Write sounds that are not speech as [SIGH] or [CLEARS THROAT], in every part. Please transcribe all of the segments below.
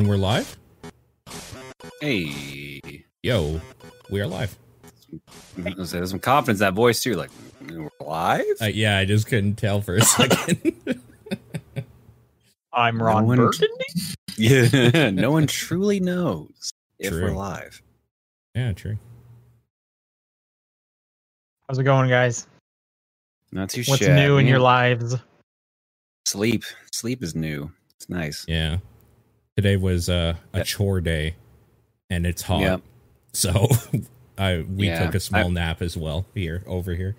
And we're live? Hey. Yo, we are live. There's some confidence in that voice too. Like, we're live? Uh, yeah, I just couldn't tell for a [LAUGHS] second. I'm Ron No one- Burgundy. yeah. [LAUGHS] no one truly knows if True. we're live. yeah, true. How's it going, guys? Not too What's shabby. new in your lives? Sleep. Sleep is new. It's nice. Yeah. Today was uh, a chore day, and it's hot. Yep. So [LAUGHS] I we Yeah, took a small I- nap as well here over here.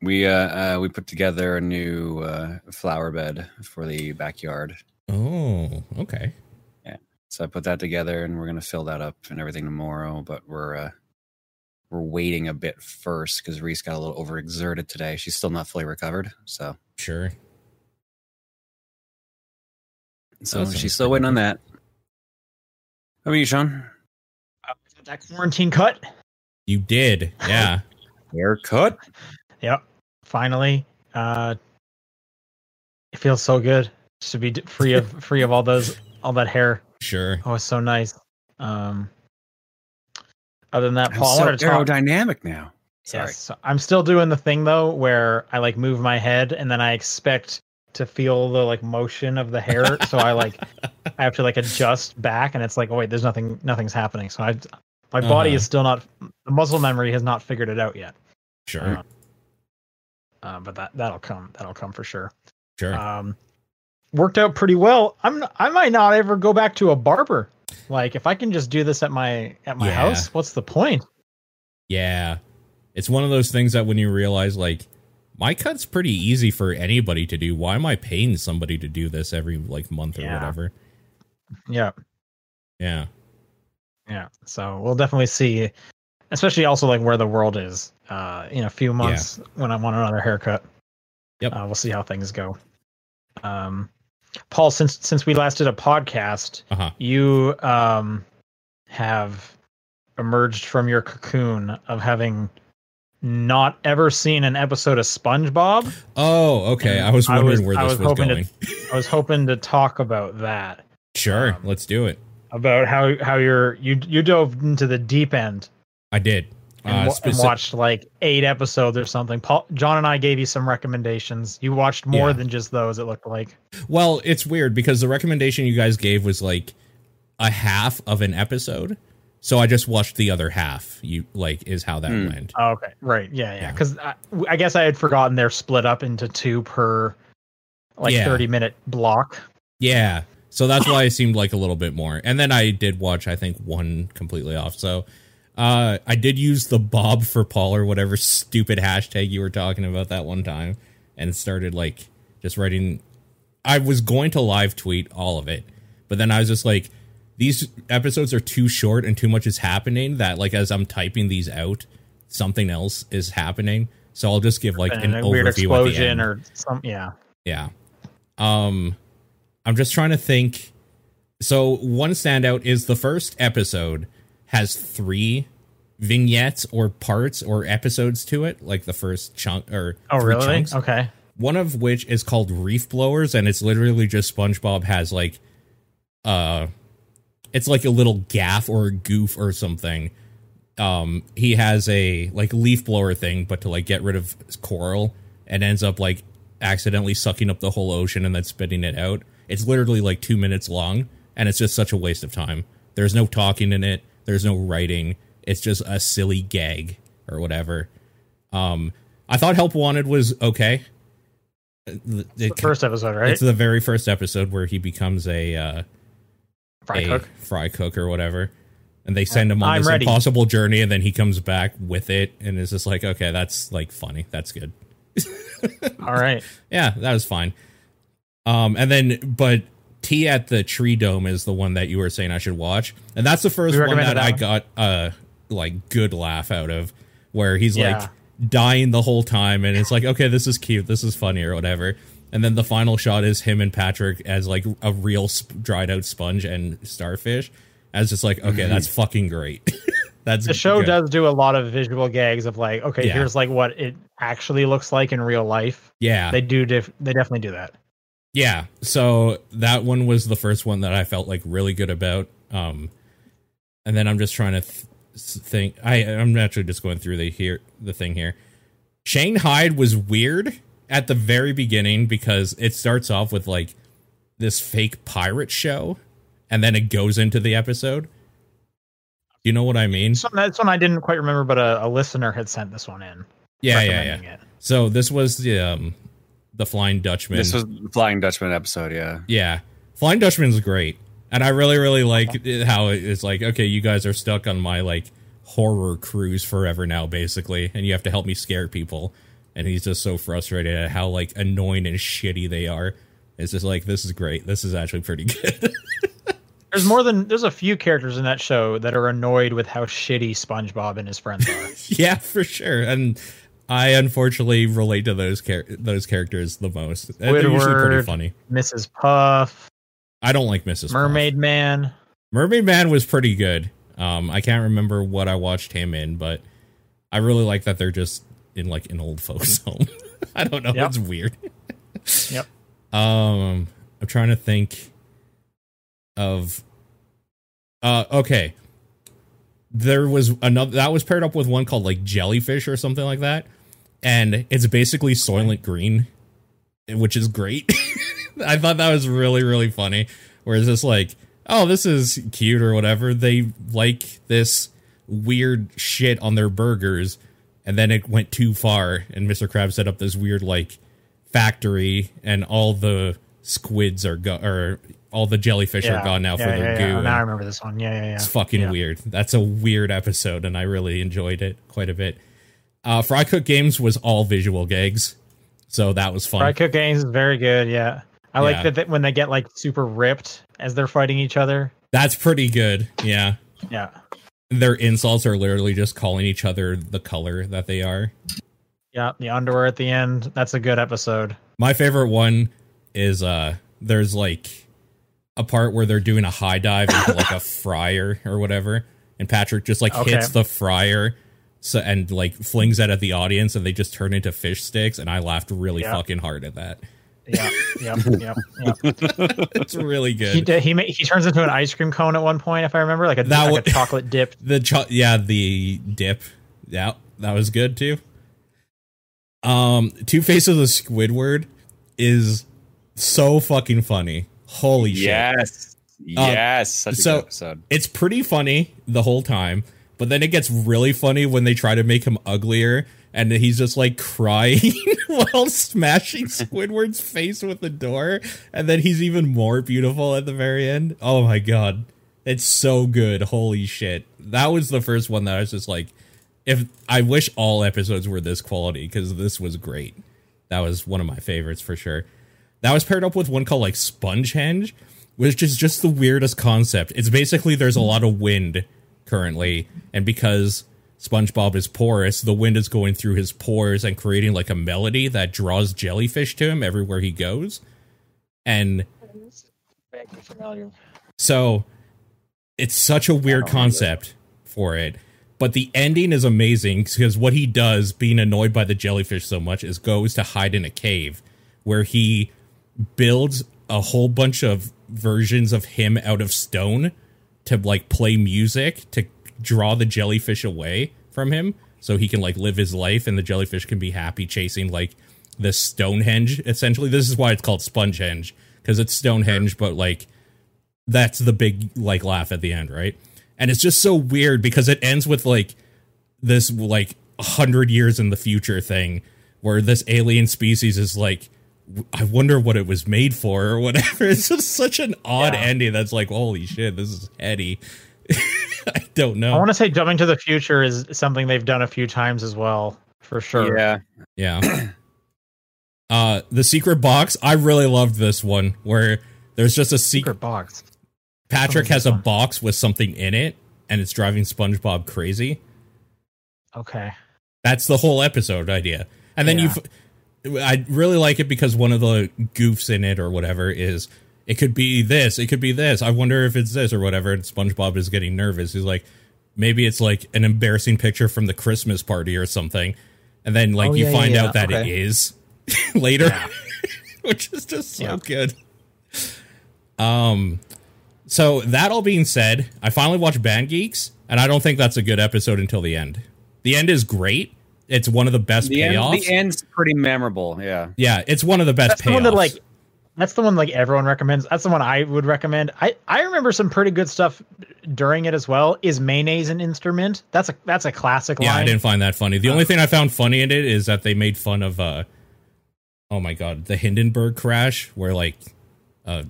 We uh, uh we put together a new uh flower bed for the backyard. Oh, okay. Yeah. So I put that together and we're gonna fill that up and everything tomorrow, but we're uh we're waiting a bit first because Reese got a little overexerted today. She's still not fully recovered. So Sure. So That sounds she's still waiting on that. How about you, Sean? Uh, that quarantine cut. You did. Yeah. [LAUGHS] Haircut? Yep. Finally. Uh, it feels so good to be free of [LAUGHS] free of all those all that hair. sure. Oh, it's so nice. Um, other than that, I'm Paul, I so wanted to talk. aerodynamic now. Sorry. Yes, so I'm still doing the thing though, where I like move my head and then I expect to feel the like motion of the hair. so I like [LAUGHS] I have to like adjust back, and it's like, oh wait, there's nothing, nothing's happening. So I, my body Uh-huh. is still not, the muscle memory has not figured it out yet. Sure. Uh, uh, but that that'll come, that'll come for sure. Sure. Um, worked out pretty well. I'm, I might not ever go back to a barber. Like if I can just do this at my at my Yeah. house, what's the point? Yeah. It's one of those things that when you realize, like, my cut's pretty easy for anybody to do. Why am I paying somebody to do this every, like, month or Yeah. whatever? Yeah. Yeah. Yeah. So we'll definitely see, especially also like where the world is uh, in a few months when I want another haircut. Yep. Uh, we'll see how things go. Um, Paul, since since we last did a podcast, Uh huh. you um, have emerged from your cocoon of having not ever seen an episode of SpongeBob. Oh, okay. I was I wondering was- where I this was was, hoping to- going. I was hoping to talk about that, sure. um, let's do it. about how how you're you you dove into the deep end I did. and, Uh, wa- and watched like eight episodes or something. Paul, John and I gave you some recommendations. You watched more Yeah. than just those. It looked like. Well, it's weird because the recommendation you guys gave was like a half of an episode. So I just watched the other half. You like is how that Hmm. went. Oh, okay, right, yeah, yeah. Yeah. Because I, I guess I had forgotten they're split up into two per like Yeah. thirty minute block. Yeah. So that's why it seemed like a little bit more. And then I did watch, I think, one completely off. So uh, I did use the Bob for Paul or whatever stupid hashtag you were talking about that one time and started like just writing. I was going to live tweet all of it, but then I was just like, these episodes are too short and too much is happening that, like, as I'm typing these out, something else is happening. So I'll just give like an weird overview at the explosion or some. Yeah, Yeah. Um I'm just trying to think. So one standout is the first episode has 3 vignettes or parts or episodes to it, like the first chunk or Oh, three really? chunks. Okay. One of which is called Reef Blowers and it's literally just SpongeBob has like uh it's like a little gaff or a goof or something. Um he has a like leaf blower thing but to like get rid of coral and ends up like accidentally sucking up the whole ocean and then spitting it out. It's literally like 2 minutes long and it's just such a waste of time. There's no talking in it, there's no writing. It's just a silly gag or whatever. Um I thought Help Wanted was okay. The- The first episode, right? it's the very first episode where he becomes a uh, Fry cook. fry cook or whatever, and they send him on I'm this ready. impossible journey, and then he comes back with it, and is just like, okay, that's like funny, that's good, [LAUGHS] All right. yeah, that was fine. Um, and then but Tea at the Tree Dome is the one that you were saying I should watch, and that's the first one recommended that I that got a like good laugh out of, where he's Yeah. like dying the whole time, and it's like, okay, this is cute, this is funny or whatever. And then the final shot is him and Patrick as like a real sp- dried out sponge and starfish. As just like, okay, that's fucking great. [LAUGHS] that's The show good. does do a lot of visual gags of like, okay, Yeah. here's like what it actually looks like in real life. yeah, They do. Def- they definitely do that. Yeah, so that one was the first one that I felt like really good about. Um, and then I'm just trying to th- think. I I'm actually just going through the here the thing here. Shanghaied was weird at the very beginning because it starts off with like this fake pirate show, and then it goes into the episode. You know what I mean? So that's one I didn't quite remember, but a, a listener had sent this one in. Yeah, yeah, yeah. It. So this was the um the Flying Dutchman. This was the Flying Dutchman episode, yeah. Yeah, Flying Dutchman's great, and I really, really like it- how it's like, okay, you guys are stuck on my like horror cruise forever now, basically, and you have to help me scare people. And he's just so frustrated at how like annoying and shitty they are. It's just like this is great. This is actually pretty [LAUGHS] good. There's more than there's a few characters in that show that are annoyed with how shitty SpongeBob and his friends are. [LAUGHS] yeah, for sure. And I unfortunately relate to those char- those characters the most. And They're usually pretty funny. Mrs. Puff, I don't like Mrs. Puff. Mermaid Man. Mermaid Man was pretty good. Um, I can't remember what I watched him in, but I really like that they're just in like an old folks [LAUGHS] home. I don't know. Yep. It's weird. Yep. Um, I'm trying to think of. Uh, okay. There was another that was paired up with one called like Jellyfish or something like that, and it's basically Soylent Green, which is great. [LAUGHS] I thought that was really really funny. Whereas this like, oh, this is cute or whatever. They like this weird shit on their burgers, and then it went too far, and Mr. Krabs set up this weird like factory, and all the squids are go or all the jellyfish are gone now yeah, for their yeah, goo. yeah. and Now I remember this one. Yeah, yeah, yeah. it's fucking Yeah. weird. That's a weird episode, and I really enjoyed it quite a bit. Uh, Fry Cook Games was all visual gags, so that was fun. Fry Cook Games is very good. Yeah, I Yeah. like that, that when they get like super ripped as they're fighting each other. That's pretty good. Yeah, Yeah, their insults are literally just calling each other the color that they are. yeah. The underwear at the end. That's a good episode. My favorite one is uh there's like a part where they're doing a high dive into like a [COUGHS] fryer or whatever, and Patrick just like Okay. hits the fryer so and like flings that at the audience and they just turn into fish sticks and I laughed really Yeah. fucking hard at that. Yeah, yeah, yeah, yeah. [LAUGHS] It's really good. He d- he ma- he turns into an ice cream cone at one point, if I remember, like a, That like wa- a [LAUGHS] chocolate dip. The cho- yeah, the dip. Yeah, that was good too. Um, Two Face of the Squidward is so fucking funny. Holy shit. Yes. Yes. Such a so- good episode. It's pretty funny the whole time, but then it gets really funny when they try to make him uglier and he's just like crying [LAUGHS] while smashing Squidward's face with the door and then he's even more beautiful at the very end. Oh my god. It's so good. Holy shit. That was the first one that I was just like if I wish all episodes were this quality cuz this was great. That was one of my favorites for sure. That was paired up with one called like Spongehenge, which is just the weirdest concept. It's basically there's a lot of wind currently, and because SpongeBob is porous, the wind is going through his pores and creating like a melody that draws jellyfish to him everywhere he goes. And so it's such a weird concept for it. But the ending is amazing because what he does, being annoyed by the jellyfish so much, is goes to hide in a cave where he builds a whole bunch of versions of him out of stone to like play music to draw the jellyfish away from him so he can like live his life and the jellyfish can be happy chasing like the Stonehenge essentially. This is why it's called Spongehenge because it's Stonehenge, but like that's the big like laugh at the end, right? And it's just so weird because it ends with like this like hundred years in the future thing where this alien species is like I wonder what it was made for or whatever. [LAUGHS] It's just such an odd Yeah. ending that's like, holy shit, this is heady. [LAUGHS] [LAUGHS] I don't know. I want to say jumping to the future is something they've done a few times as well, for sure. Yeah. Yeah. [CLEARS THROAT] uh the secret box, I really loved this one where there's just a secret Secret box. Patrick What has a this box with something in it and it's driving SpongeBob crazy. Okay. That's the whole episode idea. And then Yeah. you I really like it because one of the goofs in it or whatever is it could be this, it could be this. I wonder if it's this or whatever. And SpongeBob is getting nervous. He's like, maybe it's like an embarrassing picture from the Christmas party or something. And then like Oh, you yeah, find yeah, out that it okay. is [LAUGHS] later. [LAUGHS] which is just so Yeah. good. Um, so that all being said, I finally watched Band Geeks, and I don't think that's a good episode until the end. The end is great. It's one of the best The end, the end's pretty memorable. Yeah. Yeah, it's one of the best That's payoffs. the one that like that's the one like everyone recommends. That's the one I would recommend. I I remember some pretty good stuff during it as well. Is mayonnaise an instrument? That's a that's a classic yeah, line. I didn't find that funny. The only thing I found funny in it is that they made fun of uh oh my god, the Hindenburg crash where like uh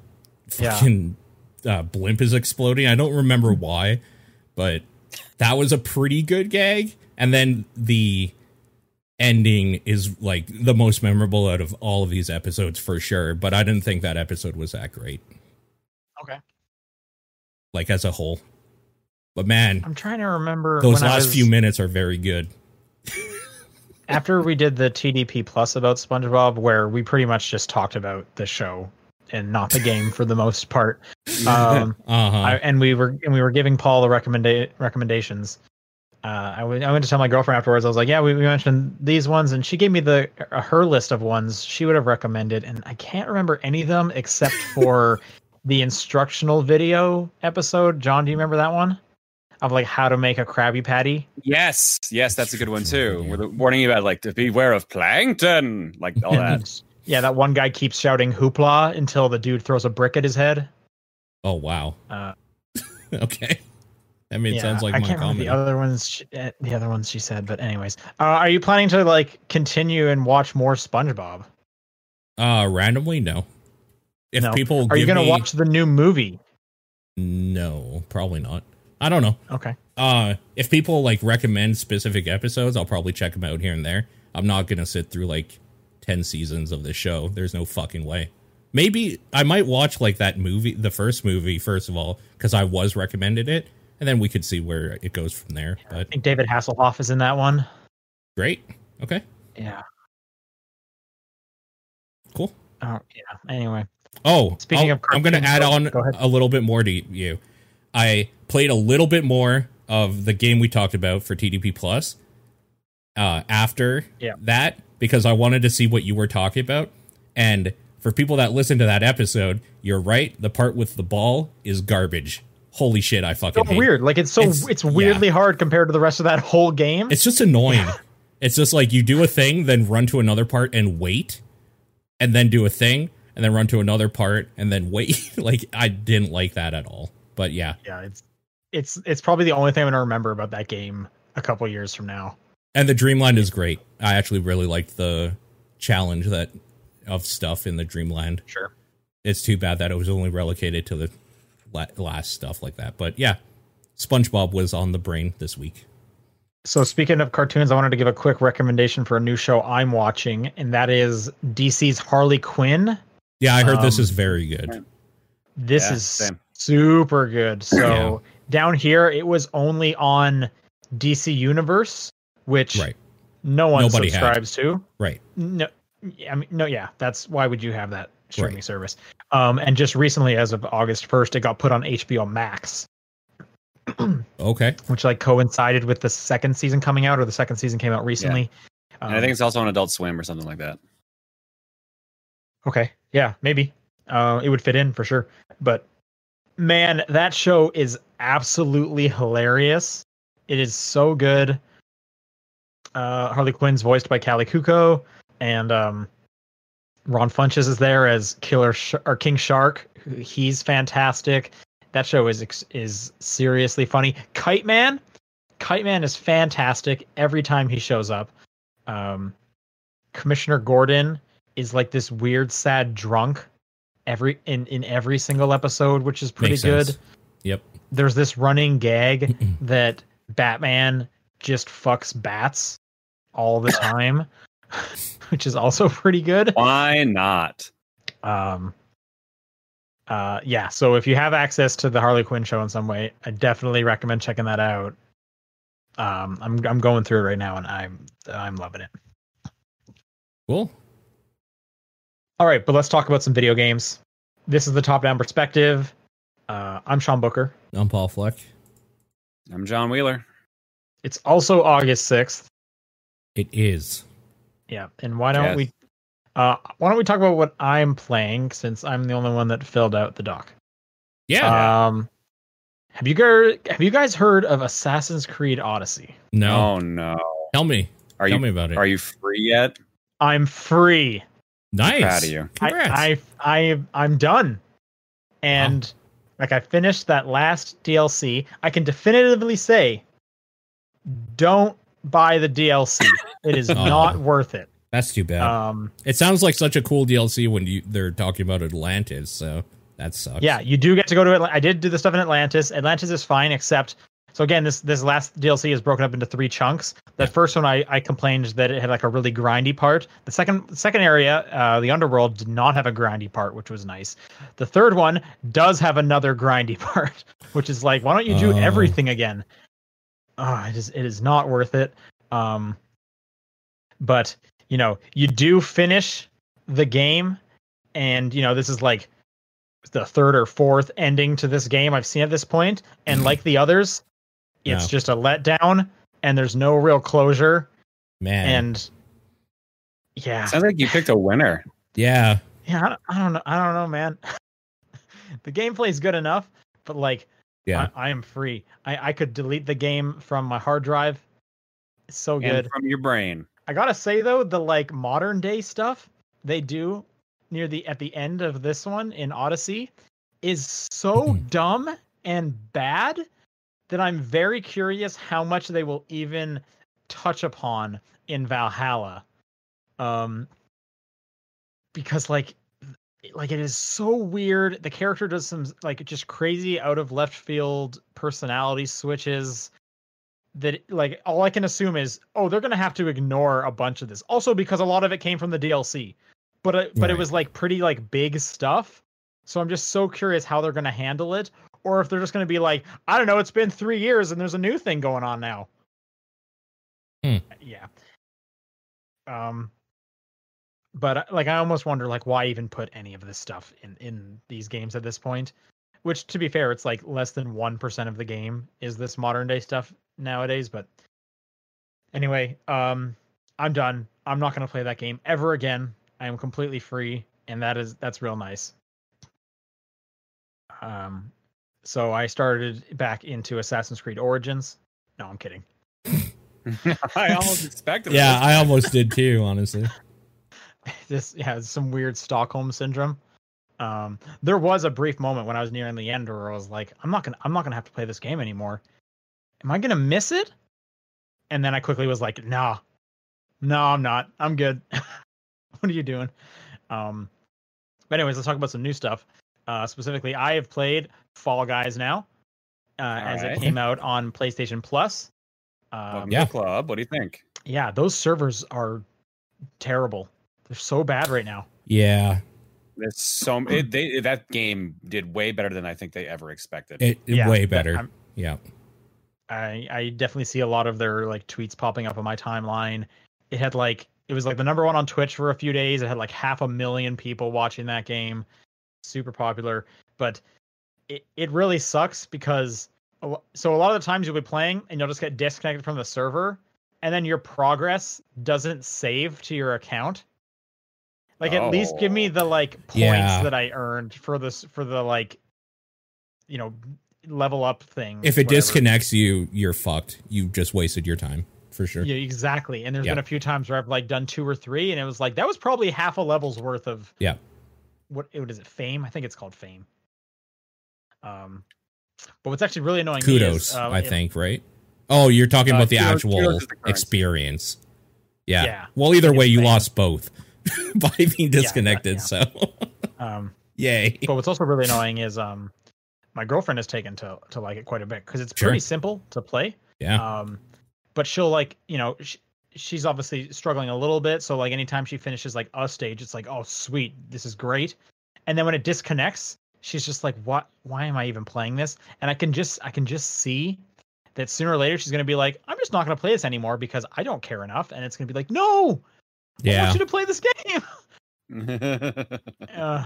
Yeah. fucking uh, blimp is exploding. I don't remember why, but that was a pretty good gag. And then the ending is like the most memorable out of all of these episodes for sure. But I didn't think that episode was that great, Okay. like as a whole. But man, I'm trying to remember those last was- few minutes are very good. [LAUGHS] after we did the TDP plus about SpongeBob, where we pretty much just talked about the show and not the game for the most part. [LAUGHS] Um, Uh huh. I, and we were and we were giving Paul the recommenda- recommendations. Uh, I went I went to tell my girlfriend afterwards. I was like, "Yeah, we, we mentioned these ones," and she gave me the uh, her list of ones she would have recommended, and I can't remember any of them except [LAUGHS] for the instructional video episode. John, do you remember that one? Of like how to make a Krabby Patty. Yes, yes, that's a good one too. With a warning you about like to beware of plankton, like all that. [LAUGHS] Yeah, that one guy keeps shouting hoopla until the dude throws a brick at his head. oh wow. Uh, [LAUGHS] okay. I mean, it yeah, sounds like I my can't remember the other ones. She, uh, the other ones she said, but anyways, uh, are you planning to like continue and watch more SpongeBob? Uh, randomly, no. If No. people Are you gonna me- watch the new movie? No, probably not. I don't know. Okay. Uh, if people like recommend specific episodes, I'll probably check them out here and there. I'm not gonna sit through like ten seasons of this show. There's no fucking way. Maybe I might watch like that movie, the first movie, first of all, because I was recommended it, and then we could see where it goes from there. But I think David Hasselhoff is in that one. great. Okay. Yeah. Cool. Oh yeah. Anyway, Oh, Speaking I'll- of I'm going to add on go a little bit more to you. I played a little bit more of the game we talked about for TDP Plus uh, after Yeah. that because I wanted to see what you were talking about. And for people that listen to that episode, you're right. The part with the ball is garbage. Holy shit! I fucking so weird. Like it's so It's- it's, weirdly hard compared to the rest of that whole game. It's just annoying. [LAUGHS] it's just like you do a thing, then run to another part and wait, and then do a thing, and then run to another part and then wait. [LAUGHS] like I didn't like that at all. But yeah, yeah, it's it's it's probably the only thing I'm gonna remember about that game a couple years from now. and the Dreamland is great. I actually really liked the challenge that of stuff in the Dreamland. Sure. It's too bad that it was only relocated to the last stuff like that. But yeah, SpongeBob was on the brain this week. So speaking of cartoons, I wanted to give a quick recommendation for a new show I'm watching, and that is DC's Harley Quinn. Yeah, I heard this Um, is very good. This Yeah, is same. super good. So Yeah. down here, it was only on DC Universe, which Right, no one Nobody had. subscribes to. right. No, I mean, no, yeah. That's why would you have that streaming Right. service? Um, and just recently, as of August first, it got put on HBO Max, [CLEARS THROAT] Okay. which like coincided with the second season coming out, or the second season came out recently. And I think it's also on Adult Swim or something like that. Okay. Yeah, maybe. Uh, it would fit in for sure. But man, that show is absolutely hilarious. It is so good. Uh, Harley Quinn's voiced by Kaley Cuoco, and um, Ron Funches is there as Killer Sh- or King Shark. He's fantastic. That show is is seriously funny. Kite Man, Kite Man is fantastic every time he shows up. Um, Commissioner Gordon is like this weird sad drunk every in in every single episode which is pretty Makes good sense. Yep. there's this running gag [CLEARS THROAT] that batman just fucks bats all the time [LAUGHS] which is also [LAUGHS] pretty good Why not? um uh yeah so if you have access to the harley quinn show in some way i definitely recommend checking that out um i'm i'm going through it right now and i'm i'm loving it Cool. All right, but let's talk about some video games. This is the top-down perspective. Uh, I'm Sean Booker. I'm Paul Fleck. I'm John Wheeler. It's also August 6th. It is. Yeah, and why don't Yes. we? Uh, why don't we talk about what I'm playing since I'm the only one that filled out the doc? Yeah. Um, have you guys have you guys heard of Assassin's Creed Odyssey? no. Oh no. Tell me. Are Tell you me about it. are you free yet? I'm free. nice. Proud of you. I, I I I'm done. And like I finished that last DLC. I can definitively say don't buy the DLC. It is [LAUGHS] Oh. not worth it. That's too bad. Um it sounds like such a cool DLC when you they're talking about Atlantis, so that sucks. yeah, you do get to go to Atl- I did do the stuff in Atlantis. Atlantis is fine except so again this this last DLC is broken up into three chunks. The Yeah. first one I I complained that it had like a really grindy part. The second second area, uh the underworld did not have a grindy part, which was nice. The third one does have another grindy [LAUGHS] part, which is like why don't you do Oh. everything again? Oh, it is it is not worth it. Um but you know, you do finish the game and you know, this is like the third or fourth ending to this game I've seen at this point, and like the others, it's Yeah. just a letdown and there's no real closure Man. and yeah. Sounds like you picked a winner. yeah. Yeah, I don't, I don't know. I don't know, man. [LAUGHS] the gameplay is good enough, but like Yeah. I, I am free. I, I could delete the game from my hard drive. It's so good. And from your brain. I gotta say though, the like modern day stuff they do near the at the end of this one in Odyssey is so Mhm. dumb and bad that I'm very curious how much they will even touch upon in Valhalla. Um because like like it is so weird. The character does some like just crazy out of left field personality switches that like all I can assume is oh they're gonna have to ignore a bunch of this. Also because a lot of it came from the DLC, but it, but it was like pretty like big stuff. So I'm just so curious how they're gonna handle it, or if they're just gonna be like I don't know, it's been three years and there's a new thing going on now. Hmm. Yeah. Um. But uh, like I almost wonder like why even put any of this stuff in in these games at this point which to be fair it's like less than 1% of the game is this modern day stuff nowadays but anyway um i'm done. I'm not going to play that game ever again. I am completely free and that is that's real nice. Um so i started back into assassin's creed origins. No i'm kidding. [LAUGHS] I almost expected Yeah. I almost did too, honestly. [LAUGHS] this has some weird stockholm syndrome. Um there was a brief moment when i was nearing the end where i was like i'm not gonna i'm not gonna have to play this game anymore. Am i gonna miss it? And then i quickly was like nah. No i'm not. I'm good. [LAUGHS] What are you doing? Um but anyways let's talk about some new stuff. Uh specifically i have played fall guys now uh as it came out on playstation plus. Um, Yeah. club. What do you think? yeah those servers are terrible they're so bad right now Yeah. It's so it, they that game did way better than I think they ever expected. It, it Yeah, way better. I'm- yeah. I I definitely see a lot of their like tweets popping up on my timeline. It had like it was like the number one on Twitch for a few days. It had like half a million people watching that game. Super popular, but it it really sucks because so a lot of the times you'll be playing and you'll just get disconnected from the server and then your progress doesn't save to your account. Like at least give me Oh. the like points Yeah. that I earned for this for the like you know level up thing. If it whatever. disconnects you, you're fucked. You just wasted your time for sure. Yeah, exactly. And there's Yeah. been a few times where I've like done two or three, and it was like that was probably half a level's worth of Yeah. What what is it? Fame? I think it's called Fame. Um, but what's actually really annoying Kudos, is, uh, I it- think, right? Oh, you're talking Uh, about the kudos- actual kudos the experience. Yeah. Yeah. Well, either It's way, you fame. lost both [LAUGHS] by being disconnected. yeah. So, [LAUGHS] Um, [LAUGHS] yay. but what's also really annoying is um, my girlfriend has taken to to like it quite a bit because it's Sure. pretty simple to play. Yeah. Um, but she'll like you know sh- she's obviously struggling a little bit. So like anytime she finishes like a stage, it's like oh sweet, this is great. And then when it disconnects, she's just like what? Why am I even playing this? And I can just I can just see that sooner or later she's gonna be like I'm just not gonna play this anymore because I don't care enough. And it's gonna be like no, I Yeah. want you to play this game. [LAUGHS] [LAUGHS] uh,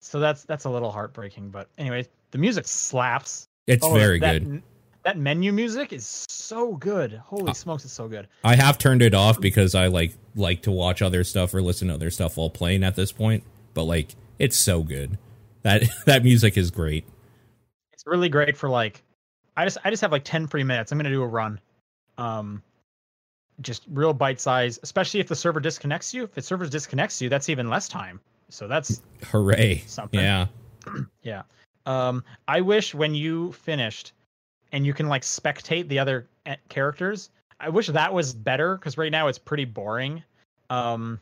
so that's that's a little heartbreaking. But anyway, the music slaps. It's Oh, very that, good. that menu music is so good. Holy Uh, smokes, it's so good. I have turned it off because I like like to watch other stuff or listen to other stuff while playing at this point. But like, it's so good. That [LAUGHS] that music is great. It's really great for like I just I just have like 10 free minutes. I'm gonna do a run. Um just real bite size, especially if the server disconnects you. If the server disconnects you, that's even less time. So that's Hooray! something. Yeah, [CLEARS THROAT] Yeah. Um, I wish when you finished and you can like spectate the other eh, characters, I wish that was better because right now it's pretty boring. Um,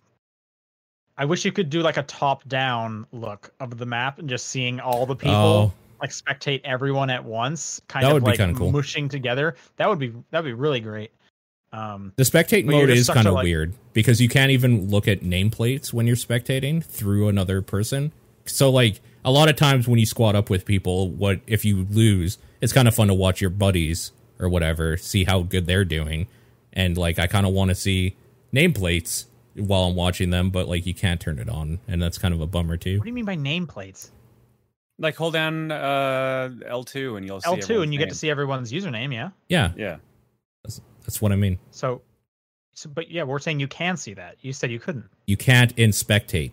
I wish you could do like a top down look of the map and just seeing all the people Oh. like spectate everyone at once, kind That of would be like cool. mushing together. That would be that'd be really great. Um, the spectate mode is kind of like- weird because you can't even look at nameplates when you're spectating through another person. So like a lot of times when you squat up with people, what if you lose? It's kind of fun to watch your buddies or whatever, see how good they're doing, and like I kind of want to see nameplates while I'm watching them, but like you can't turn it on, and that's kind of a bummer too. what do you mean by nameplates? Like hold down uh, L2 and you'll see L two, and everyone's you get to see everyone's username. Yeah. Yeah, Yeah. that's what I mean. So, so, but yeah, we're saying you can see that. You said you couldn't. You can't in spectate Yeah,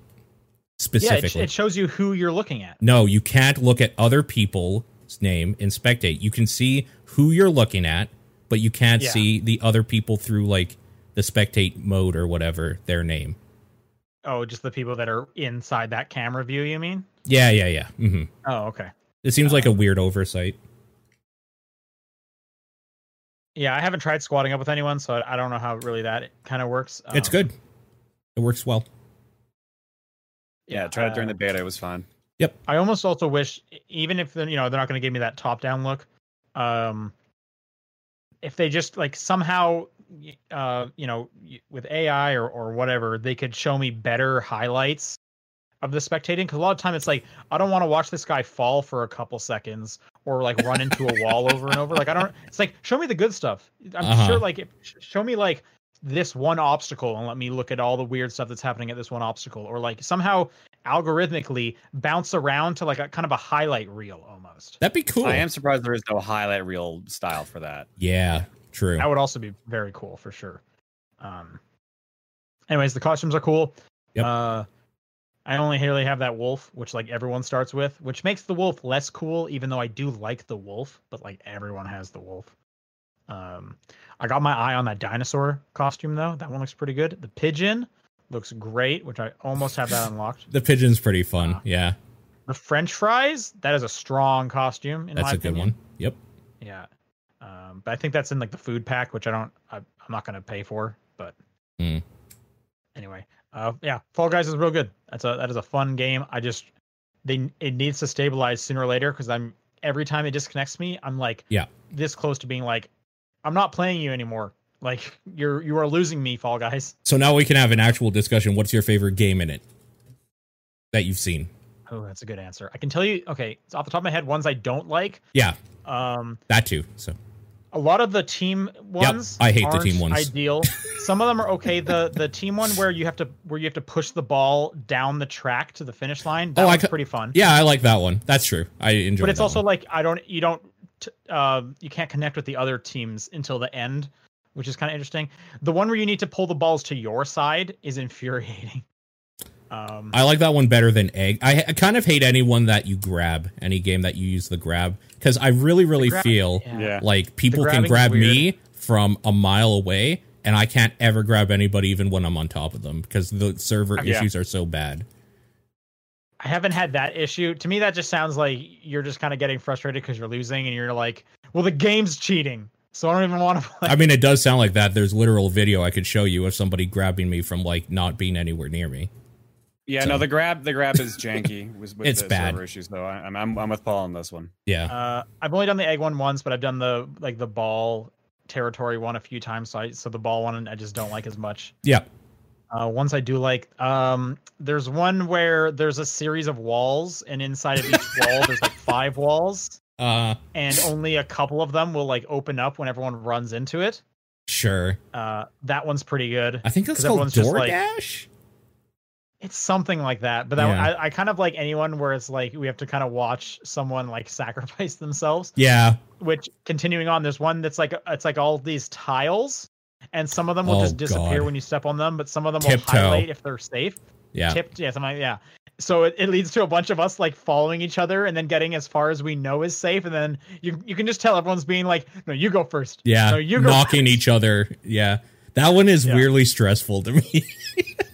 specifically. it, it shows you who you're looking at. No, you can't look at other people's name in spectate. You can see who you're looking at, but you can't Yeah. see the other people through like the spectate mode or whatever their name. Oh, just the people that are inside that camera view. You mean? Yeah, yeah, yeah. Mm-hmm. Oh, okay. It seems like a weird oversight. Yeah, I haven't tried squatting up with anyone, so I I don't know how really that kind of works. it's Um, good. It works well. Yeah, try it during uh, the beta. It was fun. I almost also wish, even if you know they're not going to give me that top down look, um, if they just like somehow, uh, you know, with AI or or whatever, they could show me better highlights of the spectating. Because a lot of time it's like I don't want to watch this guy fall for a couple seconds or like run into a wall over and over. Like I don't. It's like show me the good stuff. I'm Uh-huh. sure like if, show me like this one obstacle and let me look at all the weird stuff that's happening at this one obstacle or like somehow algorithmically bounce around to like a kind of a highlight reel almost That'd be cool. I am surprised there is no highlight reel style for that. Yeah, true. that would also be very cool for sure um anyways the costumes are cool Yep. uh i only really have that wolf which like everyone starts with which makes the wolf less cool even though i do like the wolf but like everyone has the wolf um i got my eye on that dinosaur costume though that one looks pretty good the pigeon looks great which i almost have that unlocked The pigeon's pretty fun. Uh, Yeah, the french fries that is a strong costume in that's my a good one. Yep. Yeah. Um, but I think that's in like the food pack, which I don't, I, I'm not going to pay for. But Hmm. anyway, uh, yeah, Fall Guys is real good. That's a that is a fun game. I just they it needs to stabilize sooner or later because I'm every time it disconnects me, I'm like Yeah. this close to being like I'm not playing you anymore. Like [LAUGHS] you're you are losing me, Fall Guys. So now we can have an actual discussion. What's your favorite game in it that you've seen? Oh, that's a good answer. I can tell you. Okay, it's off the top of my head, ones I don't like. Yeah, Um, that too. So a lot of the team ones I hate the team ones. ideal some of them are okay the the team one where you have to where you have to push the ball down the track to the finish line that Oh, I one's ca- pretty fun yeah, I like that one. That's true. I enjoy. but it's also one. like i don't you don't t- uh, you can't connect with the other teams until the end which is kind of interesting the one where you need to pull the balls to your side is infuriating um I like that one better than egg. I, I kind of hate anyone that you grab, any game that you use the grab, because I really, really grab- feel yeah. Yeah. like people can grab me from a mile away, and I can't ever grab anybody even when I'm on top of them because the server Yeah. issues are so bad. I haven't had that issue. To me, that just sounds like you're just kind of getting frustrated because you're losing, and you're like, "Well, the game's cheating, so I don't even want to play." I mean, it does sound like that. There's literal video I could show you of somebody grabbing me from like not being anywhere near me. Yeah, So- no, the grab the grab is janky [LAUGHS] with, with It's the bad. server issues though. I, I'm, I'm I'm with Paul on this one. Yeah, Uh, I've only done the egg one once, but I've done the like the ball territory one a few times. So I so the ball one I just don't like as much. yeah. Uh, ones I do like, um, there's one where there's a series of walls, and inside of each wall there's like [LAUGHS] five walls, Uh, and only a couple of them will like open up when everyone runs into it. sure. Uh, that one's pretty good. I think that's 'Cause called everyone's just like- DoorDash. It's something like that, but that, Yeah. I, I kind of like anyone where it's like we have to kind of watch someone like [LAUGHS] sacrifice themselves. Yeah. Which continuing on, there's one that's like it's like all these tiles, and some of them will Oh, just disappear God. when you step on them, but some of them Tiptoe. will highlight if they're safe. Yeah. Tipped, yeah, something like yeah. So it, it leads to a bunch of us like following each other and then getting as far as we know is safe, and then you you can just tell everyone's being like, no, you go first. Yeah. no, you go knocking first." each other. Yeah. That one is Yeah. weirdly stressful to me. [LAUGHS]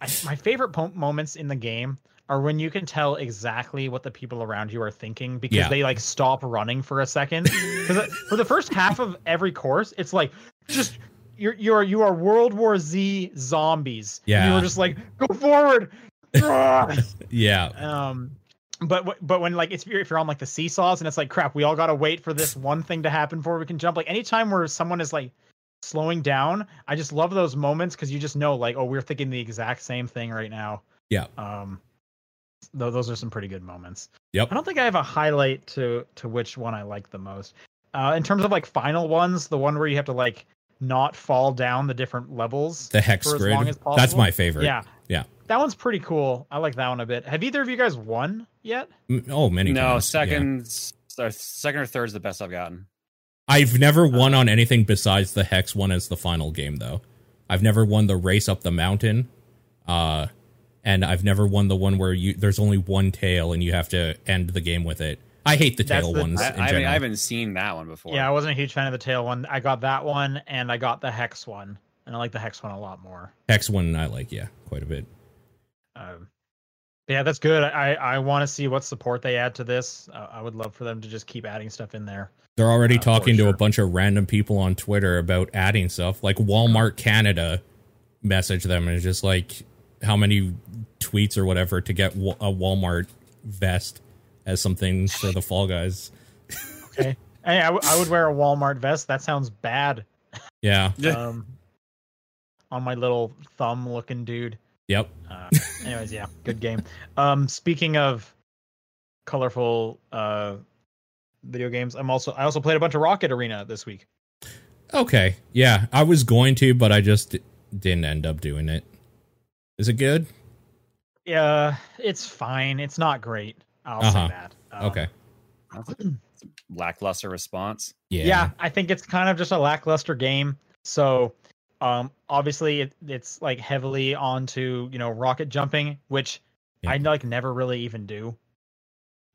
I, my favorite po- moments in the game are when you can tell exactly what the people around you are thinking because Yeah. they like stop running for a second. Because for the first half of every course, it's like just you're you're you are World War Z zombies. Yeah. were just like go forward. [LAUGHS] Yeah. um, but but when like it's if you're on like the seesaws and it's like crap, we all gotta wait for this one thing to happen before we can jump. Like anytime where someone is like slowing down, I just love those moments because you just know like oh we're thinking the exact same thing right now. Yeah. Um, though those are some pretty good moments. Yep. I don't think I have a highlight to to which one I like the most. Uh, in terms of like final ones, the one where you have to like not fall down the different levels. The hex for as grid. long as That's my favorite. Yeah. Yeah. That one's pretty cool. I like that one a bit. Have either of you guys won yet? M- Oh, many no, times. Yeah. second, or second or third is the best I've gotten. I've never won Uh, on anything besides the hex one as the final game though. I've never won the race up the mountain. Uh and I've never won the one where you there's only one tail and you have to end the game with it. I hate the That's tail the- ones I, in I, haven't, general. I haven't seen that one before. Yeah, I wasn't a huge fan of the tail one. I got that one and I got the hex one, and I like the hex one a lot more. Hex one I like, yeah, quite a bit. Um, yeah, that's good. I I want to see what support they add to this. Uh, I would love for them to just keep adding stuff in there. They're already Uh, talking to sure. a bunch of random people on Twitter about adding stuff. Like Walmart Canada messaged them and it's just like how many tweets or whatever to get wa- a Walmart vest as something for the Fall Guys. Okay, [LAUGHS] hey, I, w- I would wear a Walmart vest. That sounds bad. Yeah. Um, on my little thumb looking dude. Yep. Uh, anyways, yeah, good game. Um, speaking of colorful uh video games, I'm also I also played a bunch of Rocket Arena this week. Okay. Yeah, I was going to, but I just didn't end up doing it. Is it good? Yeah, it's fine. It's not great. I'll Uh-huh. say that. Um, Okay. Lackluster response. Yeah. yeah. I think it's kind of just a lackluster game. So, um, obviously it, it's like heavily onto you know rocket jumping, which Yeah. I like never really even do.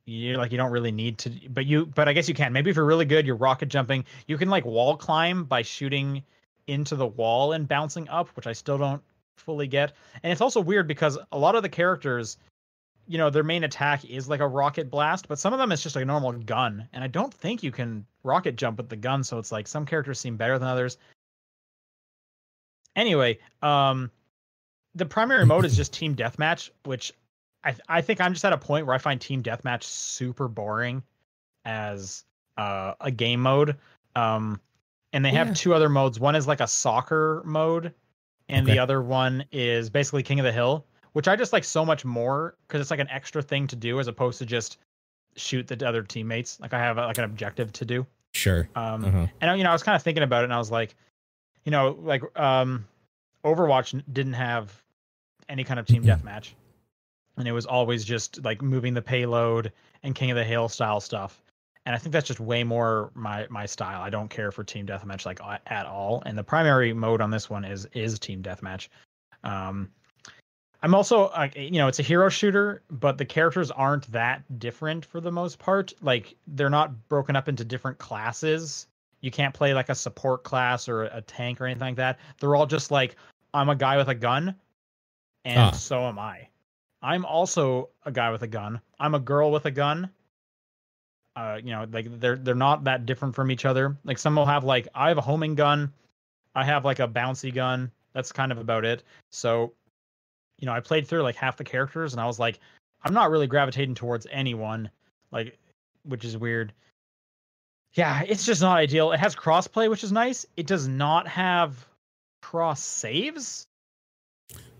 You like you don't really need to, but you but I guess you can. Maybe if you're really good, you're rocket jumping. You can like wall climb by shooting into the wall and bouncing up, which I still don't fully get. And it's also weird because a lot of the characters, you know, their main attack is like a rocket blast, but some of them it's just a normal gun. And I don't think you can rocket jump with the gun, so it's like some characters seem better than others. Anyway, um the primary mode is just team deathmatch, which I th- I think I'm just at a point where I find team deathmatch super boring as uh, a game mode. Um, and they Yeah. have two other modes. One is like a soccer mode, and Okay. the other one is basically King of the Hill, which I just like so much more because it's like an extra thing to do as opposed to just shoot the other teammates. Like I have like an objective to do. Sure. Um, Uh-huh. and you know, I was kind of thinking about it, and I was like, you know, like um, Overwatch didn't have any kind of team deathmatch, and it was always just like moving the payload and King of the Hill style stuff. And I think that's just way more my my style. I don't care for team deathmatch like at all. And the primary mode on this one is is team deathmatch. Um, I'm also, uh, you know, it's a hero shooter, but the characters aren't that different for the most part. Like they're not broken up into different classes. You can't play like a support class or a tank or anything like that. They're all just like, I'm a guy with a gun, and Ah. so am I. I'm also a guy with a gun. I'm a girl with a gun. Uh, you know, like they're they're not that different from each other. Like some will have like I have a homing gun, I have like a bouncy gun. That's kind of about it. So, you know, I played through like half the characters, and I was like, I'm not really gravitating towards anyone, like, which is weird. Yeah, it's just not ideal. It has crossplay, which is nice. It does not have cross saves,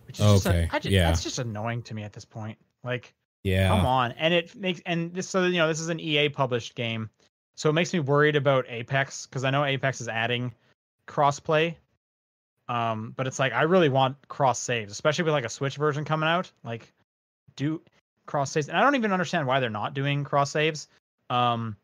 which is just, Okay, a, I just yeah. that's just annoying to me at this point. Like, Yeah. Come on, and it makes and this so you know this is an EA published game, so it makes me worried about Apex because I know Apex is adding crossplay. Um, but it's like I really want cross saves, especially with like a Switch version coming out. Like, do cross saves, and I don't even understand why they're not doing cross saves. Um,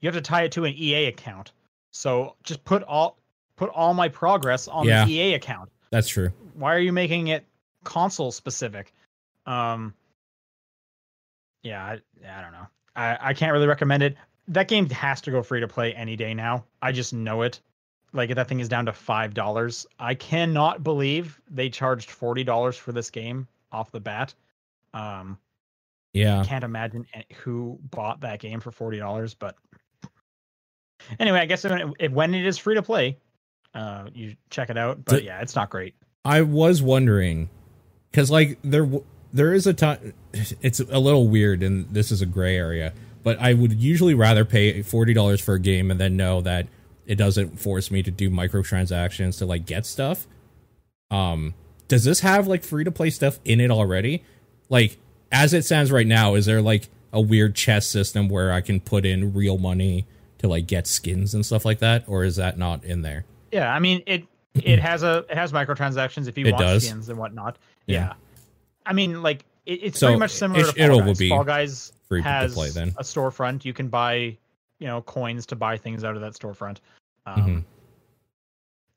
you have to tie it to an EA account. So just put all put all my progress on Yeah. the EA account. That's true. Why are you making it console specific? Um, yeah, I, I don't know. I, I can't really recommend it. That game has to go free to play any day now. I just know it. Like that thing is down to five dollars. I cannot believe they charged forty dollars for this game off the bat. Um, Yeah. I can't imagine who bought that game for forty dollars. But anyway, I guess when it, when it is free to play, uh, you check it out. But D- yeah, it's not great. I was wondering because like there there is a time it's a little weird and this is a gray area, but I would usually rather pay forty dollars for a game and then know that it doesn't force me to do microtransactions to like get stuff. Um, does this have like free to play stuff in it already? Like as it stands right now, is there like a weird chess system where I can put in real money to like get skins and stuff like that, or is that not in there? Yeah, I mean it. It has a it has microtransactions if you It want does? skins and whatnot. Yeah. Yeah, I mean like it, it's So pretty much similar it- to Fall it'll Guys. be Fall Guys free to has play then. a storefront. You can buy you know coins to buy things out of that storefront. Um,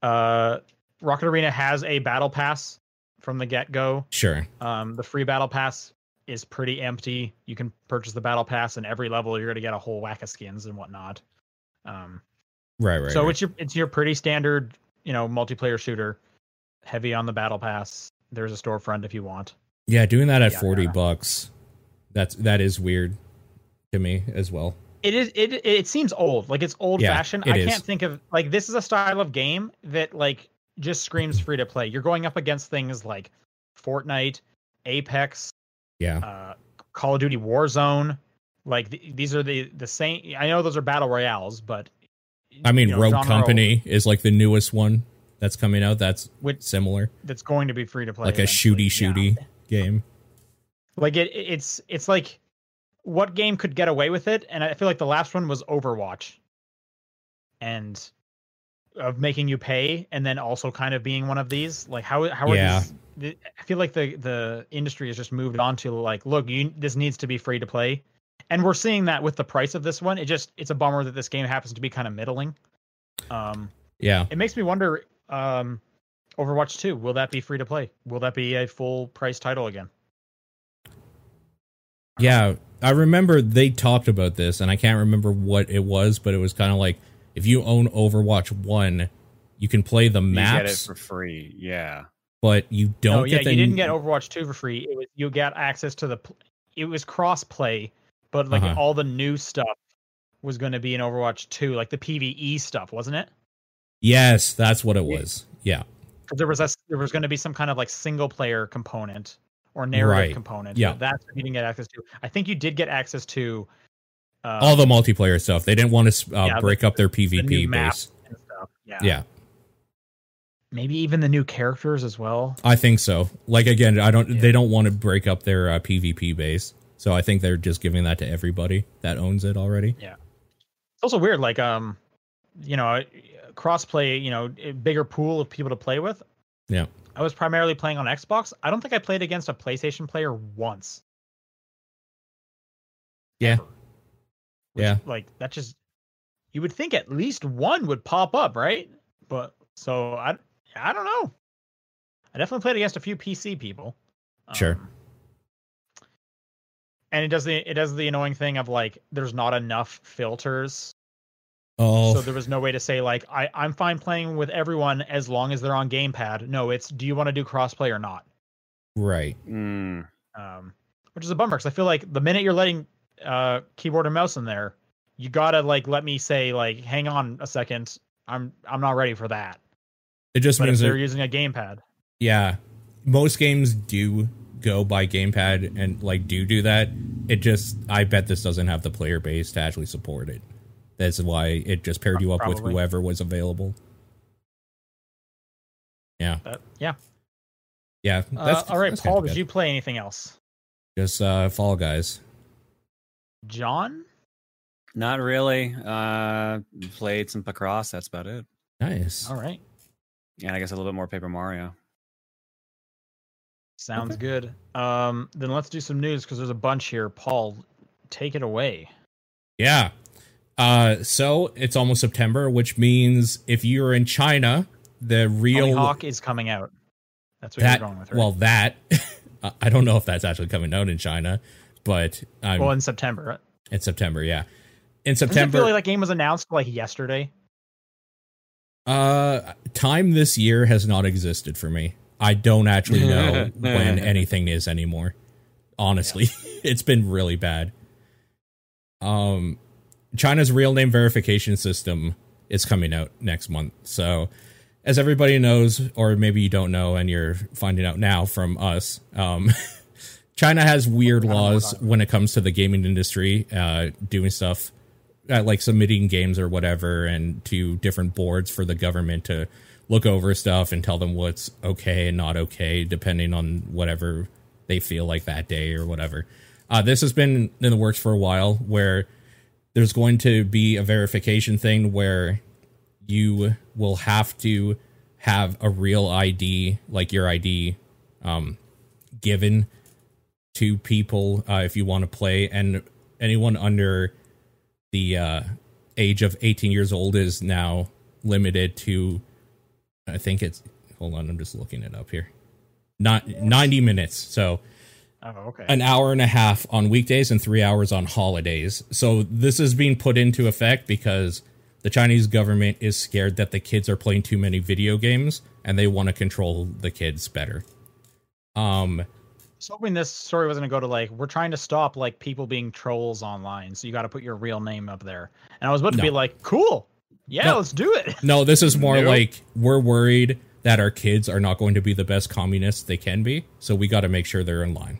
Mhm. Uh, Rocket Arena has a battle pass from the get go. Sure. Um, the free battle pass is pretty empty. You can purchase the battle pass, and every level you're going to get a whole whack of skins and whatnot. Um, Right. Right. so right. it's your it's your pretty standard, you know, multiplayer shooter, heavy on the battle pass. There's a storefront if you want. Yeah, doing that at Yeah, 40 yeah. bucks. That's that is weird to me as well. It is it it seems old, like it's old Yeah, fashioned. it I is. can't think of like this is a style of game that like just screams free to play. You're going up against things like Fortnite, Apex, Yeah. uh, Call of Duty Warzone. Like th- these are the the same. I know those are battle royales, but I mean, you know, Rogue Company is like the newest one that's coming out that's Which- similar. that's going to be free to play, Like a eventually. shooty Yeah. shooty game. Like it, it's it's like what game could get away with it? And I feel like the last one was Overwatch, and of making you pay, and then also kind of being one of these. Like how how are Yeah. these? I feel like the the industry has just moved on to like, look, you this needs to be free to play, and we're seeing that with the price of this one. It just it's a bummer that this game happens to be kind of middling. Um, Yeah. it makes me wonder. Um, Overwatch 2, will that be free to play? Will that be a full price title again? Yeah. I remember they talked about this and I can't remember what it was, but it was kind of like if you own Overwatch 1, you can play the You get it maps, for free. Yeah. but you don't no, yeah, the you didn't get Overwatch 2 for free. It was you got access to the pl- it was cross play, but like Uh-huh. all the new stuff was going to be in Overwatch 2, like the PvE stuff, wasn't it? Yes, that's what it was. Yeah. there was a, there was going to be some kind of like single player component or narrative Right. component. Yeah. that's what you didn't get access to. I think you did get access to uh, All the multiplayer stuff. They didn't want to uh, Yeah, the- break up their PvP maps base. Yeah. Yeah. maybe even the new characters as well. I think so. Like again, I don't. Yeah. They don't want to break up their uh, PvP base, so I think they're just giving that to everybody that owns it already. Yeah. It's also weird, like um, you know, crossplay. You know, bigger pool of people to play with. Yeah. I was primarily playing on Xbox. I don't think I played against a PlayStation player once. Yeah. Ever. Which, Yeah. Like that just you would think at least one would pop up, right? But so I I don't know. I definitely played against a few PC people. Sure. Um, and it does the it does the annoying thing of like there's not enough filters Oh, so there was no way to say like I, I'm fine playing with everyone as long as they're on gamepad. No, it's do you want to do crossplay or not? right. Mm. Um, which is a bummer because I feel like the minute you're letting uh, keyboard and mouse in there, you gotta like let me say like, hang on a second, I'm I'm not ready for that. It just But if means they're that using a gamepad, yeah, most games do go by gamepad and like do do that. It just I bet this doesn't have the player base to actually support it. That's why it just paired you up with whoever was available. Yeah, but yeah. yeah. Uh, all right, that's Paul, did you play anything else? just uh, Fall Guys? John? Not really. Uh, played some Picross. That's about it. Nice. All right. And I guess a little bit more Paper Mario. Sounds Okay. good. Um, then let's do some news because there's a bunch here. Paul, take it away. Yeah. Uh, so it's almost September, which means if you're in China, the Tony real Hawk is coming out. That's what that you're going with, right? well that [LAUGHS] I- I don't know if that's actually coming out in China, but I'm well, in September. right? in September. Yeah, in Doesn't it September. feel like that game was announced like yesterday? Uh, time this year has not existed for me. I don't actually know [LAUGHS] when anything is anymore. Honestly, [LAUGHS] it's been really bad. Um, China's real name verification system is coming out next month. So, as everybody knows, or maybe you don't know, and you're finding out now from us, um, [LAUGHS] China has weird I don't know what laws when it comes to the gaming industry, uh, doing stuff uh, like submitting games or whatever, and to different boards for the government to look over stuff and tell them what's okay and not okay, depending on whatever they feel like that day or whatever. Uh, this has been in the works for a while, where there's going to be a verification thing where you will have to have a real ID, like your ID, um, given to people uh, if you want to play, and anyone under the uh, age of 18 years old is now limited to, I think it's. Hold on, I'm just looking it up here. Not 90 minutes, so Oh, okay. an hour and a half on weekdays and three hours on holidays. So this is being put into effect because the Chinese government is scared that the kids are playing too many video games and they want to control the kids better. Um, was hoping this story was going to go to like we're trying to stop like people being trolls online, so you got to put your real name up there. And I was about to No. be like, cool, yeah, No. let's do it. [LAUGHS] no, this is more Nope. like we're worried that our kids are not going to be the best communists they can be, so we got to make sure they're in line.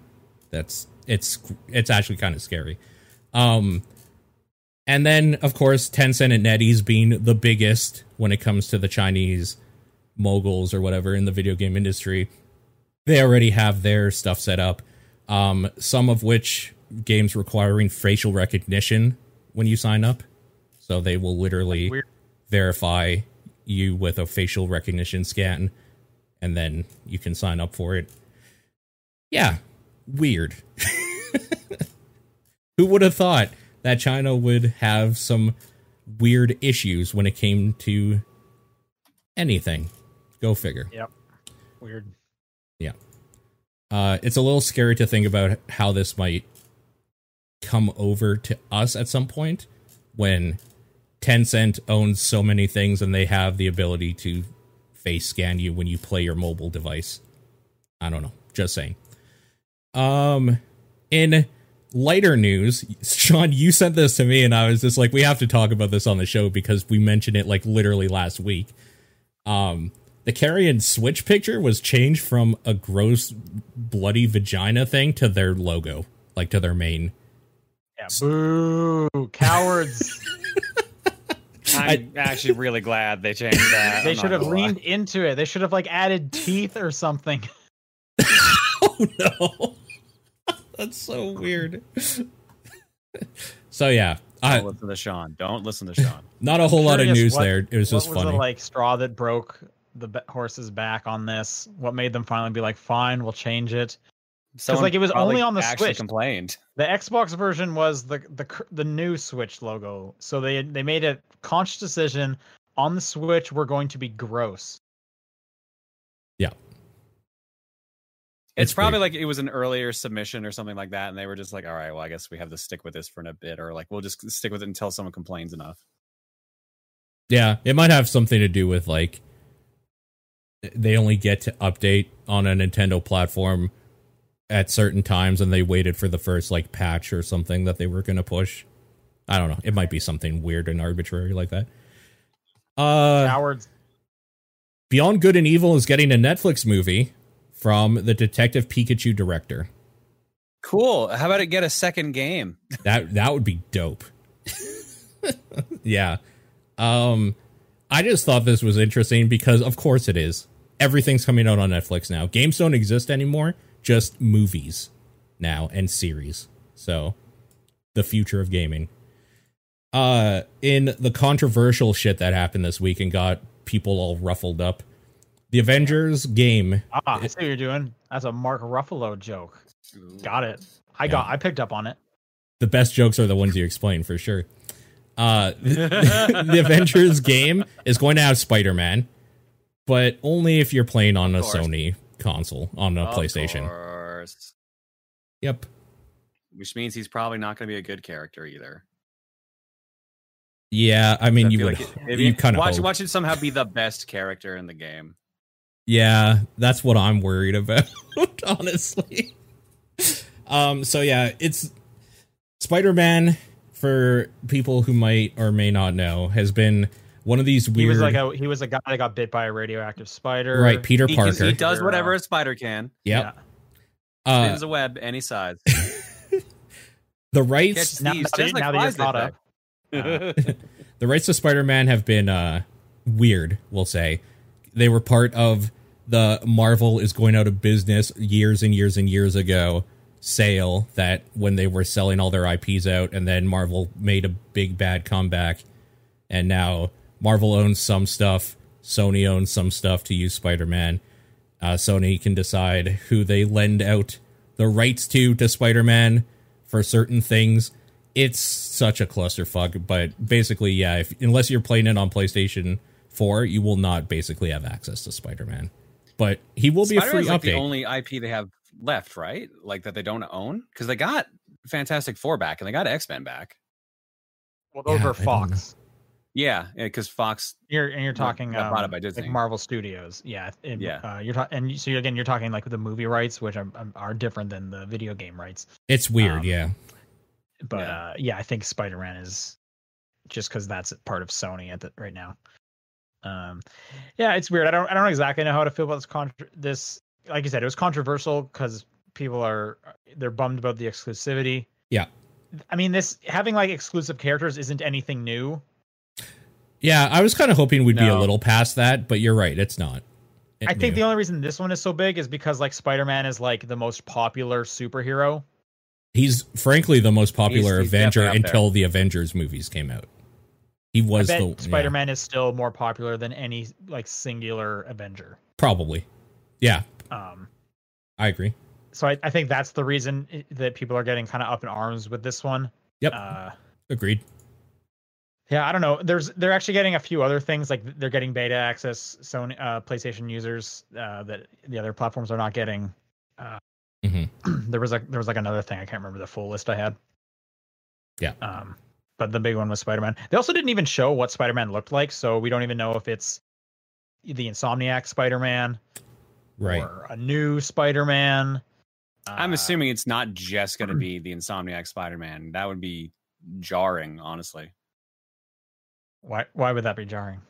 That's it's it's actually kind of scary. Um, and then of course Tencent and NetEase being the biggest when it comes to the Chinese moguls or whatever in the video game industry, they already have their stuff set up. Um, some of which games requiring facial recognition when you sign up, so they will literally Weird. Verify you with a facial recognition scan, and then you can sign up for it. Yeah, weird. [LAUGHS] Who would have thought that China would have some weird issues when it came to anything? Go figure. Yep. Weird. Yeah. Uh, it's a little scary to think about how this might come over to us at some point when Tencent owns so many things and they have the ability to face scan you when you play your mobile device. I don't know. Just saying. Um, in lighter news, [LAUGHS] Sean, you sent this to me and I was just like, we have to talk about this on the show because we mentioned it like literally last week. Um, the Carrion Switch picture was changed from a gross bloody vagina thing to their logo, like to their main. Yeah. Boo, cowards. [LAUGHS] I'm actually really glad they changed that. [LAUGHS] they I'm should have gonna lie. leaned into it. They should have like added teeth or something. [LAUGHS] [LAUGHS] Oh no, that's so weird. so yeah, I, Don't listen to Sean. Don't listen to Sean. not a whole lot of news what- there. It was what just was funny. the like straw that broke the b- horse's back on this? What made them finally be like, fine, we'll change it? Someone like, it was only on the actually Switch. Complained. The Xbox version was the the the new Switch logo, so they they made a conscious decision on the Switch. We're going to be gross. It's, It's probably weird. like it was an earlier submission or something like that, and they were just like, "All right, well, I guess we have to stick with this for a bit, or like we'll just stick with it until someone complains enough." Yeah, it might have something to do with like they only get to update on a Nintendo platform at certain times and they waited for the first like patch or something that they were going to push. I don't know. It might be something weird and arbitrary like that. Uh Cowards. Beyond Good and Evil is getting a Netflix movie from the Detective Pikachu director. Cool. How about it get a second game? [LAUGHS] That that would be dope. [LAUGHS] yeah. Um I just thought this was interesting because of course it is. Everything's coming out on Netflix now. Games don't exist anymore, just movies now and series. So the future of gaming. Uh in the controversial shit that happened this week and got people all ruffled up. The Avengers game. Ah, I see what you're doing. That's a Mark Ruffalo joke. Got it. I got. I picked up on it. The best jokes are the ones you explain for sure. Uh, [LAUGHS] the, the Avengers game is going to have Spider Man, but only if you're playing on a course. Sony console on a Of PlayStation. course. Yep. Which means he's probably not going to be a good character either. Yeah, I mean, I you would. like it- if you kind of watch watch it somehow be the best character in the game. Yeah, that's what I'm worried about, [LAUGHS] honestly. Um, so yeah, it's Spider-Man for people who might or may not know has been one of these He weird was like a he was a guy that got bit by a radioactive spider. right Peter He, can- Parker. he does whatever uh, a spider can. yep. Uh, Uh, Spins a web any size. [LAUGHS] the Catch rights Now, now, like now that you're flies, they caught say. Up, [LAUGHS] the rights to Spider-Man have been uh weird, we'll say. They were part of the Marvel is going out of business years and years and years ago sale that when they were selling all their IPs out and then Marvel made a big bad comeback and now Marvel owns some stuff, Sony owns some stuff to use Spider-Man. Uh, Sony can decide who they lend out the rights to to Spider-Man for certain things. It's such a clusterfuck, but basically, yeah, if, unless you're playing it on PlayStation 4, you will not basically have access to Spider-Man. But he will be a free Spider-Man's like update. the only IP they have left, right? Like that they don't own because they got Fantastic Four back and they got X Men back. well, those Yeah, were Fox. Yeah, because Fox. You're and you're talking got bought um, by Disney. like Marvel Studios. Yeah, it- Yeah. Uh, you're talking, and you- so again, you're talking like the movie rights, which are, are different than the video game rights. it's weird, um, yeah. But Yeah. uh, yeah, I think Spider Man is just because that's part of Sony at the, right now. Um, yeah, it's weird. I don't I don't exactly know how to feel about this. Contra- this like you said, it was controversial because people are they're bummed about the exclusivity. Yeah. I mean, this having like exclusive characters isn't anything new. Yeah, I was kind of hoping we'd be a little past that, but you're right, it's not. I think the only reason this one is so big is because like Spider Man is like the most popular superhero. He's frankly the most popular He's- he's Avenger until the Avengers movies came out. He was the yeah, Spider Man is still more popular than any like singular Avenger. probably. Yeah, Um, I agree. so I, I think that's the reason that people are getting kind of up in arms with this one. Yep, Uh, agreed. yeah, I don't know. There's they're actually getting a few other things like they're getting beta access. Sony uh, PlayStation users uh, that the other platforms are not getting. Uh, hmm [CLEARS THROAT] there was like there was like another thing I can't remember the full list I had. Yeah. Um, but the big one was Spider Man. They also didn't even show what Spider Man looked like, so we don't even know if it's the Insomniac Spider Man Right. or a new Spider Man. I'm assuming it's not just going to [CLEARS THROAT] be the Insomniac Spider-Man. That would be jarring, honestly, why why would that be jarring?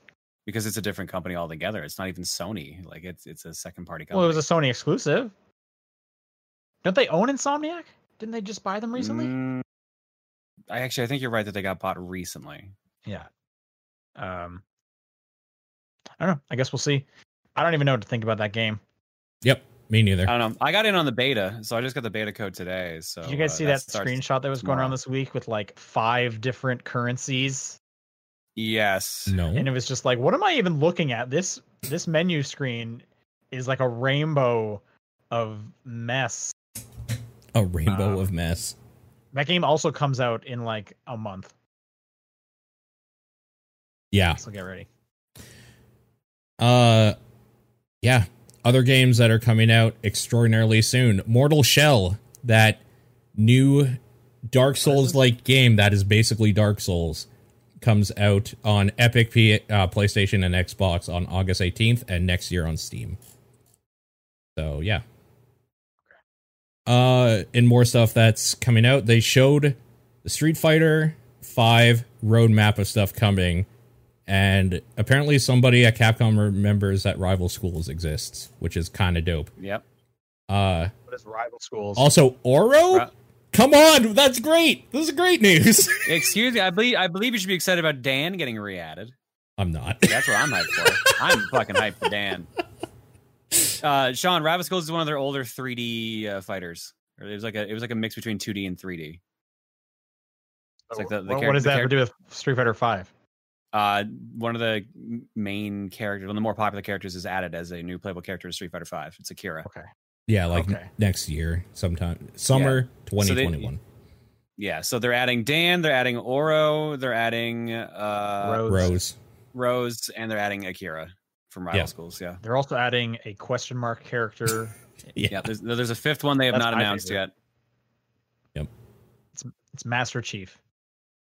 because it's a different company altogether. It's not even Sony. Like it's it's a second party company. Well, it was a Sony exclusive. Don't they own Insomniac? Didn't they just buy them recently? Mm, I actually I think you're right that they got bought recently. Yeah. Um, I don't know. I guess we'll see. I don't even know what to think about that game. Yep. Me neither. I don't know. I got in on the beta, so I just got the beta code today. So Did you guys uh, see that, starts screenshot that was going around this week with like five different currencies? Yes. no. And it was just like, what am I even looking at? This this menu screen is like a rainbow of mess. A rainbow uh, of mess. That game also comes out in like a month. Yeah. So get ready. Uh yeah. Other games that are coming out extraordinarily soon. Mortal Shell, that new Dark Souls like game that is basically Dark Souls, comes out on Epic P- uh, PlayStation and Xbox on August 18th and next year on Steam. So, yeah. Uh and more stuff that's coming out. They showed the Street Fighter 5 roadmap of stuff coming and apparently somebody at Capcom remembers that Rival Schools exists, which is kind of dope. Yep. Uh, What is rival schools? also, Oro, Ri- come on, that's great. This is great news. [LAUGHS] Excuse me. I believe I believe you should be excited about Dan getting re-added. I'm not. That's what I'm hyped for. I'm fucking hyped for Dan. [LAUGHS] Uh, Sean, Rabbit is one of their older 3D uh, fighters. Or It was like a it was like a mix between 2D and 3D. It's like the- the what, char- what does the that have to char- do with Street Fighter Five? Uh, one of the main characters, one of the more popular characters, is added as a new playable character in Street Fighter Five. It's Akira. Okay. Yeah, like Okay. n- next year, sometime summer So they- 2021. Yeah, so they're adding Dan, they're adding Oro, they're adding uh, Rose. Rose. Rose, and they're adding Akira from Rival Yeah. Schools. Yeah, They're also adding a question mark character. [LAUGHS] Yeah. yeah. There's, there's a fifth one they have That's not announced favorite. yet. Yep, it's Master Chief.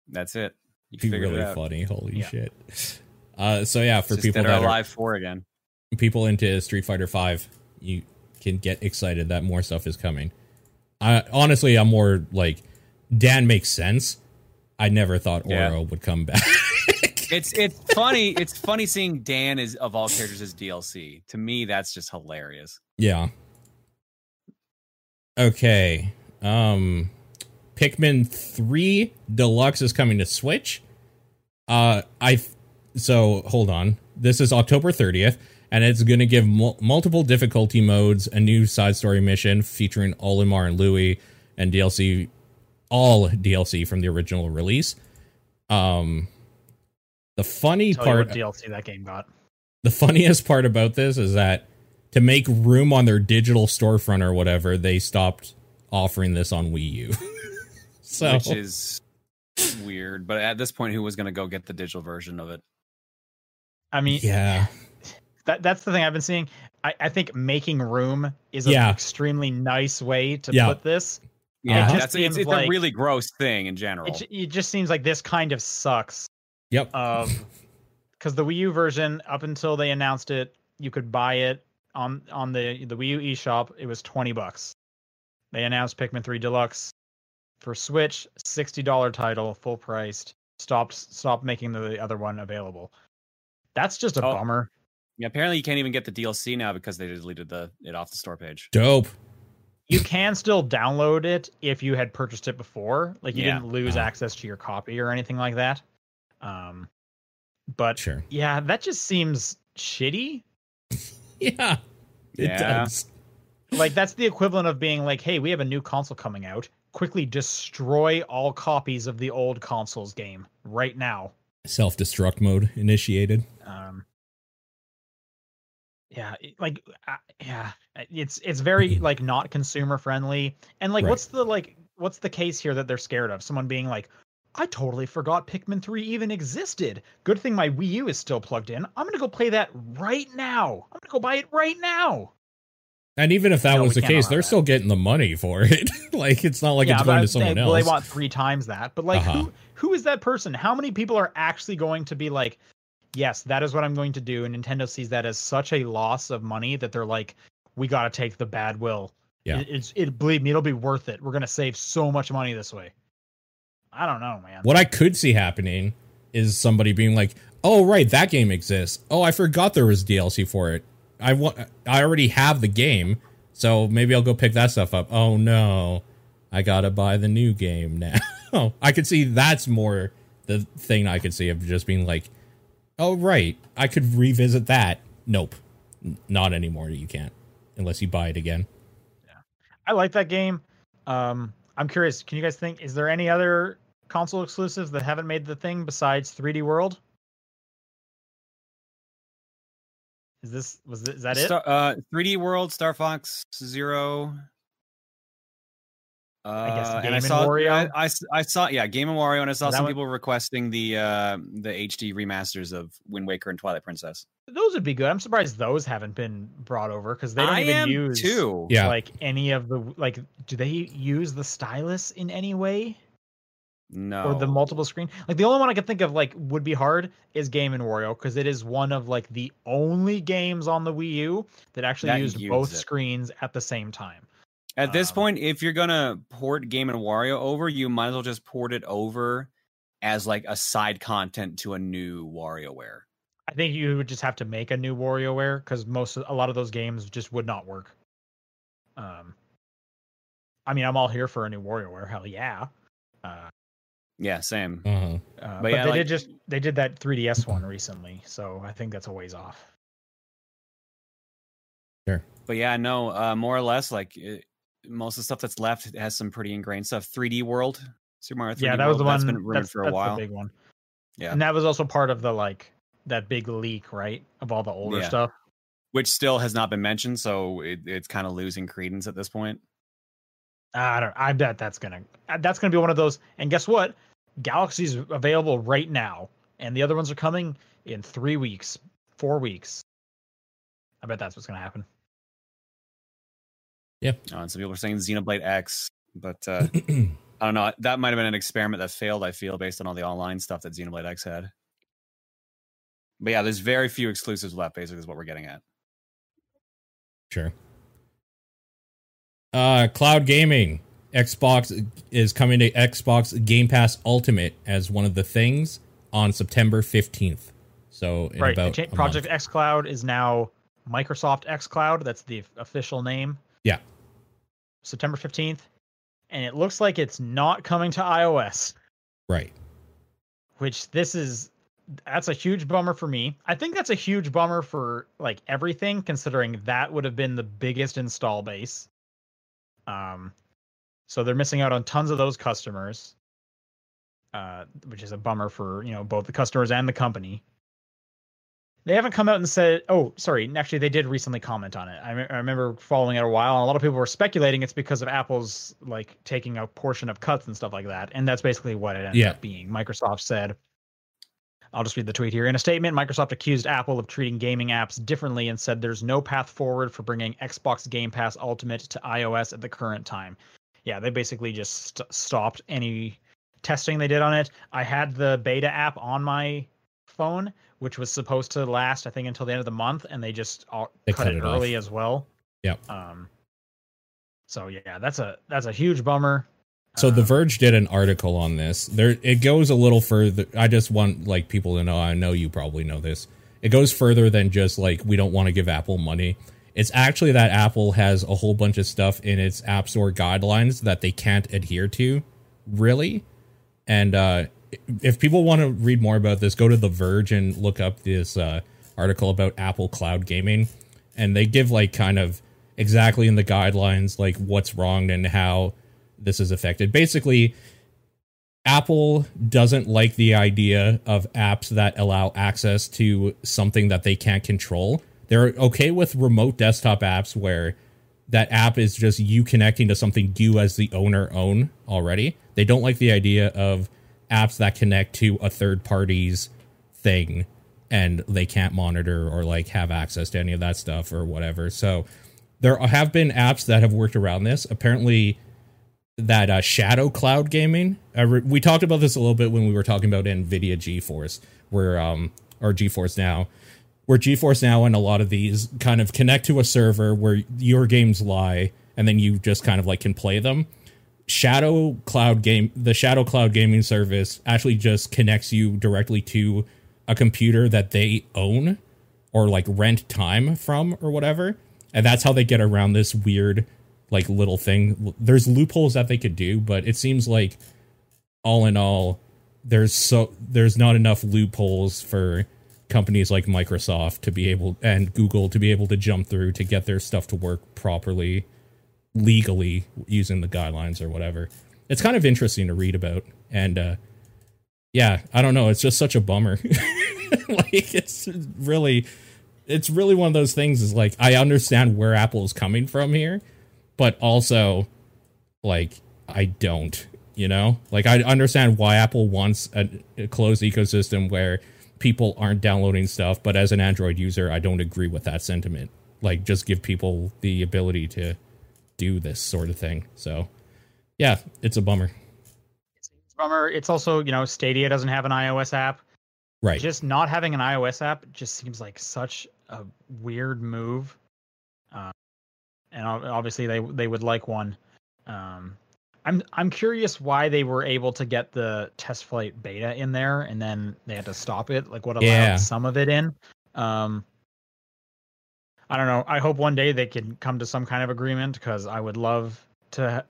That's it. You Be really it funny. Holy Yeah. shit. Uh, so yeah, for people Dead or that are Alive Four again. people into Street Fighter Five, you can get excited that more stuff is coming. I honestly, I'm more like Dan makes sense. I never thought Yeah. Oro would come back. [LAUGHS] It's it's funny. It's funny seeing Dan as of all characters as DLC. To me, that's just hilarious. yeah. Okay. Um Pikmin 3 Deluxe is coming to Switch. Uh I so hold on. This is October 30th and it's going to give mul- multiple difficulty modes, a new side story mission featuring Olimar and Louie and DLC all DLC from the original release. Um the funny Tell you part what DLC that game got. the funniest part about this is that to make room on their digital storefront or whatever, they stopped offering this on Wii U. [LAUGHS] so which is weird. But at this point, who was going to go get the digital version of it? I mean, yeah, that that's the thing I've been seeing. I, I think making room is an Yeah. extremely nice way to Yeah. put this. Yeah, Uh-huh. that's it's, it's like- a really gross thing in general. It, it just seems like this kind of sucks. Yep, Of because the Wii U version, up until they announced it, you could buy it on on the the Wii U eShop. It was twenty bucks. They announced Pikmin Three Deluxe for Switch, sixty dollar title, full priced. Stopped stopped making the other one available. That's just a Oh. bummer. yeah, apparently you can't even get the DLC now because they deleted the it off the store page. dope. You can still download it if you had purchased it before. Like you Yeah. didn't lose Ah. access to your copy or anything like that. Um, but Sure, yeah, that just seems shitty. [LAUGHS] yeah, it Yeah. does. Like that's the equivalent of being like, "Hey, we have a new console coming out. Quickly destroy all copies of the old console's game right now." Self destruct mode initiated. Um, yeah, like uh, yeah, it's it's very [CLEARS THROAT] like not consumer friendly. And like, Right. what's the like, what's the case here that they're scared of? Someone being like, "I totally forgot Pikmin three even existed. Good thing my Wii U is still plugged in. I'm gonna go play that right now. I'm gonna go buy it right now." And even if that No, was the case, they're that. still getting the money for it. [LAUGHS] like it's not like yeah, it's going to someone saying, else. well, they want three times that. But like, Uh-huh. who who is that person? How many people are actually going to be like, yes, that is what I'm going to do? And Nintendo sees that as such a loss of money that they're like, we got to take the bad will. Yeah. It, it's it. Believe me, it'll be worth it. We're gonna save so much money this way. I don't know, man. What I could see happening is somebody being like, "Oh, right, that game exists. Oh, I forgot there was DLC for it. I want. I already have the game, so maybe I'll go pick that stuff up. Oh no, I gotta buy the new game [LAUGHS] now. I could see that's more the thing I could see of just being like, "Oh, right, I could revisit that. Nope, not anymore. You can't unless you buy it again. Yeah, I like that game. Um, I'm curious. Can you guys think? Is there any other console exclusives that haven't made the thing besides 3D World? Is this was this, is that it? Star, uh, 3D World, Star Fox Zero. Uh, guess and I and saw, Wario? I, I s- I saw, yeah, Game and Wario, and I saw some what- people requesting the uh, the HD remasters of Wind Waker and Twilight Princess. Those would be good. I'm surprised those haven't been brought over because they don't I even use too. Yeah. like any of the like. Do they use the stylus in any way No, or the multiple screen? Like the only one I could think of like would be hard is Game and Wario because it is one of like the only games on the Wii U that actually That used both it. screens at the same time. At this Um, point, if you're gonna port Game and Wario over, you might as well just port it over as like a side content to a new WarioWare. I think you would just have to make a new WarioWare because most a lot of those games just would not work. Um, I mean, I'm all here for a new WarioWare. Hell yeah. Uh, Yeah, same. Uh-huh. uh, But but yeah, they like- did just they did that 3DS one recently, so I think that's a ways off. Sure. But yeah, no, uh, more or less, like it, most of the stuff that's left has some pretty ingrained stuff. 3D World, Super Mario 3D yeah, that was World, the one. that's been rumored that's, for a that's while. the big one. Yeah. And that was also part of the like that big leak, right? Of all the older Yeah. stuff. Which still has not been mentioned, so it, it's kind of losing credence at this point. I don't. I bet that's gonna. That's gonna be one of those. And guess what? Galaxy's available right now, and the other ones are coming in three weeks, four weeks. I bet that's what's gonna happen. Uh, and some people are saying Xenoblade X, but uh, [CLEARS THROAT] I don't know. That might have been an experiment that failed. I feel based on all the online stuff that Xenoblade X had. But yeah, there's very few exclusives left. Basically, is what we're getting at. Sure. Uh, cloud gaming. Xbox is coming to Xbox Game Pass Ultimate as one of the things on September 15th. So in right. about cha- Project month. X Cloud is now Microsoft X Cloud. That's the official name. Yeah. September fifteenth, and it looks like it's not coming to iOS. Right. which this is that's a huge bummer for me. I think that's a huge bummer for like everything considering that would have been the biggest install base. Um so they're missing out on tons of those customers. Uh which is a bummer for, you know, both the customers and the company. They haven't come out and said, "Oh, sorry." Actually, they did recently comment on it. I, me- I remember following it a while, and a lot of people were speculating it's because of Apple's like taking a portion of cuts and stuff like that, and that's basically what it ended Yeah. up being. Microsoft said, "I'll just read the tweet here." In a statement, Microsoft accused Apple of treating gaming apps differently and said there's no path forward for bringing Xbox Game Pass Ultimate to iOS at the current time. Yeah, they basically just st- stopped any testing they did on it. I had the beta app on my phone, which was supposed to last, I think, until the end of the month, and they just all They cut, cut it, it off. early as well. Yep. Um. So yeah, that's a that's a huge bummer. So The Um, Verge did an article on this. There, it goes a little further. I just want like people to know. I know you probably know this. It goes further than just like we don't want to give Apple money. It's actually that Apple has a whole bunch of stuff in its App Store guidelines that they can't adhere to, really. And uh, if people want to read more about this, go to The Verge and look up this uh, article about Apple Cloud Gaming, and they give like kind of exactly in the guidelines like what's wrong and how this is affected. Basically, Apple doesn't like the idea of apps that allow access to something that they can't control. They're okay with remote desktop apps where that app is just you connecting to something you as the owner own already. They don't like the idea of apps that connect to a third party's thing and they can't monitor or like have access to any of that stuff or whatever. So there have been apps that have worked around this. Apparently, that uh, shadow cloud gaming. Re- we talked about this a little bit when we were talking about Nvidia GeForce, where um or GeForce Now, where GeForce Now and a lot of these kind of connect to a server where your games lie, and then you just kind of like can play them. Shadow Cloud Game, the Shadow Cloud Gaming service actually just connects you directly to a computer that they own or like rent time from or whatever. And that's how they get around this weird like little thing. There's loopholes that they could do, but it seems like all in all there's so there's not enough loopholes for companies like Microsoft to be able and Google to be able to jump through to get their stuff to work properly legally using the guidelines or whatever. It's kind of interesting to read about and uh yeah, I don't know, it's just such a bummer. [LAUGHS] like it's really it's really one of those things is like I understand where Apple is coming from here, but also like I don't, you know? Like I understand why Apple wants a, a closed ecosystem where people aren't downloading stuff, but as an Android user, I don't agree with that sentiment. Like just give people the ability to do this sort of thing. So, yeah, it's a bummer. It's a bummer. It's also you know Stadia doesn't have an iOS app. Right. Just not having an iOS app just seems like such a weird move. Uh, and obviously they they would like one. Um, I'm I'm curious why they were able to get the test flight beta in there and then they had to stop it. Like what allowed Yeah. some of it in. Um, I don't know. I hope one day they can come to some kind of agreement because I would love to,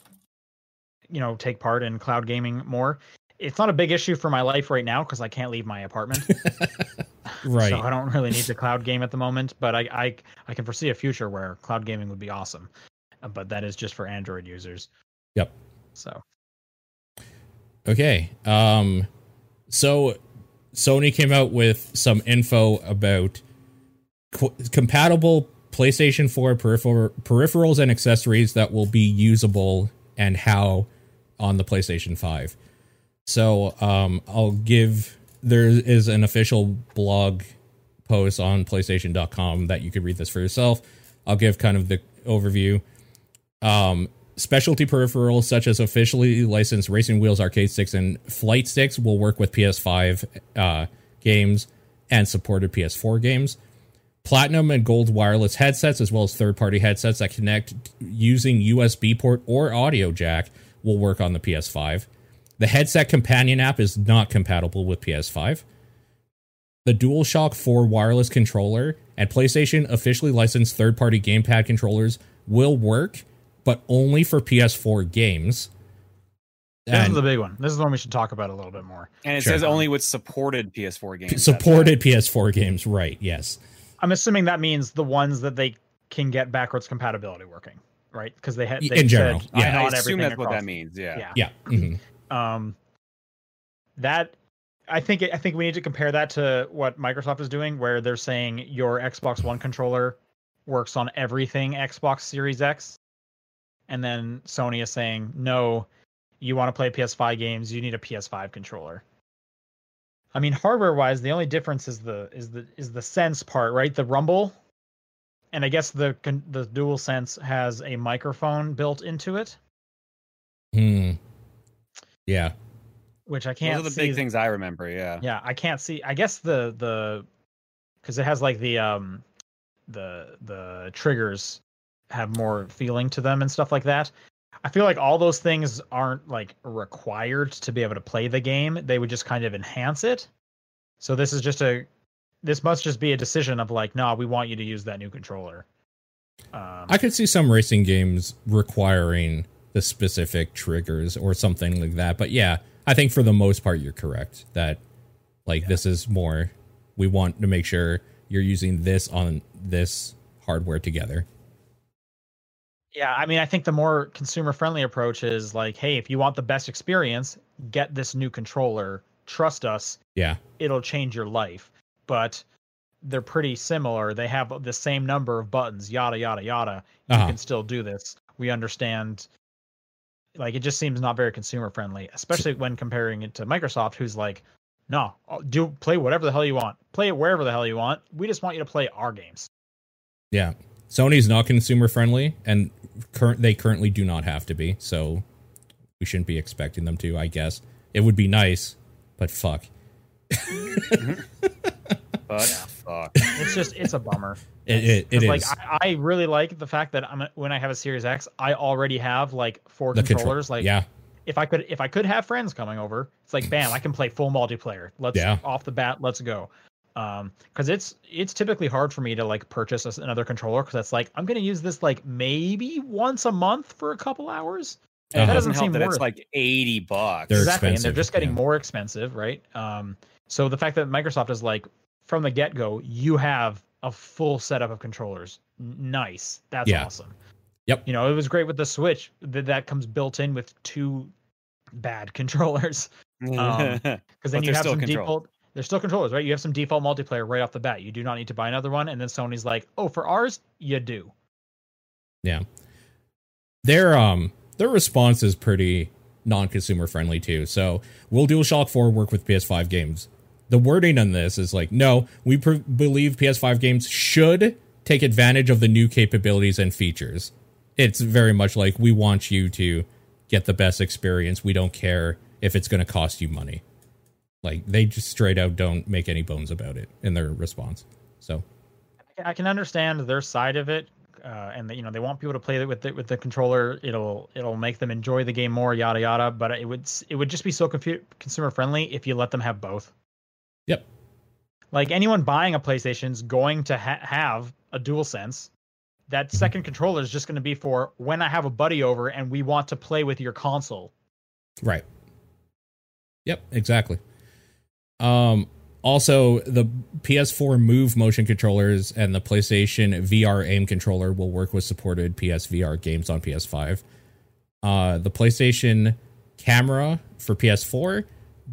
you know, take part in cloud gaming more. It's not a big issue for my life right now because I can't leave my apartment. [LAUGHS] right. So I don't really need to cloud game at the moment, but I I, I can foresee a future where cloud gaming would be awesome. Uh, But that is just for Android users. Yep. So Okay. Um so Sony came out with some info about qu- compatible PlayStation 4 peripher- peripherals and accessories that will be usable and how on the PlayStation 5. So um, I'll give there is an official blog post on PlayStation.com that you could read this for yourself. I'll give kind of the overview. Um, specialty peripherals such as officially licensed racing wheels, arcade sticks, and flight sticks will work with PS5 uh, games and supported PS4 games. Platinum and gold wireless headsets, as well as third party headsets that connect using USB port or audio jack, will work on the PS5. The headset companion app is not compatible with PS5. The DualShock 4 wireless controller and PlayStation officially licensed third party gamepad controllers will work, but only for PS4 games. This And is the big one. This is the one we should talk about a little bit more. And it Sure. says only with supported PS4 games. That's supported PS4 games, right? Yes. I'm assuming that means the ones that they can get backwards compatibility working, right? Because they had In they general, said, yeah. I not assume everything that's what that means. Yeah. Yeah. Yeah. mhm. Um, that I think I think we need to compare that to what Microsoft is doing, where they're saying your Xbox One controller works on everything Xbox Series X, and then Sony is saying no, you want to play PS5 games, you need a PS5 controller. I mean, hardware wise, the only difference is the is the is the sense part, right? The rumble, and I guess the con- the Dual Sense has a microphone built into it, Hmm. Yeah. which I can't. Those are the see big things I remember. Yeah. yeah i can't see i guess the the because it has like the um the the triggers have more feeling to them and stuff like that i feel like all those things aren't like required to be able to play the game they would just kind of enhance it so this is just a this must just be a decision of like no we want you to use that new controller um, I could see some racing games requiring the specific triggers or something like that. But yeah, I think for the most part you're correct that like this is more we want to make sure you're using this on this hardware together. Yeah, I mean, I think the more consumer friendly approach is like, hey, if you want the best experience, get this new controller. Trust us, Yeah. it'll change your life. But they're pretty similar. They have the same number of buttons, yada yada yada. You Uh-huh. can still do this. We understand. Like it just seems not very consumer friendly, especially when comparing it to Microsoft, who's like, no, do play whatever the hell you want, play it wherever the hell you want. We just want you to play our games. Yeah. Sony's not consumer friendly and current they currently do not have to be. So we shouldn't be expecting them to, I guess. It would be nice, but fuck. [LAUGHS] But [LAUGHS] fuck. It's just it's a bummer. [LAUGHS] It it, it 'Cause, like is. I, I really like the fact that I'm when I have a Series X, I already have like four the control- controllers. Like yeah. if I could if I could have friends coming over, it's like bam, I can play full multiplayer. Let's Yeah. off the bat, let's go. Um, because it's it's typically hard for me to like purchase a- another controller because that's like I'm gonna use this like maybe once a month for a couple hours. And Uh-huh. it doesn't doesn't help seem that it's like 80 bucks. They're exactly, and they're just getting yeah. more expensive, right? Um, so the fact that Microsoft is like from the get go, you have a full setup of controllers. N- Nice, that's Yeah. awesome. Yep. You know, it was great with the Switch that that comes built in with two bad [LAUGHS] controllers [LAUGHS] because then you have some control- default. They're still controllers, right? You have some default multiplayer right off the bat. You do not need to buy another one. And then Sony's like, "Oh, for ours, you do." Yeah. Their um their response is pretty non-consumer friendly too. So, will DualShock 4 work with PS5 games? The wording on this is like, no, we believe PS5 games should take advantage of the new capabilities and features. It's very much like we want you to get the best experience. We don't care if it's going to cost you money. Like they just straight out don't make any bones about it in their response. So, I can understand their side of it, uh, and that, you know they want people to play it with the, with the controller. It'll it'll make them enjoy the game more, yada yada. But it would it would just be so confu- consumer friendly if you let them have both. yep. Like anyone buying a PlayStation's going to ha- have a dual sense. That second controller is just going to be for when I have a buddy over and we want to play with your console. Right. Yep, exactly. Um also the PS4 Move motion controllers and the PlayStation VR aim controller will work with supported PSVR games on PS5. Uh the PlayStation camera for PS4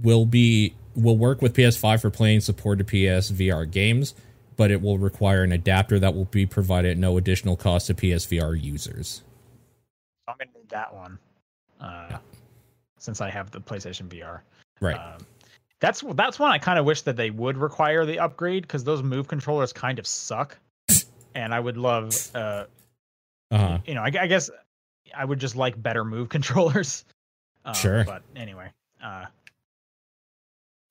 will be will work with PS5 for playing supported PSVR games, but it will require an adapter that will be provided at no additional cost to PSVR users. I'm gonna need that one. Uh, since I have the PlayStation VR. Right. Um, that's that's one I kind of wish that they would require the upgrade because those move controllers kind of suck, and I would love, uh, Uh-huh. you know, I, I guess I would just like better move [LAUGHS] controllers. Um, Sure. But anyway, uh,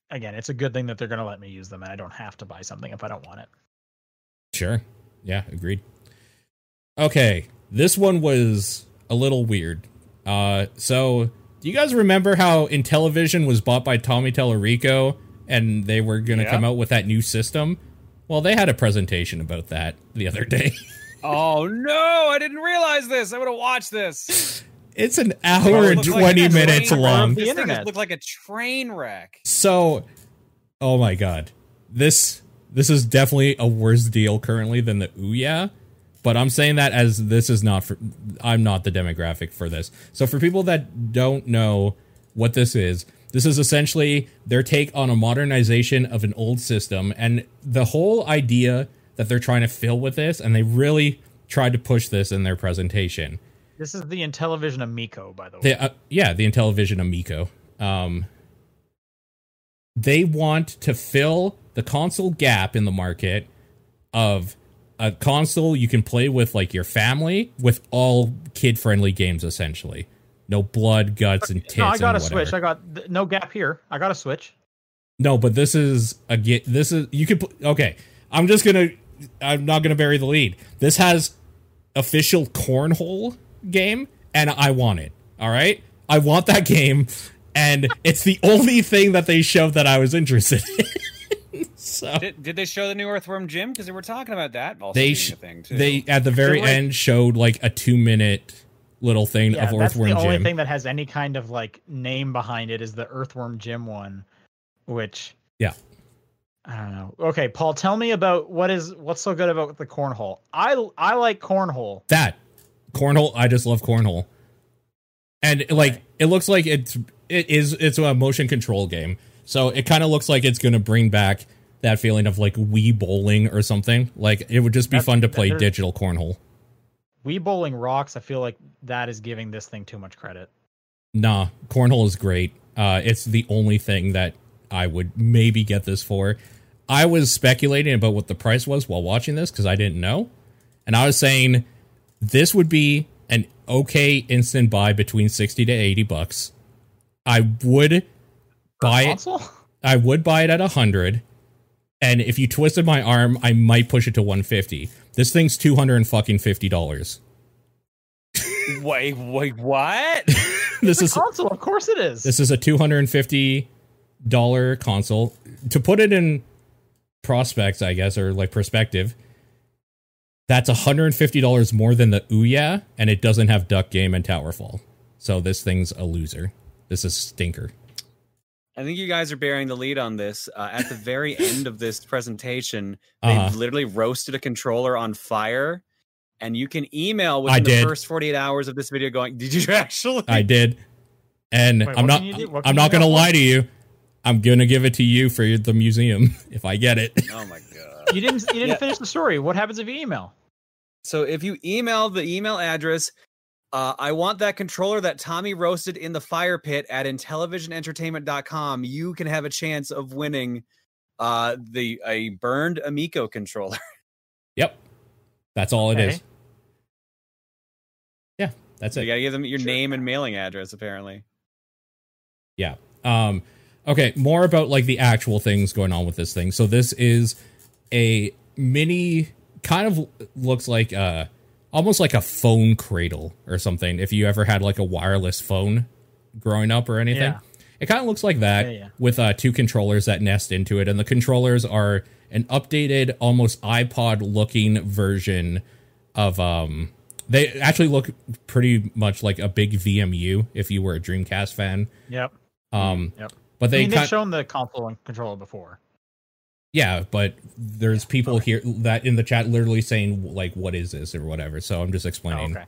again, it's a good thing that they're gonna let me use them, and I don't have to buy something if I don't want it. Sure. Yeah, agreed. Okay, this one was a little weird. Uh so do you guys remember how Intellivision was bought by Tommy Tallarico and they were going to Yeah. come out with that new system? Well, they had a presentation about that the other day. [LAUGHS] Oh no! I didn't realize this. I would have watched this. It's an hour and looked like 20 minutes long. This thing internet. looked like a train wreck. So, oh my god, this this is definitely a worse deal currently than the Ouya. But I'm saying that as this is not for I'm not the demographic for this. So for people that don't know what this is, this is essentially their take on a modernization of an old system, and the whole idea that they're trying to fill with this, and they really tried to push this in their presentation. This is the Intellivision Amico, by the way. The, uh, yeah, the Intellivision Amico. Um, they want to fill the console gap in the market of a console you can play with like your family with all kid friendly games essentially. No blood, guts, and tits. no, I got a whatever. switch. I got th- no gap here. I got a switch. No, but this is a get. This is you could. pl- Okay, I'm just gonna. I'm not gonna bury the lead. This has official cornhole game, and I want it. All right, I want that [LAUGHS] game, and it's the only thing that they showed that I was interested in. [LAUGHS] [LAUGHS] so Did, did they show the new Earthworm Jim? Because they were talking about that. Also they being sh- a thing too. they at the very They're like- end showed like a two minute little thing Yeah, of that's Earthworm the only Jim. thing that has any kind of like name behind it is the Earthworm Jim one, which Yeah. I don't know. Okay, Paul, tell me about what is what's so good about the cornhole. I I like cornhole. that cornhole i just love cornhole and like it looks like it's it is it's a motion control game so it kind of looks like it's gonna bring back that feeling of like wii bowling or something. Like it would just be fun to play digital cornhole. Wii Bowling rocks. I feel like that is giving this thing too much credit. nah cornhole is great. Uh it's the only thing that i would maybe get this for. I was speculating about what the price was while watching this because i didn't know. And i was saying this would be an okay instant buy between 60 to 80 bucks. I would buy it i would buy it at 100 and if you twisted my arm i might push it to 150 this thing's 200 and fucking 50 dollars [LAUGHS] wait, wait, what? [LAUGHS] this is console, of course it is. This is a two hundred and fifty dollar console. To put it in prospects, I guess, or like perspective, that's hundred and fifty dollars more than the Ouya, and it doesn't have Duck Game and Towerfall. So this thing's a loser. This is stinker. I think you guys are bearing the lead on this. Uh, at the very [LAUGHS] end of this presentation, they Uh-huh. literally roasted a controller on fire, and you can email within I the did. first 48 hours of this video going, Did you [LAUGHS] actually? I did, and Wait, I'm not. can you do? What I'm not gonna lie to you. I'm gonna give it to you for the museum [LAUGHS] if I get it. oh my God. You didn't you didn't Yeah. finish the story. What happens if you email? So if you email the email address, uh, I want that controller that Tommy roasted in the fire pit at intellivisionentertainment.com, you can have a chance of winning uh, the a burned Amico controller. [LAUGHS] Yep, that's all it Okay. is. Yeah, that's So it. you gotta give them your Sure. name and mailing address, apparently. Yeah. Um okay, more about like the actual things going on with this thing. So this is a mini kind of looks like uh almost like a phone cradle or something if you ever had like a wireless phone growing up or anything. Yeah. It kind of looks like that Yeah, yeah. with uh two controllers that nest into it and the controllers are an updated almost iPod looking version of um they actually look pretty much like a big VMU if you were a Dreamcast fan. Yep. Um, Yep. but I they mean, they've shown the console and controller before. Yeah, but there's people here that in the chat literally saying like, "What is this?" or whatever. So I'm just Oh, explaining. okay.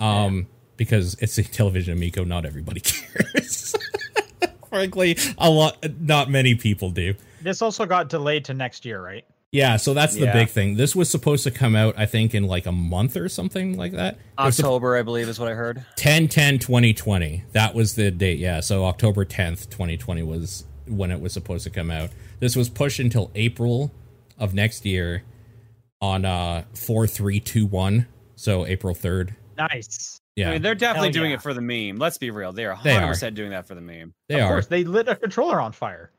Um, because it's Intellivision Amico, not everybody [LAUGHS] cares. [LAUGHS] Frankly, a lot not many people do. This also got delayed to next year, right? Yeah, so that's the Yeah. big thing. This was supposed to come out, I think, in like a month or something like that. October, I believe, is what I heard. 10 10 2020. That was the date. Yeah. So October 10th, 2020 was when it was supposed to come out. This was pushed until April of next year on uh 4321. So April 3rd. Nice. Yeah. I mean, they're definitely Hell doing yeah. it for the meme. Let's be real. They are They 100% doing that for the meme. they of are. course, they lit a controller on fire.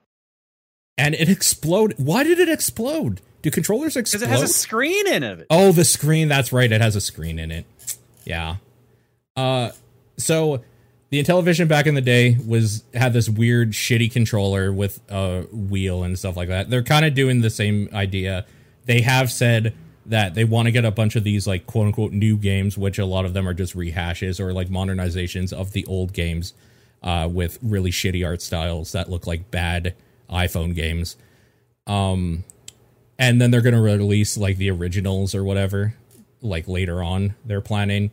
And it exploded. Why did it explode? Do controllers explode? Because explode? it has a screen in it. Oh, the screen. That's right. It has a screen in it. Yeah. Uh, so the Intellivision back in the day was had this weird, shitty controller with a wheel and stuff like that. They're kind of doing the same idea. They have said that they want to get a bunch of these like quote unquote new games, which a lot of them are just rehashes or like modernizations of the old games, uh, with really shitty art styles that look like bad iPhone games. Um, and then they're going to release like the originals or whatever like later on they're planning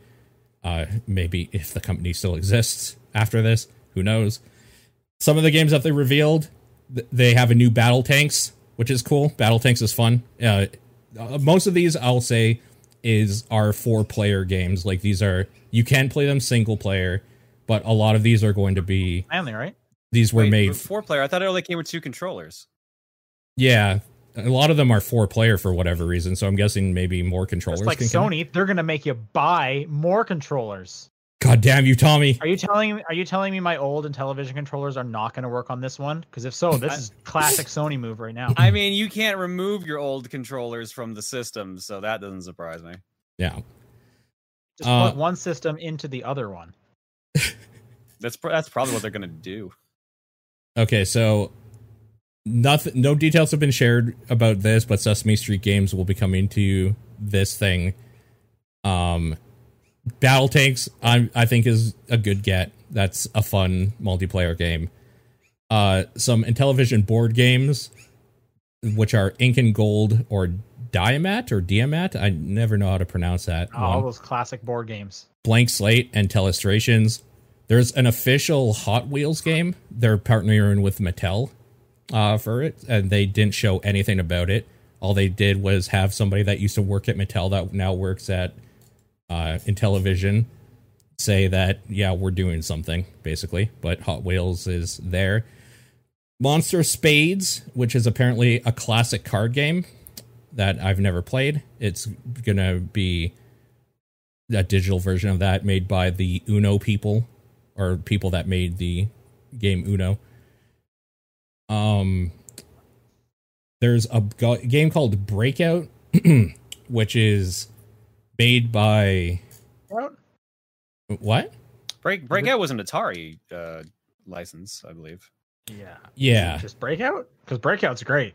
uh maybe if the company still exists after this who knows some of the games that they revealed th- they have a new battle tanks which is cool battle tanks is fun uh uh, most of these i'll say is are four player games like these are you can play them single player but a lot of these are going to be Manly, right? these were Wait, made four player. I thought it only came with two controllers. yeah a lot of them are four player for whatever reason so i'm guessing maybe more controllers Just like can come- Sony, they're gonna make you buy more controllers. god damn you tommy Are you telling Are you telling me my old Intellivision controllers are not gonna work on this one? Because if so, this is classic Sony move right now. I mean, you can't remove your old controllers from the system, so that doesn't surprise me. yeah Just Uh, plug one system into the other one. [LAUGHS] That's pr- that's probably what they're gonna do. Okay, so nothing, no details have been shared about this, but Sesame Street games will be coming to this thing. Um, Battle Tanks, I I think is a good get. That's a fun multiplayer game. Uh, some Intellivision board games, which are Ink and Gold or Diamat or Diamat. I never know how to pronounce that. Oh, all those classic board games. Blank Slate and Telestrations. There's an official Hot Wheels game. They're partnering with Mattel uh, for it, and they didn't show anything about it. All they did was have somebody that used to work at Mattel that now works at uh, Intellivision say that, yeah, we're doing something, basically. But Hot Wheels is there. Monster Spades, which is apparently a classic card game that I've never played. It's to be a digital version of that made by the Uno people or people that made the game Uno. Um, there's a go- game called Breakout, [CLEARS THROAT] which is made by what? Break Breakout was an Atari uh, license, I believe. Yeah. Yeah, Just Breakout? Because Breakout's great.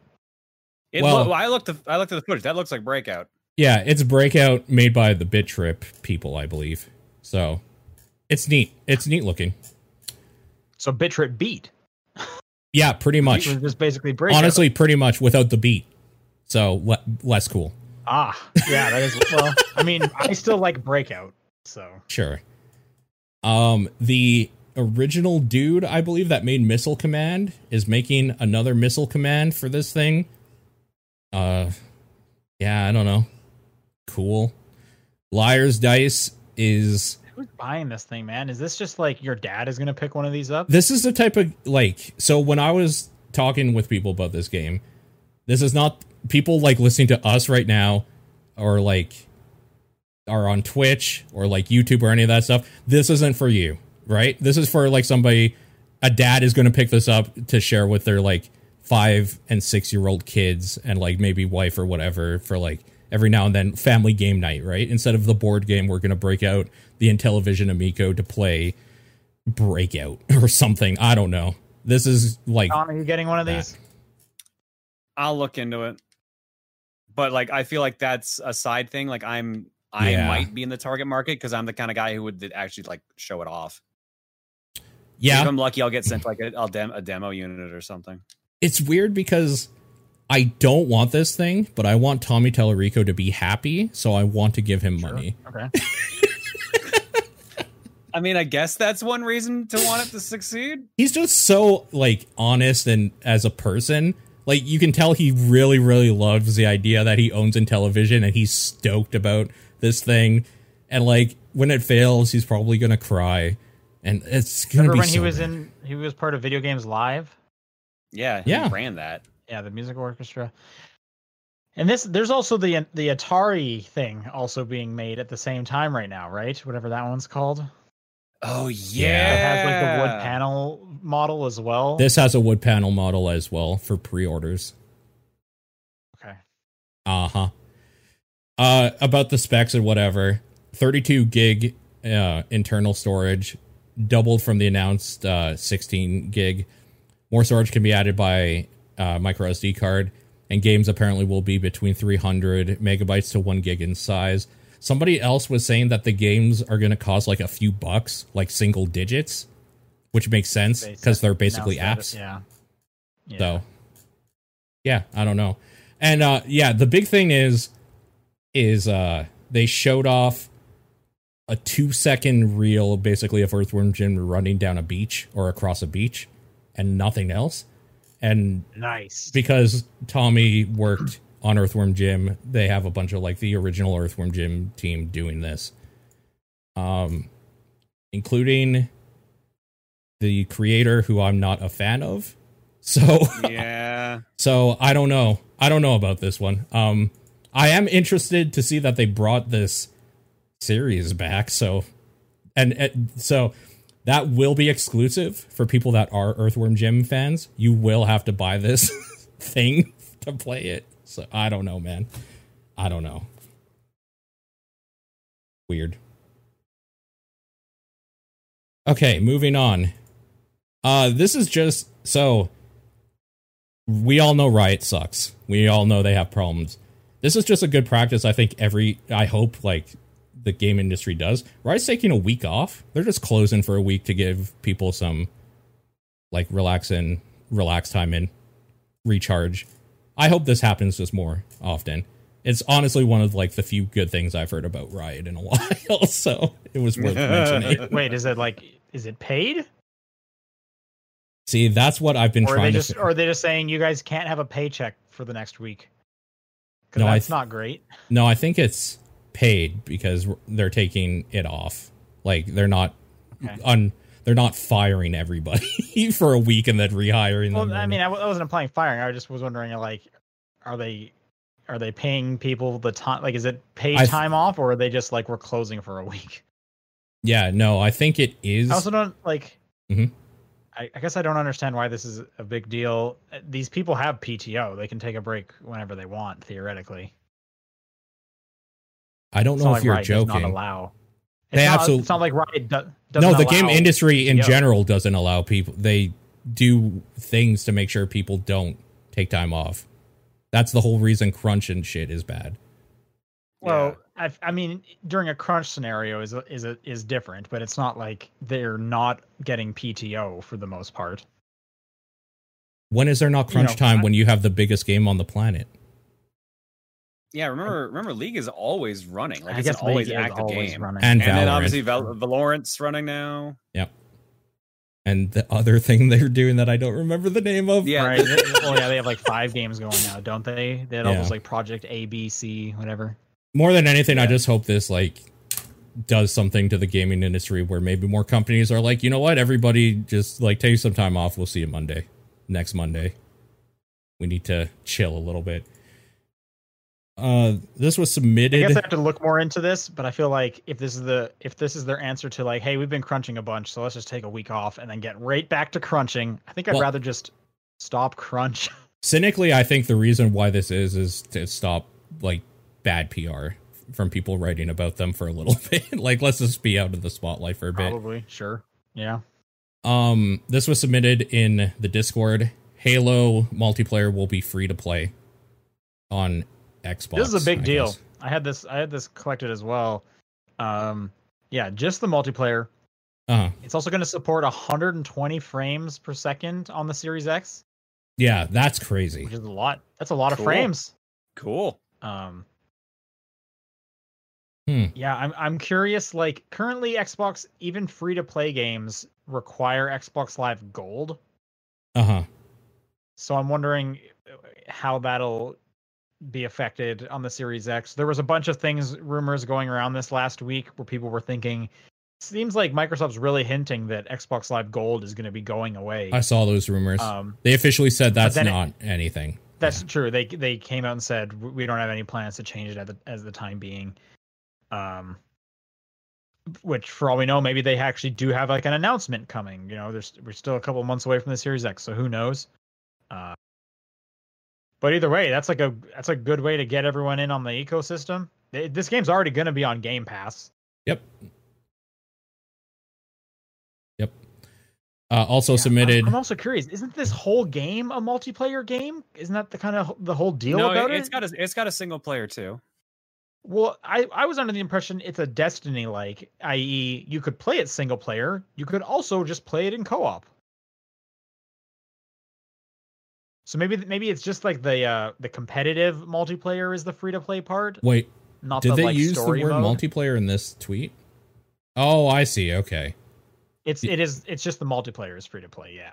It Well- well, I looked. The, I looked at the footage. That looks like Breakout. yeah, it's Breakout made by the Bit Trip people, I believe. So it's neat. It's neat looking. So Bitrip beat. Yeah, pretty much. Just basically Breakout. Honestly, pretty much without the beat. So le- less cool. Ah, yeah, that is. Well, I mean, I still like Breakout. So Sure. Um, the original dude, I believe, that made Missile Command is making another Missile Command for this thing. Uh, yeah, I don't know. Cool. Liar's Dice is who's buying this thing, man? Is this just like your dad is gonna pick one of these up? this is the type of like so when I was talking with people about this game, this is not people like listening to us right now or like are on Twitch or like YouTube or any of that stuff. This isn't for you, right? This is for like somebody a dad is going to pick this up to share with their like 5 and 6 year old kids and like maybe wife or whatever for like every now and then family game night, right? Instead of the board game, we're going to break out the Intellivision Amico to play breakout [LAUGHS] or something. I don't know. This is like Tom, are you getting one of that. these? I'll look into it. But like, I feel like that's a side thing. Like, I'm I Yeah. might be in the target market because I'm the kind of guy who would actually like show it off. Yeah, If yeah, I'm lucky, I'll get sent like a, I'll dem- a demo unit or something. it's weird because I don't want this thing, but I want Tommy Tallarico to be happy, so I want to give him money. Okay. [LAUGHS] I mean, I guess that's one reason to want it to succeed. He's just so like honest and as a person, like you can tell he really really loves the idea that he owns Intellivision and he's stoked about this thing. And like when it fails, he's probably gonna cry, and it's gonna Remember be when he was bad. in? He was part of Video Games Live. Yeah, he Yeah. ran that. Yeah, the music orchestra. And this, there's also the the Atari thing also being made at the same time right now, right? Whatever that one's called. Oh yeah, Yeah. It has like the wood panel model as well. This has a wood panel model as well for pre-orders. okay. Uh-huh. Uh about the specs and whatever. 32 gig uh internal storage doubled from the announced uh 16 gig. More storage can be added by uh micro SD card and games apparently will be between 300 megabytes to 1 gig in size. Somebody else was saying that the games are going to cost like a few bucks, like single digits, which makes sense because they're basically apps. Yeah. Yeah. So yeah, I don't know. And uh yeah, the big thing is is uh they showed off a 2 second reel basically of Earthworm Jim running down a beach or across a beach and nothing else. And nice. because Tommy worked on Earthworm Jim, they have a bunch of like the original Earthworm Jim team doing this. Um including the creator who I'm not a fan of. [LAUGHS] So yeah. so I don't know. I don't know about this one. Um I am interested to see that they brought this series back. So and, and so that will be exclusive for people that are Earthworm Jim fans. You will have to buy this [LAUGHS] thing to play it. So I don't know, man. I don't know. Weird. Okay, moving on. Uh this is just so we all know Riot sucks. We all know they have problems. This is just a good practice. I think every I hope like the game industry does. Riot's taking a week off. They're just closing for a week to give people some like relax and relax time and recharge. I hope this happens just more often. It's honestly one of like the few good things I've heard about Riot in a [LAUGHS] while, so it was worth mentioning. [LAUGHS] Wait, is it like is it paid? See, that's what I've been Or are trying they to. just fi- or are they just saying you guys can't have a paycheck for the next week? Because No, I that's th- not great. No, I think it's paid because they're taking it off. Like they're not Okay. un they're not firing everybody [LAUGHS] for a week and then rehiring them. Well, I mean, I, w- I wasn't implying firing. I just was wondering, like, are they are they paying people the time? Like, is it paid th- time off, or are they just like we're closing for a week? yeah, no, I think it is. I also don't like. Mhm. I, I guess I don't understand why this is a big deal. These people have PTO; they can take a break whenever they want, theoretically. I don't It's know if like you're Riot does not joking. allow. They It's not, absolute- It's not like Riot do, No, doesn't the game industry in PTO. general doesn't allow people. They do things to make sure people don't take time off. That's the whole reason crunch and shit is bad. Well, I, I mean, during a crunch scenario is is is different, but it's not like they're not getting PTO for the most part. When is there not You crunch know, time I- when you have the biggest game on the planet? Yeah, remember remember League is always running. Like I it's an always League active always game. running. And And then obviously Val- Valorant's running now. Yep. And the other thing they're doing that I don't remember the name of. Yeah. right. They- [LAUGHS] well, yeah, they have like five games going now, don't they? They had all Yeah. those like Project A, B, C, whatever. More than anything, I just hope this like does something to the gaming industry where maybe more companies are like, you know what, everybody just like take some time off. We'll see you Monday, next Monday. We need to chill a little bit. Uh, this was submitted. I guess I have to look more into this, but I feel like if this is the if this is their answer to like, hey, we've been crunching a bunch, so let's just take a week off and then get right back to crunching. I think I'd Well- rather just stop crunch. [LAUGHS] cynically i think the reason why this is is to stop like bad pr from people writing about them for a little [LAUGHS] bit like let's just be out of the spotlight for a bit Probably, sure. Yeah. um this was submitted in the discord halo multiplayer will be free to play on xbox this is a big I deal. guess. I had this I had this collected as well. Um yeah, just the multiplayer. Uh-huh. It's also going to support 120 frames per second on the Series X, yeah that's crazy which is a lot. That's a lot of frames. Cool. Um Yeah, I'm I'm curious. Like currently, Xbox even free to play games require Xbox Live Gold. Uh huh. So I'm wondering uh, how that'll be affected on the Series X. There was a bunch of things, rumors going around this last week where people were thinking, seems like Microsoft's really hinting that Xbox Live Gold is going to be going away. I saw those rumors. Um, they officially said that's then it- not anything. That's true. They they came out and said we don't have any plans to change it at the as the time being. Um, which for all we know, maybe they actually do have like an announcement coming. You know, there's we're still a couple months away from the Series X, so who knows? Uh, but either way, that's like a that's a good way to get everyone in on the ecosystem. This game's already going to be on Game Pass. Yep. Yep. Uh, also Yeah, submitted. I'm, also curious. Isn't this whole game a multiplayer game? Isn't that the kind of the whole deal no, about it's it? It's got a it's got a single player too. Well, I, I was under the impression it's a Destiny like, i.e., you could play it single player. You could also just play it in co op. So maybe maybe it's just like the uh, the competitive multiplayer is the free to play part, Wait, not did the they like use the word mode. multiplayer in this tweet? Oh, I see. Okay. It's it is it's just the multiplayer is free to play, yeah.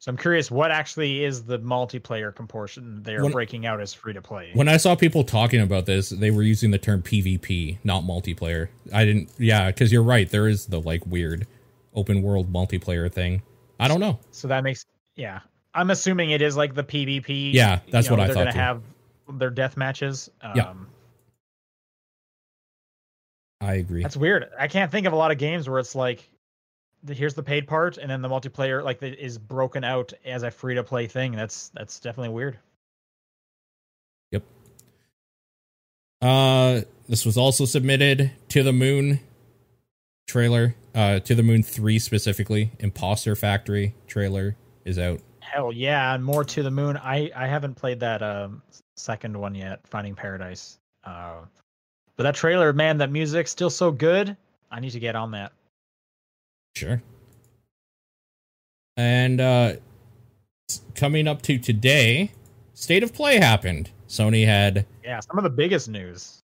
So I'm curious what actually is the multiplayer comportion they're When- breaking out as free to play. When I saw people talking about this, they were using the term PvP, not multiplayer. I didn't. Yeah, because you're right. There is the like weird open world multiplayer thing. I don't know. So that makes yeah. I'm assuming it is like the PvP. Yeah, that's you know, what I they're thought gonna too. have their death matches. Um, Yeah. I agree. That's weird. I can't think of a lot of games where it's like, the, here's the paid part, and then the multiplayer like is broken out as a free to play thing. That's that's definitely weird. Yep. Uh, this was also submitted to the moon trailer. Uh, to the moon three specifically. Impostor Factory trailer is out. Hell yeah, and more to the moon. I I haven't played that um second one yet, Finding Paradise. Uh, but that trailer, man, that music's still so good. I need to get on that. Sure. And uh coming up to today, State of Play happened. Sony had Yeah, some of the biggest news.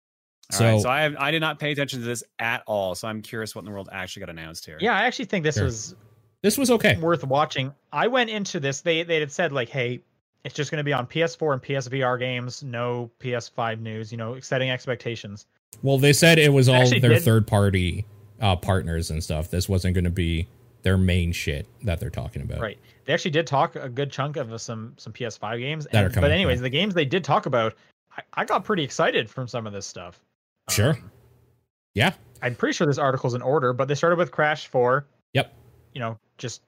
All right, So- so I have, I did not pay attention to this at all. So I'm curious what in the world actually got announced here. Yeah, I actually think this Sure. was this was okay. worth watching. I went into this. They they had said like, hey, it's just going to be on PS4 and PSVR games. No PS5 news. You know, setting expectations. Well, they said it was all their did- third party uh partners and stuff. This wasn't going to be their main shit that they're talking about. Right. They actually did talk a good chunk of some some PS5 games. That are coming, but anyways, yeah. the games they did talk about, I, I got pretty excited from some of this stuff. Sure. Um, Yeah. I'm pretty sure this article's in order, but they started with Crash 4. Yep. You know, just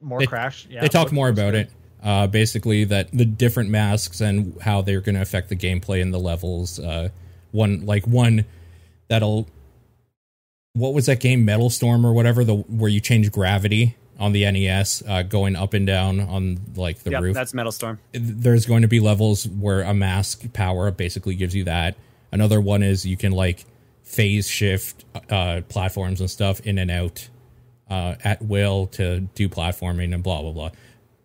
more They- Crash. Yeah. they talk more about good. it. Uh, basically, that the different masks and how they're going to affect the gameplay and the levels. Uh, one like one that'll. What was that game, Metal Storm or whatever? The where you change gravity on the NES, uh, going up and down on like the Yep, roof. that's Metal Storm. there's going to be levels where a mask power basically gives you that. Another one is you can like phase shift uh, platforms and stuff in and out uh, at will to do platforming and blah blah blah.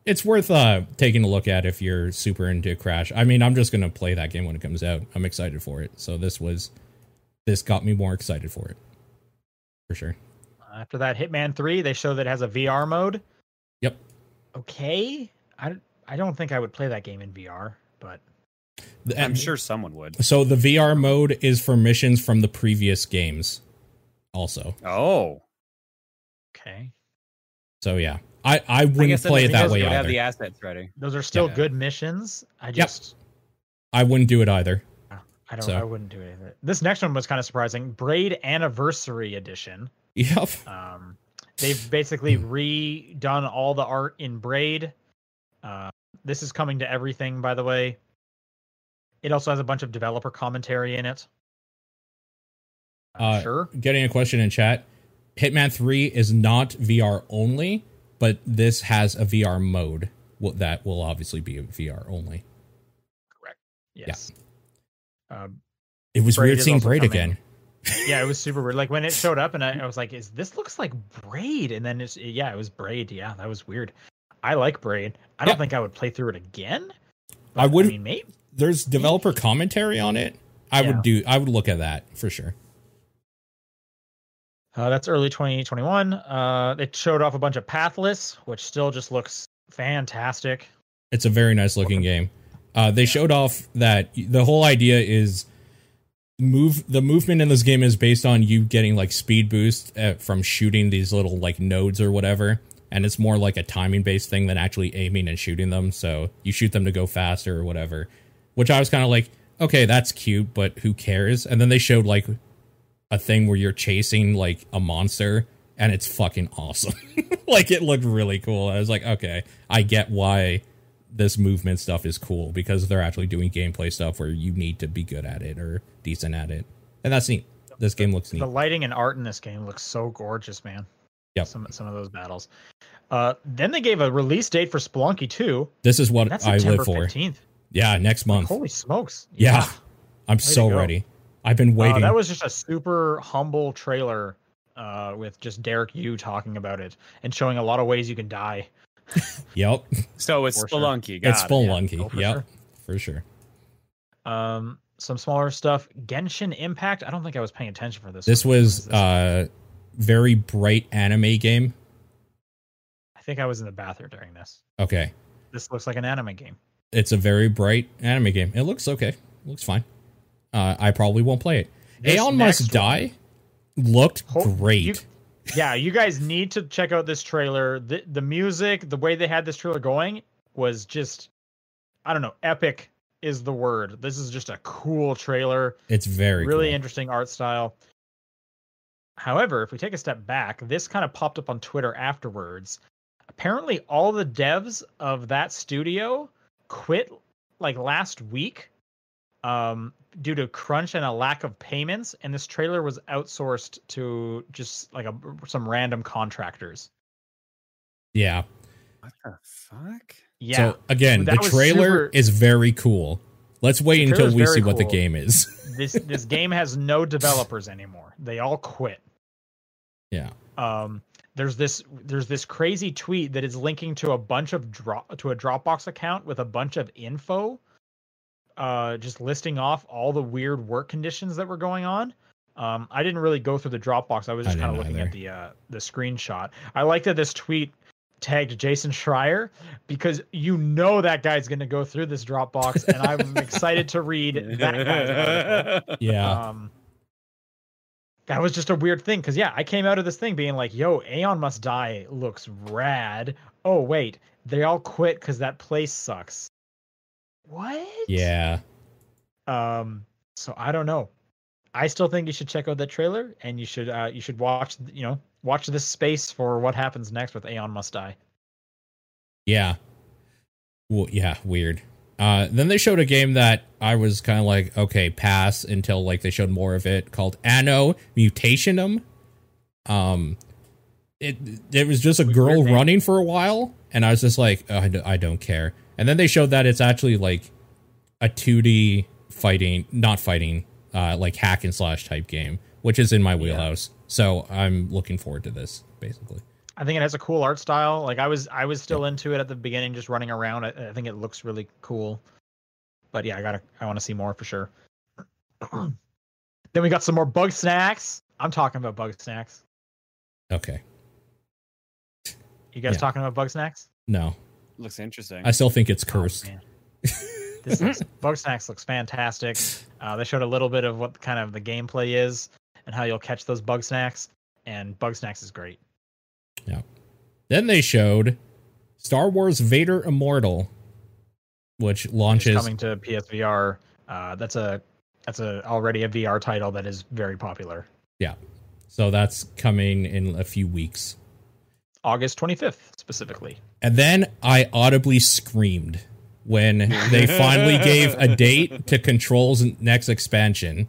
It's worth uh, taking a look at if you're super into Crash. I mean, I'm just gonna play that game when it comes out. I'm excited for it. So this was this got me more excited for it for sure. After that, Hitman 3, they show that it has a VR mode. Yep. Okay. I, I don't think I would play that game in VR, but I'm sure someone would. So the VR mode is for missions from the previous games, also. Oh, okay. So yeah, I I I wouldn't guess play it that way Would have either. the assets ready. Those are still Yeah. good missions. I just I wouldn't do it either. I don't So- I wouldn't do it either. This next one was kind of surprising. Braid Anniversary Edition. Yep. Um they've basically redone all the art in Braid. Uh this is coming to everything by the way. It also has a bunch of developer commentary in it. Uh, Uh, sure. Getting a question in chat. Hitman Three is not VR only, but this has a VR mode. That will obviously be a VR only. Correct. Yes. Um It was Braid weird seeing Braid coming. again. [LAUGHS] yeah, it was super weird. Like when it [LAUGHS] showed up, and I, I was like, "Is this looks like Braid?" And then it's yeah, it was Braid. Yeah, that was weird. I like Braid. I don't Yeah. think I would play through it again. I wouldn't- I mean, maybe. There's developer commentary on it. I Yeah. would do. I would look at that for sure. Uh, that's early 2021. Uh, it showed off a bunch of Pathless, which still just looks fantastic. It's a very nice looking game. Uh, they showed off that the whole idea is move the movement in this game is based on you getting like speed boost uh, from shooting these little like nodes or whatever and it's more like a timing based thing than actually aiming and shooting them so you shoot them to go faster or whatever which i was kind of like okay that's cute but who cares and then they showed like a thing where you're chasing like a monster and it's fucking awesome [LAUGHS] like it looked really cool i was like okay i get why this movement stuff is cool because they're actually doing gameplay stuff where you need to be good at it or decent at it, and that's neat. This game looks neat. The lighting and art in this game looks so gorgeous, man. Yeah. Some some of those battles. Uh, then they gave a release date for Spelunky 2. This is what I live for. 15th. Yeah, next month. Holy smokes! yeah, I'm to so ready. I've been Uh, waiting. that was just a super humble trailer uh, with just Derek Yu talking about it and showing a lot of ways you can die. [LAUGHS] yep, So it's For sure. Spelunky. it's Got it. Oh, for yep, sure. for sure. Um, some smaller stuff. Genshin Impact. I don't think I was paying attention for this. This one. Was is this? uh very bright anime game. I think I was in the bathroom during this. Okay, This looks like an anime game. it's a very bright anime game. It looks okay. It looks fine. Uh, I probably won't play it. This Aeon Must one- Die looked Ho- great. you- yeah, you guys need to check out this trailer. The the music, the way they had this trailer going was just I don't know, epic is the word. This is just a cool trailer. it's very really cool. interesting art style. However, if we take a step back, this kind of popped up on Twitter afterwards. Apparently, all the devs of that studio quit like last week um, due to crunch and a lack of payments, and this trailer was outsourced to just like a, some random contractors. Yeah. What the fuck? Yeah, So again, That the trailer super- is very cool. Let's wait The until we very see what the game is. [LAUGHS] this this [LAUGHS] game has no developers anymore. They all quit. yeah. um there's this there's this crazy tweet that is linking to a bunch of drop to a Dropbox account with a bunch of info uh just listing off all the weird work conditions that were going on. Um I didn't really go through the Dropbox. I was just kind of looking either. at the uh the screenshot. I like that this tweet tagged Jason Schreier because you know that guy's going to go through this Dropbox and I'm [LAUGHS] excited to read that guy's [LAUGHS] Yeah. um that was just a weird thing because yeah i came out of this thing being like yo aeon must die looks rad oh wait they all quit because that place sucks what yeah. um so i don't know i still think you should check out that trailer and you should uh you should watch you know watch this space for what happens next with aeon must die Yeah. Well, yeah, weird. Uh, then they showed a game that I was kind of like, okay, pass until like they showed more of it called Anno Mutationum. Um, it it was just a girl running for a while, and I was just like, oh, I, don't care. And then they showed that it's actually like a 2D fighting, not fighting, uh, like hack and slash type game, which is in my wheelhouse. So I'm looking forward to this, basically. I think it has a cool art style. Like I was, I was still into it at the beginning, just running around. I, I think it looks really cool. But yeah, I gotta, I want to see more for sure. [CLEARS THROAT] then we got some more Bugsnax. I'm talking about Bugsnax. Okay. You guys Yeah. talking about Bugsnax? No, Looks interesting. I still think it's Oh, cursed. man. [LAUGHS] this looks, Bugsnax looks fantastic. Uh, they showed a little bit of what kind of the gameplay is and how you'll catch those Bugsnax. And Bugsnax is great. Yeah. Then they showed Star Wars Vader Immortal, which It's launches. coming to PSVR. Uh, that's a that's a already a VR title that is very popular. Yeah. So that's coming in a few weeks. August 25th specifically. And then I audibly screamed when they finally gave a [LAUGHS] date to Control's next expansion.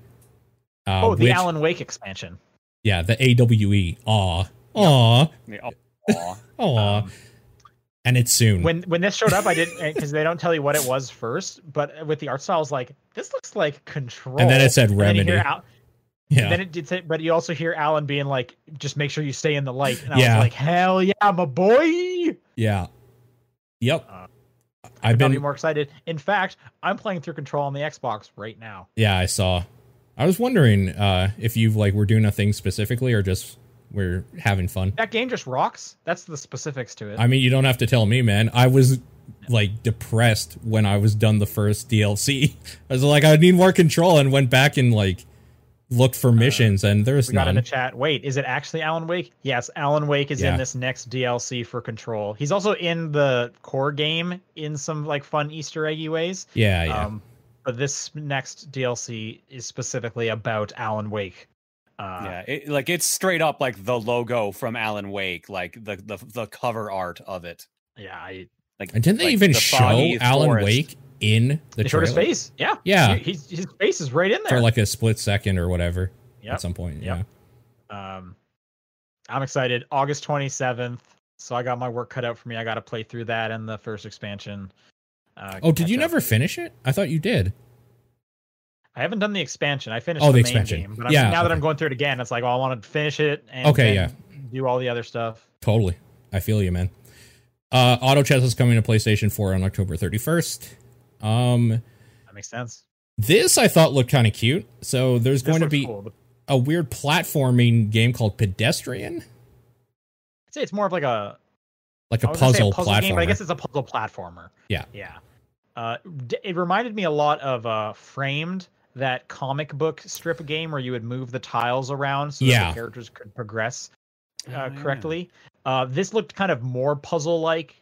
Uh, oh, the which- Alan Wake expansion. Yeah, the AWE. Aw. Aw. Yeah, aw. [LAUGHS] Aw. Um, and it's soon. when when this showed up, I didn't because they don't tell you what it was first. But with the art style, I was like, this looks like Control. and then it said And then you Remedy. hear Al- yeah. Then it did say, but you also hear Alan being like, just make sure you stay in the light. And I Yeah. was like, hell yeah, my boy. Yeah. Yep. Uh, I've I'll be more excited. In fact, I'm playing through Control on the Xbox right now. Yeah, I saw. I was wondering uh, if you've like were doing a thing specifically or just we're having fun. That game just rocks. That's the specifics to it. I mean, you don't have to tell me, man. I was like depressed when I was done the first DLC. [LAUGHS] I was like, I need more control, and went back and like looked for missions, and there's Uh, we got in the chat. Wait, is it actually Alan Wake? Yes, Alan Wake is Yeah. in this next DLC for Control. He's also in the core game in some like fun Easter eggy ways. yeah, yeah. Um, but this next DLC is specifically about Alan Wake. Uh, yeah, it, like it's straight up like the logo from Alan Wake, like the the the cover art of it. yeah. I, Like, and didn't they like even the show Alan forest. Wake in the his trailer face. Yeah, Yeah. He- he's, his face is right in there. for like a split second or whatever Yep. at some point? Yep. Yeah. Um, I'm excited. August 27th. So I got my work cut out for me. I got to play through that and the first expansion. Uh, Oh, did you up. never finish it? I thought you did. I haven't done the expansion. I finished Oh, the, the main expansion. game, but I'm, Yeah, now that. I'm going through it again, it's like, oh, I want to finish it and Okay, yeah. do all the other stuff. Totally. I feel you, man. Uh, Auto Chess is coming to PlayStation 4 on October 31st. Um, That makes sense. this I thought looked kind of cute. So there's This going to be cool. A weird platforming game called Pedestrian, I'd say it's more of like a like a was gonna puzzle, puzzle platformer. game, but I guess it's a puzzle platformer. Yeah. yeah. Uh, d- it reminded me a lot of uh, Framed, that comic book strip game where you would move the tiles around so that Yeah. the characters could progress Oh, uh, yeah. correctly. Uh, this looked kind of more puzzle like.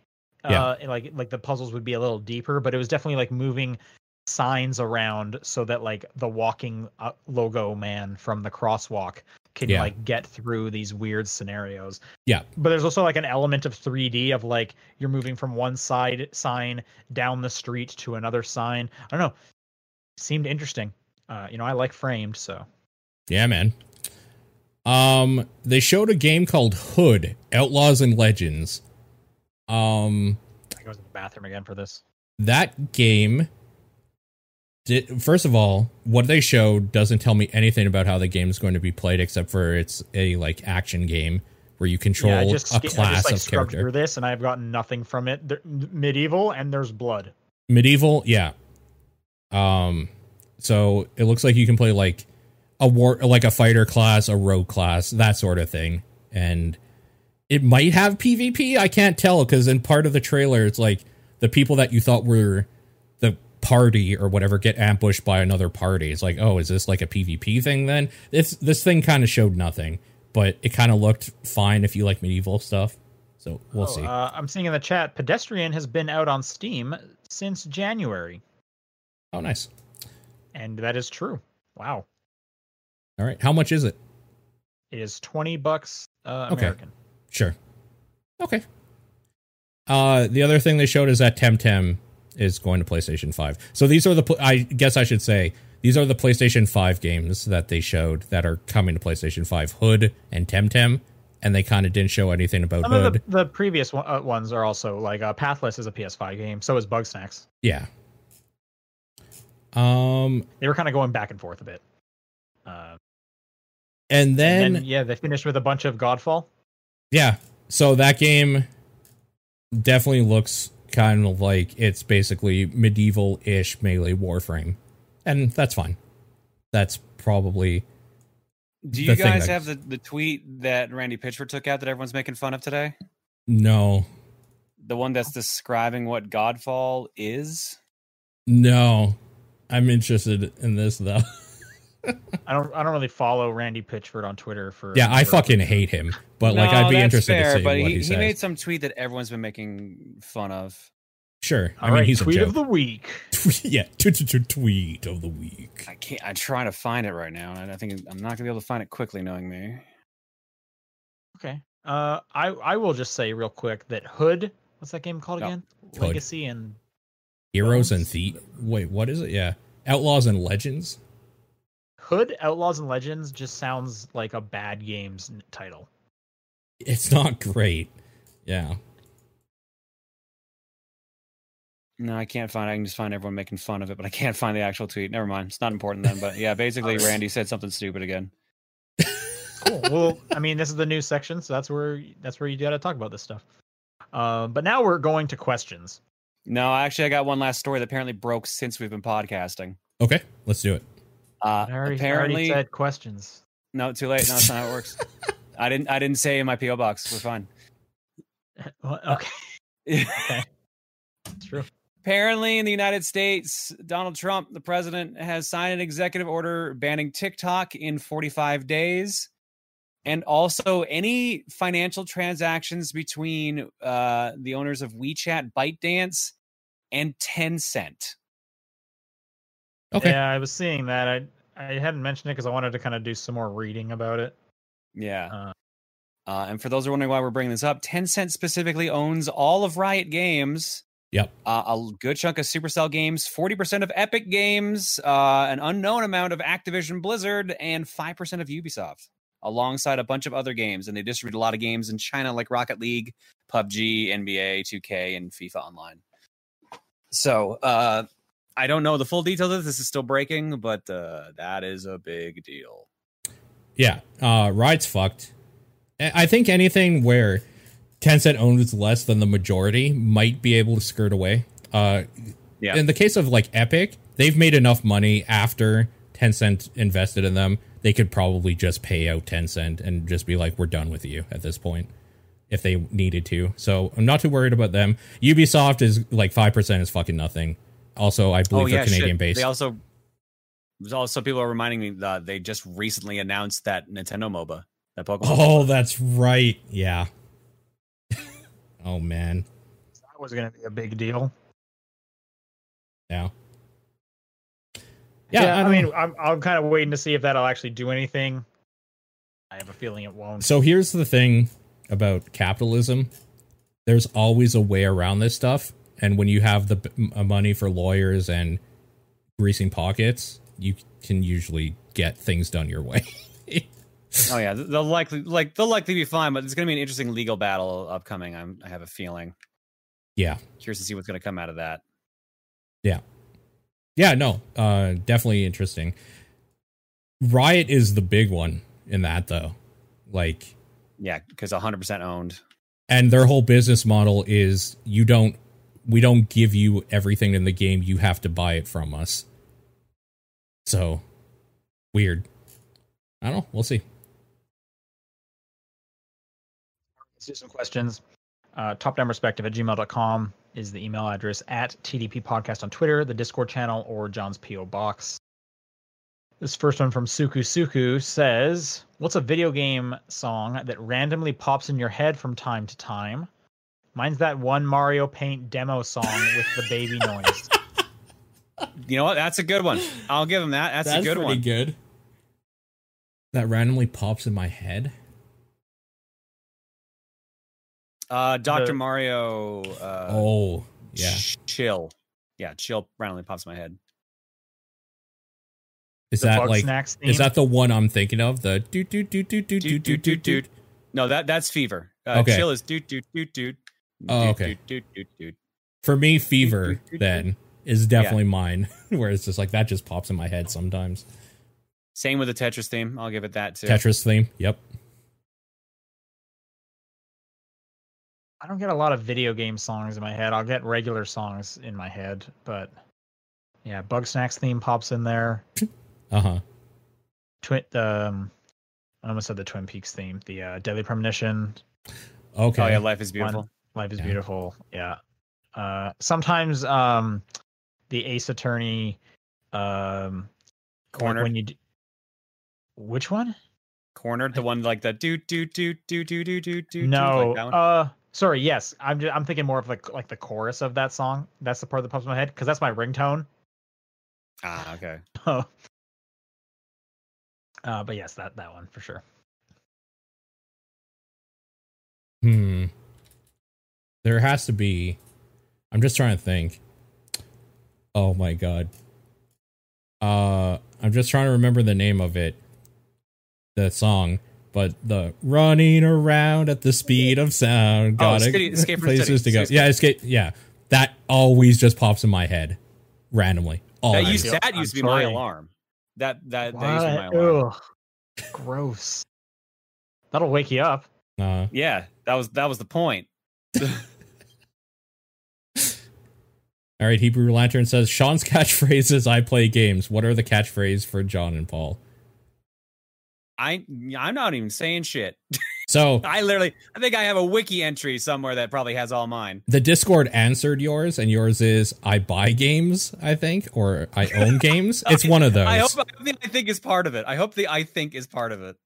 Yeah. Uh, and, like like the puzzles would be a little deeper, but it was definitely like moving signs around so that like the walking uh, logo man from the crosswalk can Yeah. like get through these weird scenarios. Yeah. But there's also like an element of 3D of like you're moving from one side sign down the street to another sign. I don't know. Seemed interesting. Uh, you know, I like framed, so Yeah, man. Um, they showed a game called Hood: Outlaws and Legends. Um, I goes to the bathroom again for this. that game did first of all what they show doesn't tell me anything about how the game is going to be played except for it's a like action game where you control yeah, I just, a sk- I class just like of character through this, and I've gotten nothing from it. Medieval, and there's blood. medieval yeah um so it looks like you can play like a war like a fighter class a rogue class that sort of thing and it might have pvp i can't tell because in part of the trailer it's like the people that you thought were the party or whatever get ambushed by another party. It's like oh is this like a pvp thing then? It's this thing kind of showed nothing but it kind of looked fine if you like medieval stuff. So we'll Oh, see. Uh, I'm seeing in the chat, Pedestrian has been out on Steam since January, oh nice. And that is true. Wow, all right. How much is it? It is twenty bucks uh, Okay. Sure. Okay. Uh, the other thing they showed is that Temtem is going to PlayStation 5. So these are the, I guess I should say, these are the PlayStation 5 games that they showed that are coming to PlayStation 5 Hood and Temtem. And they kind of didn't show anything about Some Hood. the, the previous one, uh, ones are also like uh, Pathless is a PS5 game. So is Bugsnax. yeah. Um, They were kind of going back and forth a bit. Uh, and then, and then yeah, they finished with a bunch of Godfall. Yeah. So that game definitely looks kind of like it's basically medieval ish melee Warframe. And that's fine. That's probably Do you guys that- have the, the tweet that Randy Pitchford took out that everyone's making fun of today? no. The one that's describing what Godfall is? No, I'm interested in this though. [LAUGHS] I don't I don't really follow Randy Pitchford on Twitter for yeah, I for- fucking hate him, but like I'd be interested fair, to see but what he, he, says. made some tweet that everyone's been making fun of. sure, I All mean right, he's tweet a joke. of the week. [LAUGHS] yeah, tweet tweet of the week. I can't. I'm trying to find it right now, and I think I'm not gonna be able to find it quickly, knowing me. Okay. Uh, I I will just say real quick that Hood. What's that game called Oh, again? Hood. Legacy and Heroes and Bones? Thieves. Wait, what is it? Yeah, Outlaws and Legends. Hood Outlaws and Legends just sounds like a bad game's title. It's not great. Yeah, No, I can't find. I can just find everyone making fun of it, but I can't find the actual tweet. Never mind. It's not important then. But yeah, basically, [LAUGHS] Randy said something stupid again. Cool. well, I mean, this is the news section, so that's where that's where you got to talk about this stuff. Um, but now we're going to questions. No, actually, I got one last story that apparently broke since we've been podcasting. okay, let's do it. Uh, I already, I already apparently, said questions. no, too late. No, that's not how it works. [LAUGHS] I didn't. I didn't say in my PO box. We're fine. [LAUGHS] Well, okay, [LAUGHS] true. Apparently, in the United States, Donald Trump, the president, has signed an executive order banning TikTok in 45 days, and also any financial transactions between uh, the owners of WeChat, ByteDance, and Tencent. Okay. Yeah, I was seeing that. I I hadn't mentioned it because I wanted to kind of do some more reading about it. Yeah. Uh, Uh, and for those who are wondering why we're bringing this up, Tencent specifically owns all of Riot Games. Yep. Uh, a good chunk of Supercell games, 40% of Epic Games, uh, an unknown amount of Activision Blizzard, and 5% of Ubisoft, alongside a bunch of other games. And they distribute a lot of games in China like Rocket League, PUBG, NBA, 2K, and FIFA Online. So uh, I don't know the full details of this. This is still breaking, but uh, that is a big deal. Yeah, uh, Riot's fucked. I I think anything where Tencent owns less than the majority might be able to skirt away. Uh, Yeah. In the case of like Epic, they've made enough money after Tencent invested in them. They could probably just pay out Tencent and just be like, "We're done with you" at this point, if they needed to. So I'm not too worried about them. Ubisoft is like five percent is fucking nothing. Also, I oh, believe they're Canadian Oh, shit. based. They also there's also people are reminding me that they just recently announced that Nintendo MOBA, that Pokemon. Oh, that's right. Yeah. [LAUGHS] oh man. that was going to be a big deal. Yeah. Yeah, I, don't mean, know. I'm I'm kind of waiting to see if that'll actually do anything. I have a feeling it won't. So here's the thing about capitalism. There's always a way around this stuff, and when you have the money for lawyers and greasing pockets, you can usually get things done your way. [LAUGHS] Oh yeah, they'll likely like they'll likely be fine, but it's going to be an interesting legal battle upcoming. I'm, I have a feeling. yeah. Curious to see what's going to come out of that. Yeah, yeah, no. Uh definitely interesting. Riot is the big one in that though. Like Yeah, because 100 percent owned. and their whole business model is you don't we don't give you everything in the game you have to buy it from us so weird i don't know we'll see Let's do some questions. Uh, top down perspective at gmail.com is the email address at TDP Podcast on Twitter, the Discord channel, or John's P.O. Box. This first one from Suku Suku says, What's a video game song that randomly pops in your head from time to time? Mine's that one Mario Paint demo song with the baby noise. You know what? That's a good one. I'll give him that. That's, a good one. good that randomly pops in my head Uh, Doctor The- Mario. Uh, oh yeah chill. Yeah, chill. Randomly pops in my head. is The that like theme. is that the one i'm thinking of the do do do do do do do do do No, that that's fever. Uh, Okay. Chill is doot doot doot doot. Oh, okay. Doot, doot, doot, doot. for me fever do, do, do. then is definitely mine [LAUGHS] where it's just like that just pops in my head sometimes Same with the Tetris theme. I'll give it that too. tetris theme yep I don't get a lot of video game songs in my head. I'll get regular songs in my head, but yeah, Bugsnax theme pops in there. [LAUGHS] uh-huh Twin, um, I almost said the Twin Peaks theme. The uh, Deadly Premonition, okay Oh yeah, life is beautiful. Life is Yeah. Beautiful. Yeah. Uh, sometimes um, the Ace Attorney, um, like Cornered. when you, d- which one? Cornered, the one like the doot doot doot doot doot doot doot doot. no. like uh, sorry. Yes, I'm. ju- I'm thinking more of like like the chorus of that song. That's the part that pops in my head because that's my ringtone. ah, okay. [LAUGHS] uh, but yes, that that one for sure. Hmm. There has to be. I'm just trying to think. Oh my god. Uh, I'm just trying to remember the name of it. The song, but the running around at the speed of sound. Oh, Gotta City- Escape [LAUGHS] from places City. to go. City Yeah, escape. Yeah, that always just pops in my head randomly. All that used that used to be my alarm. That that that used to be my alarm. Ugh. Gross. That'll wake you up. Uh, Yeah, that was that was the point. [LAUGHS] all right, Hebrew Lantern says Sean's [LAUGHS] catchphrase is "I play games." What are the catchphrase for John and Paul? I I'm not even saying shit. [LAUGHS] So I literally I think I have a wiki entry somewhere that probably has all mine. the Discord answered yours, and yours is I buy games, I think, or I own games. [LAUGHS] It's one of those. I hope I the I think is part of it. I hope the I think is part of it.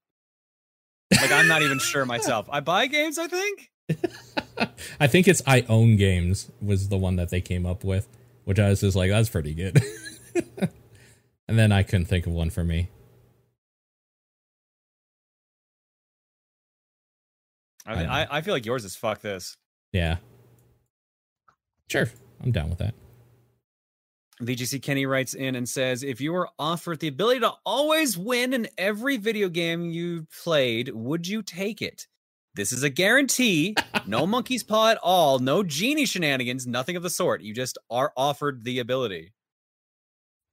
Like I'm not even sure myself. I buy games, I think. [LAUGHS] I think it's I own games was the one that they came up with, which I was just like, that's pretty good. [LAUGHS] and then I couldn't think of one for me. I, mean, I, I feel like yours is fuck this. Yeah. Sure. I'm down with that. VGC Kenny writes in and says, if you were offered the ability to always win in every video game you played, would you take it? This is a guarantee. No [LAUGHS] monkey's paw at all. No genie shenanigans. Nothing of the sort. You just are offered the ability.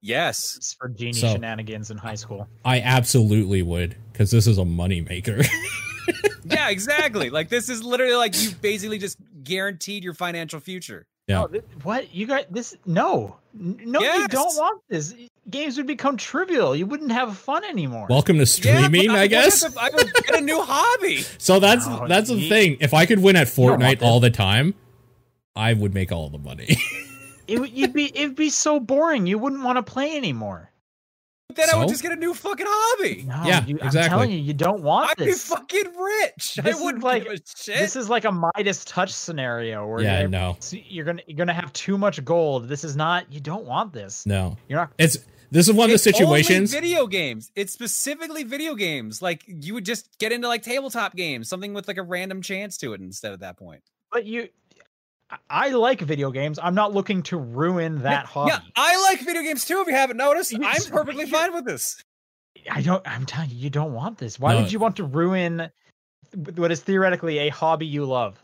Yes. It's for genie So- shenanigans in high school. I absolutely would, because this is a moneymaker. [LAUGHS] Yeah, exactly. like this is literally like you basically just guaranteed your financial future. Yeah. No, th- what you got? This no, N- no, you don't want this. Games would become trivial. You wouldn't have fun anymore. Welcome to Yeah, but streaming, I guess. to- I would get a new hobby. [LAUGHS] So that's No, that's the thing. If I could win at Fortnite all the time, I would make all the money. [LAUGHS] it would you'd be it'd be so boring. You wouldn't want to play anymore. Then I would just get a new fucking hobby. No, Yeah, you, I'm exactly. telling you, you don't want I'd be fucking rich. This is wouldn't like- give a shit. This is like a Midas touch scenario where yeah, you're, no, you're gonna you're gonna have too much gold. This is not. You don't want this. no. You're not. It's this is one of the It's only situations. video games. It's specifically video games. Like you would just get into like tabletop games, something with like a random chance to it instead at that point. But you. I- I like video games. I'm not looking to ruin that hobby. Yeah, I like video games too. If you haven't noticed, I'm perfectly fine with this. I don't. I'm telling you, you don't want this. Why No. would you want to ruin what is theoretically a hobby you love?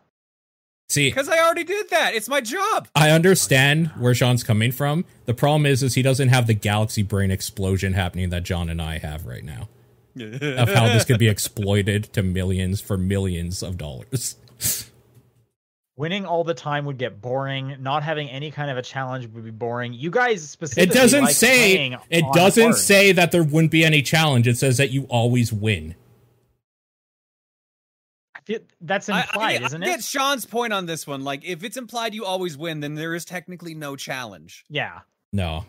See, Because I already did that. It's my job. I understand where Sean's coming from. The problem is, is he doesn't have the galaxy brain explosion happening that John and I have right now [LAUGHS] of how this could be exploited to millions for millions of dollars. [LAUGHS] Winning all the time would get boring. Not having any kind of a challenge would be boring. You guys specifically. It specifically doesn't like say it doesn't hard. say that there wouldn't be any challenge. It says that you always win. I feel- That's I- implied, I, isn't I get it? Sean's point on this one. Like, if it's implied you always win, then there is technically no challenge. Yeah. No.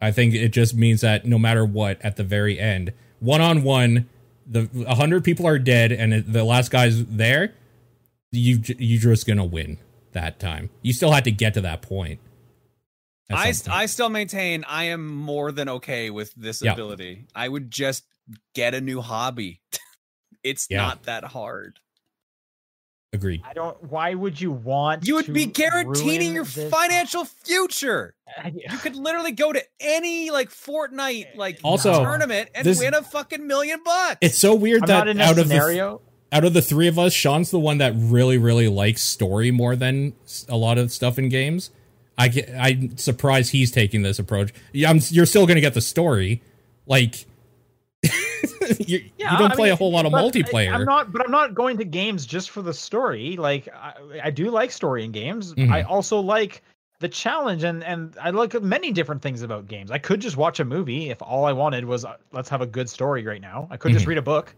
I think it just means that no matter what, at the very end, one on one, the a hundred people are dead, and it- the last guy's there. You you're just gonna win that time. You still had to get to that point. I, st- I still maintain I am more than okay with this Yeah. ability. I would just get a new hobby. [LAUGHS] it's Yeah. not that hard. agreed. I don't. Why would you want? You would to be guaranteeing your this- financial future. [LAUGHS] I- You could literally go to any like Fortnite like Also, tournament and this- win a fucking million bucks. It's so weird I'm that not in out a of the scenario. Out of the three of us, Sean's the one that really, really likes story more than a lot of stuff in games. I get, I'm surprised he's taking this approach. Yeah, I'm, you're still going to get the story. Like, [LAUGHS] you, Yeah, you don't I play mean, a whole lot of I- multiplayer. I'm not, but I'm not going to games just for the story. Like I, I do like story in games. Mhm. I also like the challenge, and and I like many different things about games. I could just watch a movie if all I wanted was uh, let's have a good story right now. I could just Mhm. read a book.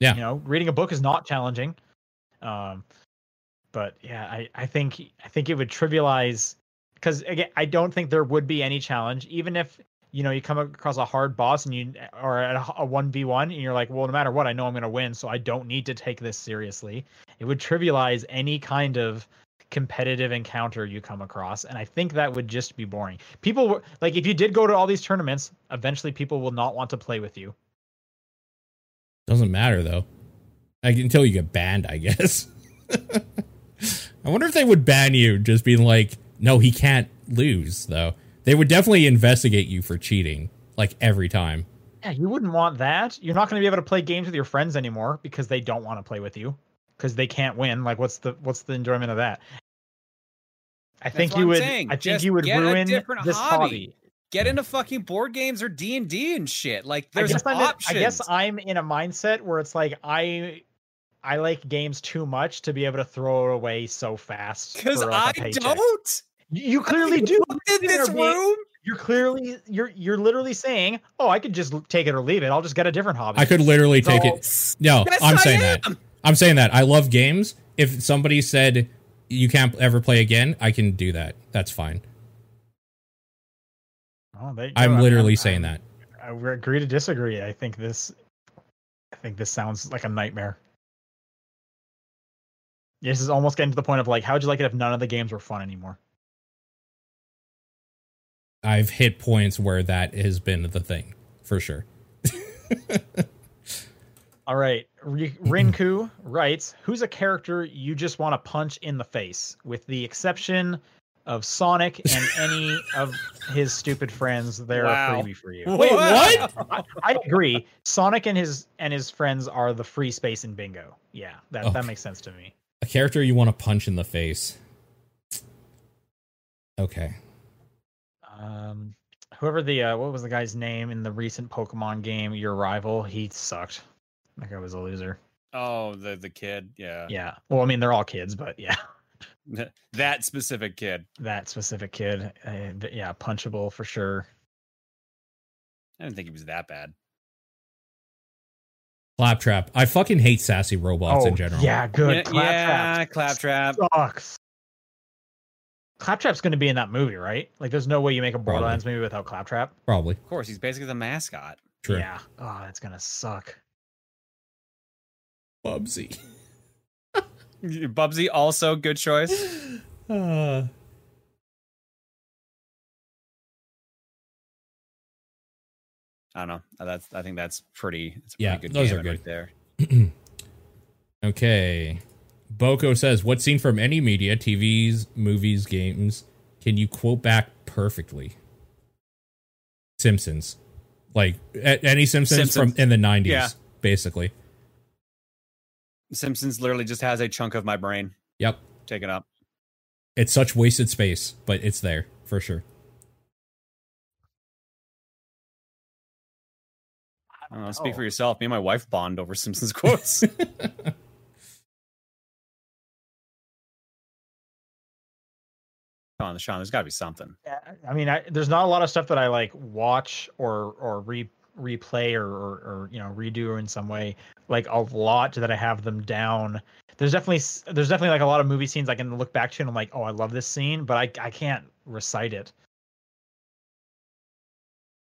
Yeah. you know, reading a book is not challenging. Um, but yeah, I I think I think it would trivialize because again, I don't think there would be any challenge, even if you know you come across a hard boss and you or at a one v one and you're like, well, no matter what, I know I'm going to win, so I don't need to take this seriously. It would trivialize any kind of competitive encounter you come across, and I think that would just be boring. People like if you did go to all these tournaments, eventually people will not want to play with you. Doesn't matter though. Like, until you get banned, I guess. [LAUGHS] I wonder if they would ban you just being like, no, he can't lose though. They would definitely investigate you for cheating, like every time. Yeah, you wouldn't want that. You're not going to be able to play games with your friends anymore because they don't want to play with you because they can't win. Like, what's the what's the enjoyment of that? I think you I'm would. saying. I think Just you would ruin this hobby. hobby. Get into fucking board games or D and D and shit. Like there's I guess, I'm in, options. I guess I'm in a mindset where it's like I I like games too much to be able to throw it away so fast. because for, like, I a paycheck. don't. You clearly do. Look at You this are being- room. You're clearly you're you're literally saying, "Oh, I could just take it or leave it. I'll just get a different hobby." I could literally take it. No, Yes, I'm I saying am. that. I'm saying that. I love games. If somebody said you can't ever play again, I can do that. That's fine. Oh. I'm literally I'm- saying I'm- that. I agree to disagree. I think this, I think this sounds like a nightmare. This is almost getting to the point of like, how would you like it if none of the games were fun anymore? I've hit points where that has been the thing for sure. [LAUGHS] All right, Rinku writes, "Who's a character you just want to punch in the face, with the exception of Sonic [LAUGHS] and any of his stupid friends? They're Wow. a freebie for you." Wait, what? I, I agree. Sonic and his and his friends are the free space in bingo. Yeah, that that makes sense to me. A character you want to punch in the face. Okay. Um, whoever the uh, what was the guy's name in the recent Pokemon game, your rival, he sucked. That guy was a loser. Oh, the the kid. Yeah. Yeah. Well, I mean, they're all kids, but yeah, [LAUGHS] that specific kid. that specific kid, uh, yeah, punchable for sure. I didn't think he was that bad. Claptrap. I fucking hate sassy robots in general. Oh, Yeah, good. yeah, Claptrap yeah, claptrap. sucks. Claptrap's going to be in that movie, right? Like, there's no way you make a Borderlands movie without Claptrap. Probably. Of course, he's basically the mascot. True. Yeah. Oh, that's gonna suck. Bubsy. [LAUGHS] Bubsy also good choice. [SIGHS] Uh, I don't know. That's I think that's pretty. It's a pretty Yeah, good those are good. right there. [CLEARS THROAT] okay. Boko says, "What scene from any media, TVs, movies, games, can you quote back perfectly?" Simpsons, like any Simpsons, Simpsons. from in the nineties, Yeah. basically. Simpsons literally just has a chunk of my brain Yep, taken up. it's such wasted space, but it's there for sure. I don't know. Speak for yourself. Me and my wife bond over Simpsons quotes. [LAUGHS] Come on, Sean. There's got to be something. Yeah, I mean, I, there's not a lot of stuff that I like watch or or re replay or, or or you know redo in some way. Like a lot that I have them down. There's definitely there's definitely like a lot of movie scenes I can look back to and I'm like, oh, I love this scene, but I I can't recite it.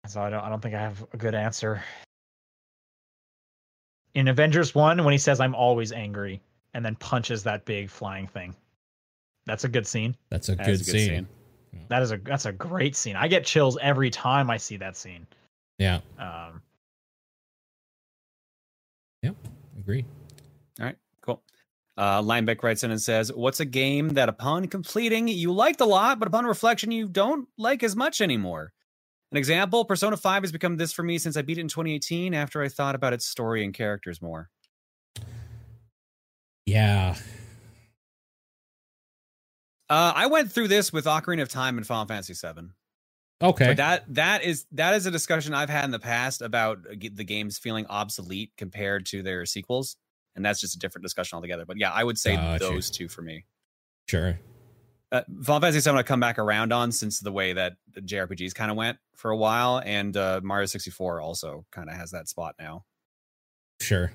So I don't I don't think I have a good answer. In Avengers One, when he says "I'm always angry" and then punches that big flying thing, that's a good scene. That's a That good, is scene. That is a that's a great scene. I get chills every time I see that scene. Yeah, Um, agree. All right, cool. Uh, Linebeck writes in and says, "What's a game that upon completing you liked a lot, but upon reflection you don't like as much anymore?" An example: Persona Five has become this for me since I beat it in 2018 after I thought about its story and characters more. Yeah, Uh, I went through this with Ocarina of Time and Final Fantasy VII. Okay. But that that is that is a discussion I've had in the past about uh, the games feeling obsolete compared to their sequels, and that's just a different discussion altogether. But yeah, I would say Gotcha. those two for me. sure. Uh, Final Fantasy VII I come back around on since the way that the JRPGs kind of went for a while, and uh, Mario 64 also kind of has that spot now. Sure.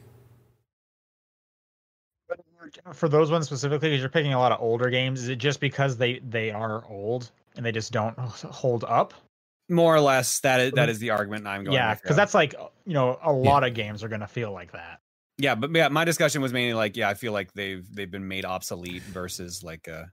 for those ones specifically, because you're picking a lot of older games, is it just because they they are old and they just don't hold up? More or less, that is that is the argument I'm going. Yeah, because that's like you know a Yeah. lot of games are gonna feel like that. yeah, but yeah, my discussion was mainly like, yeah, I feel like they've they've been made obsolete versus like uh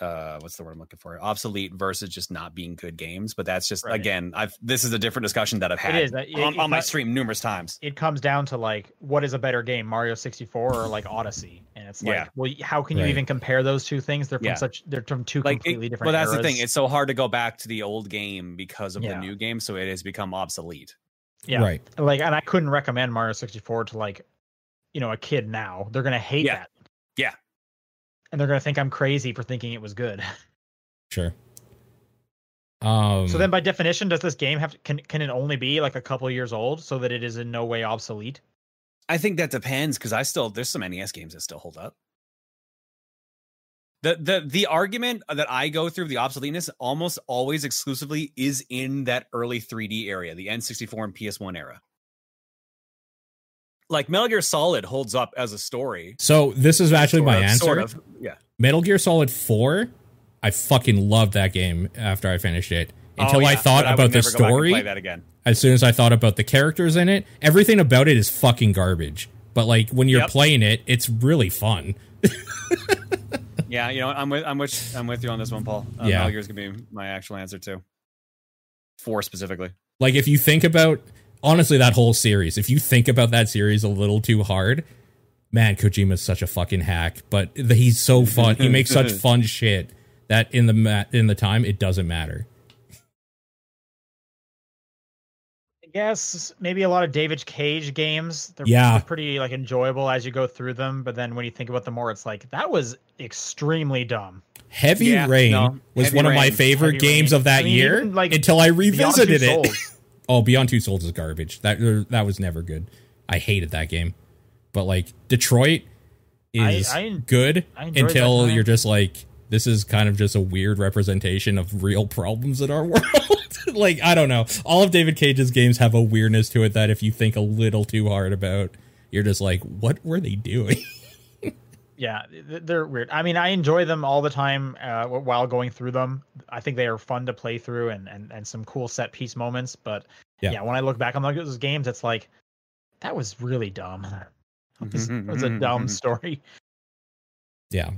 uh what's the word I'm looking for? Obsolete versus just not being good games. But that's just Right. again, I've this is a different discussion that I've had is, that- it- on, it on my cut- stream numerous times. It comes down to like what is a better game, Mario 64 or like [LAUGHS] Odyssey, and it's like, Yeah. well, how can you Right. even compare those two things? They're from Yeah. such they're from two Like, it, completely different. well, that's the thing. It's so hard to go back to the old game because of Yeah. the new game, so it has become obsolete. yeah, Right. like, and I couldn't recommend Mario 64 to like, you know, a kid now. They're gonna hate Yeah. that. Yeah. And they're gonna think I'm crazy for thinking it was good. [LAUGHS] Sure. Um. So then, by definition, does this game have to, can can it only be like a couple years old so that it is in no way obsolete? I think that depends because I still there's some NES games that still hold up. the the the argument that I go through the obsoleteness almost always exclusively is in that early 3D area, the N64 and PS1 era. Like Metal Gear Solid holds up as a story. So this is actually Sort my of, answer. Sort of. Yeah. Metal Gear Solid 4, I fucking loved that game after I finished it. Until Oh, I thought would about the never go back story, Play that again. as soon as I thought about the characters in it, everything about it is fucking garbage. But like when you're Yep. playing it, it's really fun. [LAUGHS] Yeah, you know, I'm with I'm with I'm with you on this one, Paul. Uh, Yeah. Metal Gear's gonna be my actual answer too. Four specifically. Like if you think about honestly that whole series, if you think about that series a little too hard, man, Kojima's such a fucking hack. But he's so fun. he makes such [LAUGHS] fun shit that in the ma- in the time it doesn't matter. I guess maybe a lot of David Cage games. They're, Yeah. pretty like enjoyable as you go through them, but then when you think about them more, it's like that was extremely dumb. Heavy Yeah, Rain no, was Heavy one of my favorite Heavy games Rain. of that I mean, year even, like, until I revisited it. Oh, Beyond Two Souls is garbage. That er, that was never good. I hated that game. But like Detroit is I- I- good I until you're just like this is kind of just a weird representation of real problems in our [LAUGHS] world. like I don't know. All of David Cage's games have a weirdness to it that if you think a little too hard about, you're just like, what were they doing? [LAUGHS] Yeah, they're weird. I mean, I enjoy them all the time uh, while going through them. I think they are fun to play through and and, and some cool set piece moments. But Yeah. yeah. when I look back on those games, it's like that was really dumb. [LAUGHS] it was, that was a dumb story. yeah.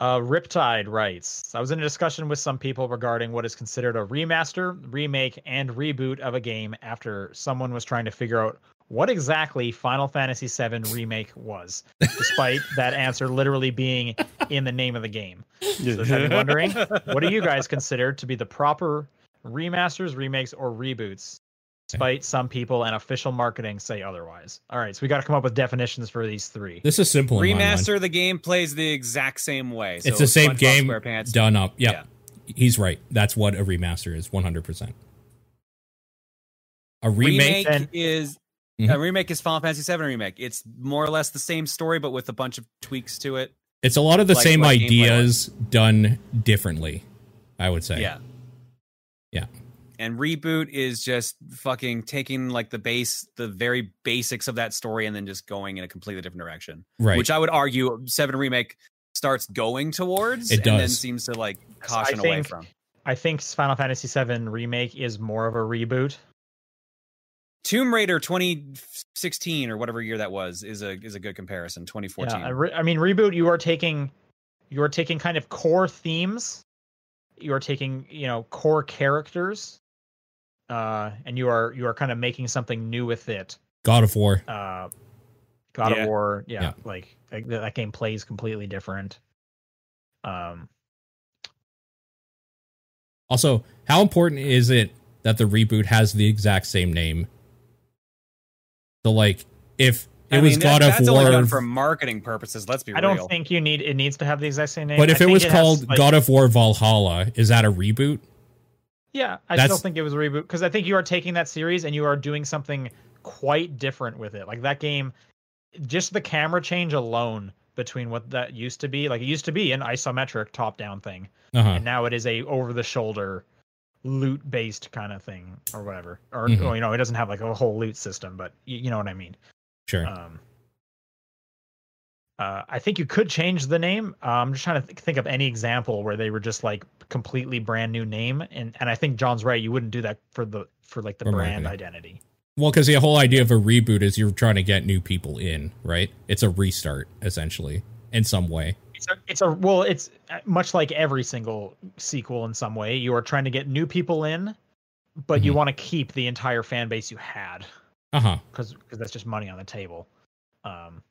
Uh, Riptide writes, I was in a discussion with some people regarding what is considered a remaster, remake, and reboot of a game after someone was trying to figure out what exactly Final Fantasy VII Remake was, despite [LAUGHS] that answer literally being in the name of the game. So this had me wondering, what do you guys consider to be the proper remasters, remakes, or reboots? Despite some people and official marketing say otherwise. All right, so we got to come up with definitions for these three. This is simple. in. Remaster the game plays the exact same way. So it's the same game SquarePants. done up. Yep. Yeah. He's right. That's what a remaster is, 100%. A remake, remake then- is Mhm. a remake is Final Fantasy VII remake. It's more or less the same story, but with a bunch of tweaks to it. it's a lot of the like same what gameplay ideas done differently, I would say. Yeah. Yeah. And reboot is just fucking taking like the base, the very basics of that story, and then just going in a completely different direction. Right. Which I would argue Seven remake starts going towards, It does. and then seems to like I caution away think- from. I think Final Fantasy VII Remake is more of a reboot. Tomb Raider 2016 or whatever year that was is a is a good comparison. 2014. Yeah, a re- I mean reboot. You are taking, you are taking kind of core themes. You are taking you know core characters, uh, and you are you are kind of making something new with it. God of War. Uh, God Yeah. of War, yeah, Yeah. like, like that that game plays completely different. Um, Also, how important is it that the reboot has the exact same name? So, like, if it I was mean, that- God of that's only War, done for marketing purposes. Let's be I real. I don't think you need it needs to have the exact same name. but I if it was has, called like- God of War Valhalla, is that a reboot? Yeah, I That's- still think it was a reboot because I think you are taking that series and you are doing something quite different with it. Like that game, just the camera change alone between what that used to be. Like it used to be an isometric top-down thing, Uh huh. and now it is a over-the-shoulder loot-based kind of thing or whatever. Or Mhm. well, you know, it doesn't have like a whole loot system, but you, you know what I mean. Sure. Um, uh, I think you could change the name. Uh, I'm just trying to th- think of any example where they were just like completely brand new name, and and I think John's right. You wouldn't do that for the for like the brand marketing. identity. Well, because the whole idea of a reboot is you're trying to get new people in, right? It's a restart, essentially, in some way. It's a, it's a well, it's uh, much like every single sequel in some way. You are trying to get new people in, but you Mhm. want to keep the entire fan base you had Uh huh. because because that's just money on the table. Um.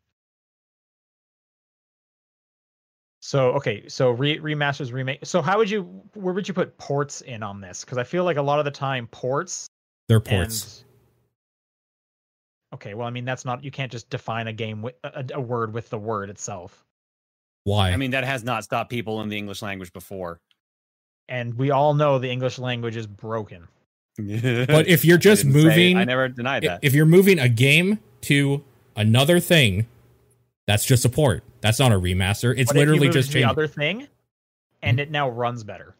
So okay, so re- remasters, remake. So how would you, where would you put ports in on this? Because I feel like a lot of the time ports They're ports. and. Okay, well, I mean that's not you can't just define a game with a, a word with the word itself. Why? I mean, that has not stopped people in the English language before. And we all know the English language is broken. [LAUGHS] but if you're just I didn't say- moving, I never denied that. if you're moving a game to another thing, that's just a port. That's not a remaster. It's What if you literally just the changing. other thing, and mm-hmm. it now runs better.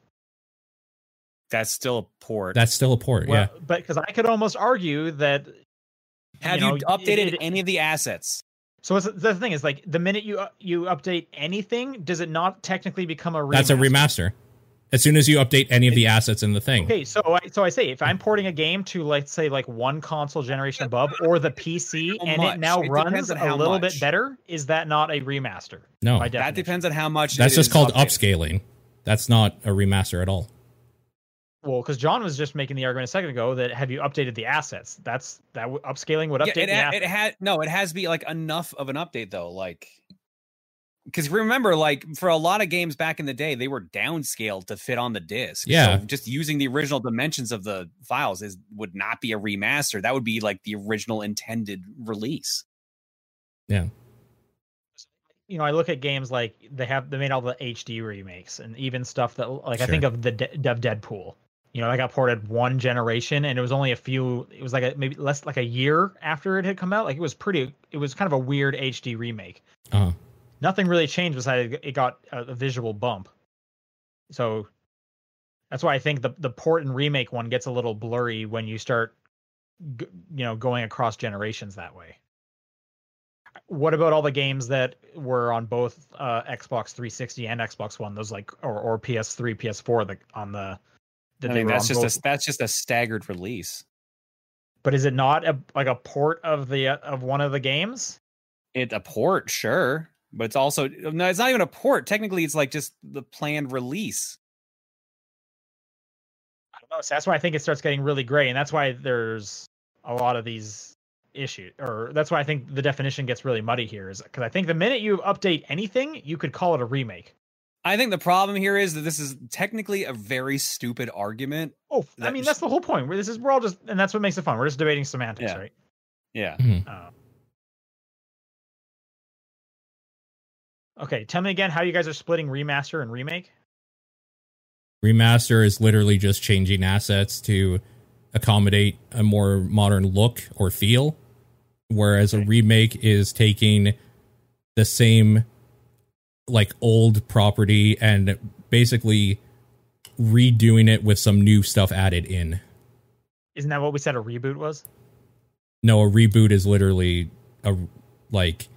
That's still a port. That's still a port. Well, yeah. but because I could almost argue that. Have you you, updated it- it- any of the assets? So it's, the thing is, like, the minute you uh, you update anything, does it not technically become a remaster? That's a remaster. As soon as you update any of the assets in the thing. Okay, so I, so I say if I'm porting a game to let's say like one console generation above or the PC How and it now It runs a how little bit better, is that not a remaster? No. That depends on how much. That's it just is called updated. upscaling. That's not a remaster at all. Well, because John was just making the argument a second ago that have you updated the assets? That's that w- upscaling would update Yeah, it, ha- it had no. It has to be like enough of an update though. Like, because remember, like for a lot of games back in the day, they were downscaled to fit on the disc. Yeah. so just using the original dimensions of the files is would not be a remaster. That would be like the original intended release. Yeah you know, I look at games like they have they made all the HD remakes and even stuff that like I think of the De- of Deadpool. You know, that got ported one generation and it was only a few. It was like a, maybe less like a year after it had come out. Like it was pretty. It was kind of a weird HD remake. Uh, Nothing really changed besides it got a, a visual bump. So that's why I think the the port and remake one gets a little blurry when you start, g- you know, going across generations that way. What about all the games that were on both uh, Xbox 360 and Xbox One? Those like or, or PS3, PS4, the on the. I mean, that's just both- a that's just a staggered release. But is it not a, like a port of the uh, of one of the games? It a port, sure, but it's also no. It's not even a port. Technically, it's like just the planned release. I don't know. So that's why I think it starts getting really gray, and that's why there's a lot of these issues, or that's why I think the definition gets really muddy here. Is because I think the minute you update anything, you could call it a remake. I think the problem here is that this is technically a very stupid argument. Oh, I That mean that's the whole point. We're, this is we're all just, and that's what makes it fun. We're just debating semantics, Yeah. right? Yeah. Uh, okay, tell me again how you guys are splitting remaster and remake. remaster is literally just changing assets to accommodate a more modern look or feel, whereas a remake is taking the same like old property and basically redoing it with some new stuff added in. Isn't that what we said a reboot was? No, a reboot is literally a like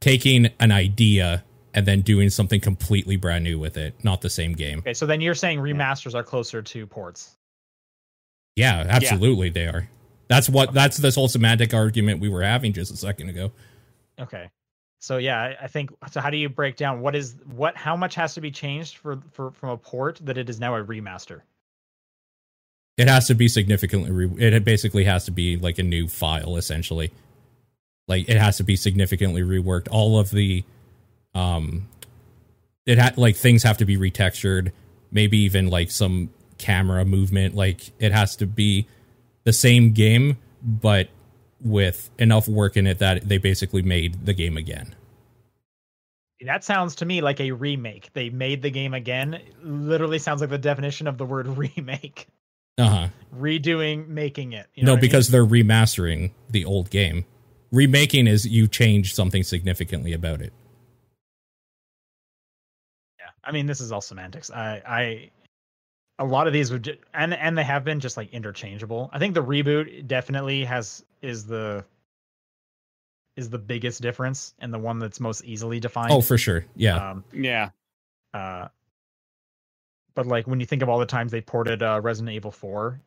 taking an idea and then doing something completely brand new with it, not the same game. Okay, so then you're saying remasters are closer to ports. Yeah, absolutely they are. That's what that's this whole semantic argument we were having just a second ago. Okay. So yeah, I- think so. How do you break down what is what? How much has to be changed for for from a port that it is now a remaster? It has to be significantly re- it basically has to be like a new file essentially. Like it has to be significantly reworked. All of the um it had like things have to be retextured, maybe even like some camera movement like it has to be the same game but with enough work in it that they basically made the game again. That sounds to me like a remake. They made the game again. Literally sounds like the definition of the word [LAUGHS] remake. Uh-huh. Redoing, making it. You know no, what I mean? because they're remastering the old game. Remaking is you change something significantly about it. yeah, I mean this is all semantics. I I a lot of these would ju- and and they have been just like interchangeable. I think the reboot definitely has is the is the biggest difference and the one that's most easily defined. Oh, for sure. Yeah. Um, Yeah. Uh, but like when you think of all the times they ported uh, Resident Evil 4,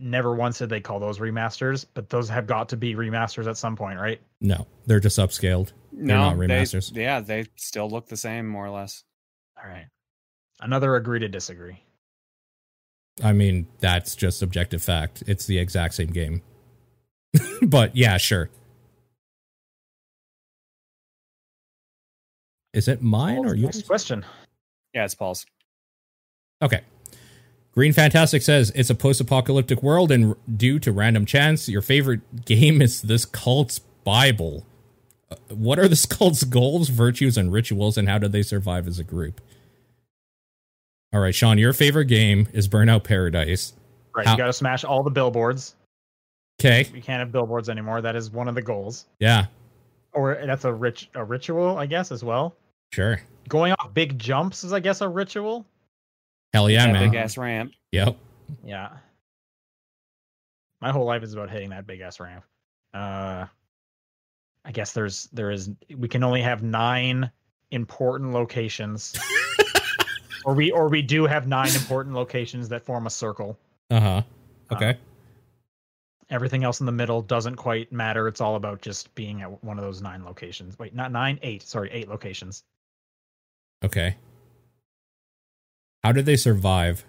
never once did they call those remasters, but those have got to be remasters at some point, right? no, they're just upscaled. No, not they- remasters. yeah, they still look the same, more or less. All right. Another agree to disagree. I mean, that's just objective fact. It's the exact same game. [LAUGHS] but yeah, sure. Is it mine or yours? Next question. Yeah, it's Paul's. Okay. Green Fantastic says it's a post-apocalyptic world, and due to random chance, your favorite game is this cult's Bible. Uh, What are this [LAUGHS] cult's goals, virtues, and rituals, and how do they survive as a group? All right, Sean, your favorite game is Burnout Paradise. Right. How- You got to smash all the billboards. Okay, We can't have billboards anymore. That is one of the goals. yeah. or that's a rich a ritual, I guess, as well. Sure. Going off big jumps is, I guess, a ritual. Hell yeah, that man. big ass ramp. Yep. Yeah. My whole life is about hitting that big ass ramp. Uh, I guess there's there is we can only have nine important locations, [LAUGHS] or we or we do have nine important locations that form a circle. Uh huh. Okay. Everything else in the middle doesn't quite matter. It's all about just being at one of those nine locations. Wait, not nine, eight. Sorry, eight locations. okay. How did they survive?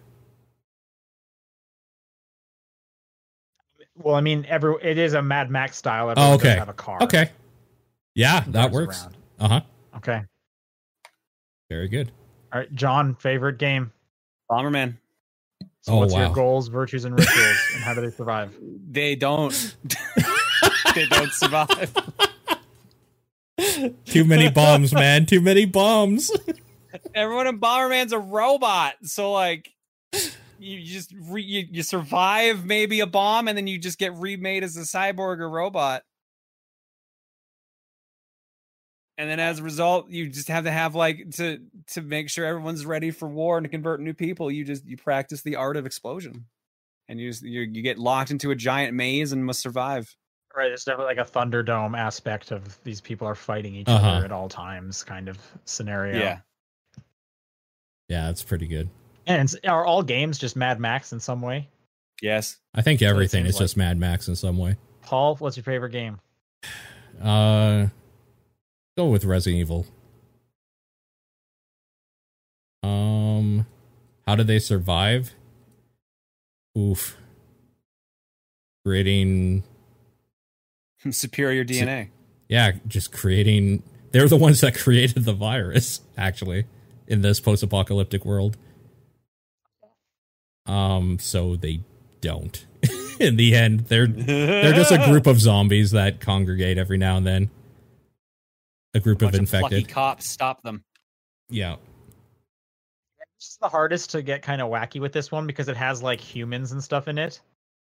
Well, I mean, every it is a Mad Max style. Oh, Everyone does okay. Have a car. Okay. Yeah, that works. Uh huh. Okay. Very good. All right, John. Favorite game. Bomberman. So Oh, what's wow. your goals, virtues, and rituals, and how do they survive? [LAUGHS] They don't. [LAUGHS] they don't survive. [LAUGHS] Too many bombs, man. Too many bombs. Everyone in Bomberman's a robot, so like, you just re- you, you survive maybe a bomb, and then you just get remade as a cyborg or robot. And then as a result, you just have to have like to to make sure everyone's ready for war and to convert new people. You just you practice the art of explosion, and you just, you you get locked into a giant maze and must survive. Right, it's definitely like a Thunderdome aspect of these people are fighting each Uh-huh. other at all times, kind of scenario. Yeah. yeah, that's pretty good. And it's- are all games just Mad Max in some way? Yes. I think everything seems is just Mad Max in some way. Paul, what's your favorite game? Uh, go with Resident Evil. Um, how did they survive? Oof. Creating, [LAUGHS] Superior DNA. yeah, just creating. They're the ones that [LAUGHS] created the virus, actually, in this post-apocalyptic world. Um, so they don't. [LAUGHS] in the end, they're they're just a group of zombies that congregate every now and then. A group Bunch of of infected. cops stop them. yeah. It's the hardest to get kind of wacky with this one because it has like humans and stuff in it.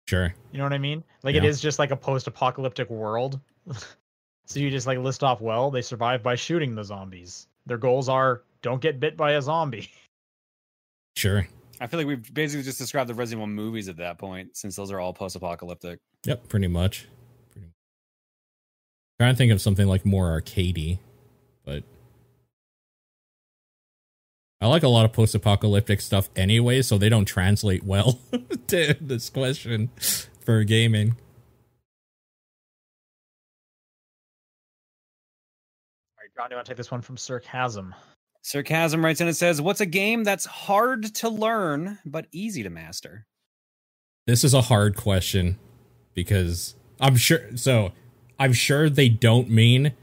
Sure. You know what I mean? Like it Yeah. is just like a post-apocalyptic world. [LAUGHS] so you just like list off well, they survive by shooting the zombies. Their goals are don't get bit by a zombie. [LAUGHS] Sure. I feel like we've basically just described the Resident Evil movies at that point, since those are all post-apocalyptic. Yep, pretty much. Pretty Trying to think of something like more arcadey, but I like a lot of post-apocalyptic stuff anyway, so they don't translate well [LAUGHS] to this question for gaming. All right, John, do you want to take this one from Sarcasm? Sarcasm writes in and says, "What's a game that's hard to learn but easy to master?" This is a hard question because I'm sure so I'm sure they don't mean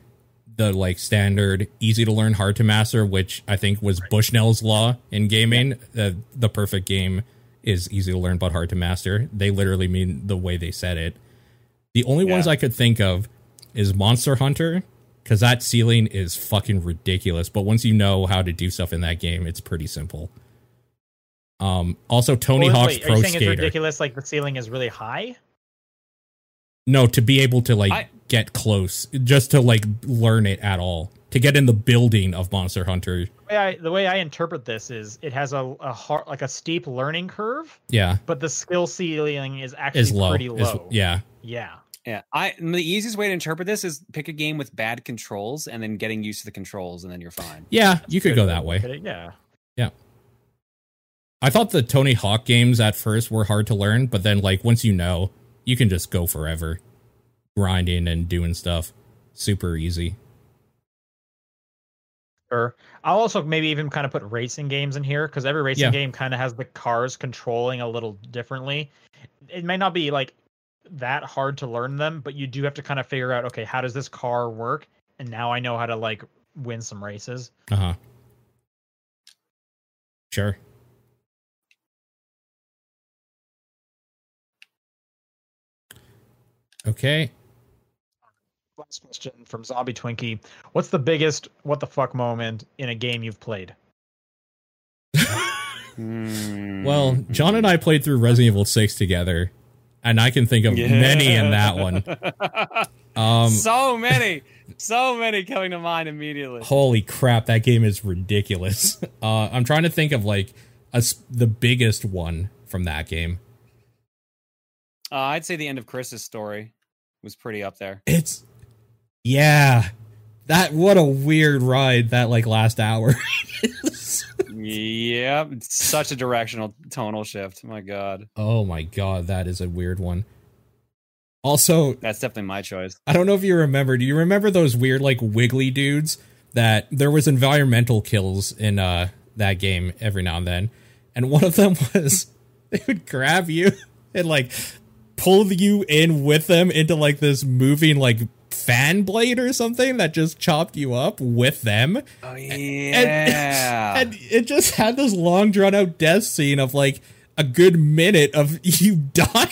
the like standard easy to learn hard to master which I think was Bushnell's law in gaming. Uh, the perfect game is easy to learn but hard to master. They literally mean the way they said it. The only ones I could think of is Monster Hunter cuz that ceiling is fucking ridiculous but once you know how to do stuff in that game it's pretty simple. Um also Tony Well, Hawk's wait, Pro Skater it's ridiculous? Like the ceiling is really high? No, to be able to like I- get close, just to like learn it at all, to get in the building of Monster Hunter. The way I, the way I interpret this is it has a, a hard, like a steep learning curve, Yeah, but the skill ceiling is actually is low. pretty Is- low. yeah, yeah. Yeah, I the easiest way to interpret this is pick a game with bad controls and then getting used to the controls, and then you're fine. yeah. You could go that way. look at it, Yeah. I thought the Tony Hawk games at first were hard to learn, but then like once you know, you can just go forever, grinding and doing stuff. Super easy. Or I'll also maybe even kind of put racing games in here because every racing Yeah. game kind of has the cars controlling a little differently. It may not be like that hard to learn them, but you do have to kind of figure out okay, how does this car work? And now I know how to like win some races. Uh huh. Sure. Okay. Last question from Zombie Twinkie: What's the biggest what the fuck moment in a game you've played? [LAUGHS] Well, John and I played through Resident Evil 6 together, and I can think of many in that one. [LAUGHS] Um, so many. so many coming to mind immediately. Holy crap, that game is ridiculous. [LAUGHS] Uh, I'm trying to think of like a, s- the biggest one from that game. Uh, I'd say the end of Chris's story was pretty up there. It's yeah, that what a weird ride that like last hour. [LAUGHS] yep, it's such a directional tonal shift. My God, oh my god, that is a weird one. Also, that's definitely my choice. I don't know if you remember. Do you remember those weird like wiggly dudes that there was environmental kills in uh that game every now and then, and one of them [LAUGHS] was they would grab you and like pull you in with them into like this moving like fan blade or something that just chopped you up with them. Oh yeah, And it just had this long drawn out death scene of like a good minute of [LAUGHS] you dying.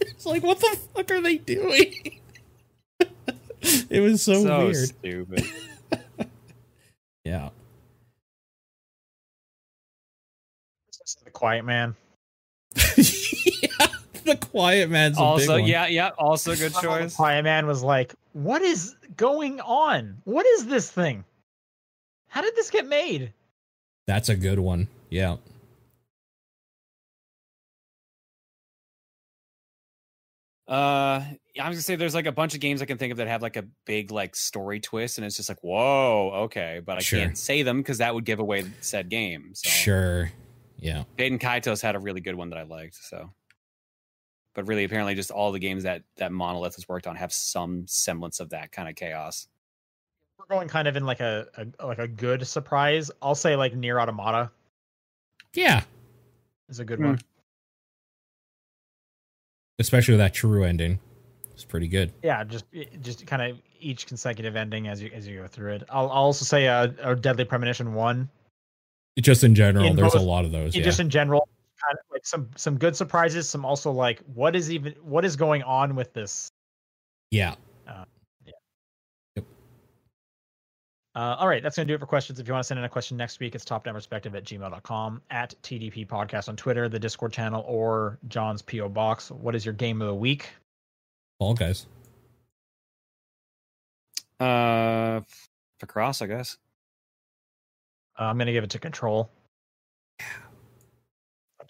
it's like what the fuck are they doing? [LAUGHS] it was so, so weird. stupid. [LAUGHS] Yeah. The Quiet Man. yeah. [LAUGHS] The quiet man's a also, big one. yeah, yeah, also good [LAUGHS] choice. Quiet Man was like, "What is going on? What is this thing? How did this get made?" That's a good one. Yeah. Uh, I was gonna say there's like a bunch of games I can think of that have like a big like story twist, and it's just like, whoa, okay, but I Sure. can't say them because that would give away said game. So. Sure. Yeah. Baten Kaitos had a really good one that I liked. So, but really, apparently, just all the games that that Monolith has worked on have some semblance of that kind of chaos. We're going kind of in like a, a like a good surprise. I'll say like Nier Automata Yeah. is a good Hmm. one. Especially that true ending. It's pretty good. Yeah, just just kind of each consecutive ending as you as you go through it. I'll, I'll also say uh, a Deadly Premonition one. Just in general, In there's a lot of those. Yeah. Just in general, kind of like some some good surprises. Some also like what is even what is going on with this yeah. Uh, all right, that's going to do it for questions. If you want to send in a question next week, it's topdownperspective at gmail.com, at TDP Podcast on Twitter, the Discord channel, or John's P.O. Box. What is your game of the week? Fall guys. Uh, Picross, I guess. Uh, I'm going to give it to Control.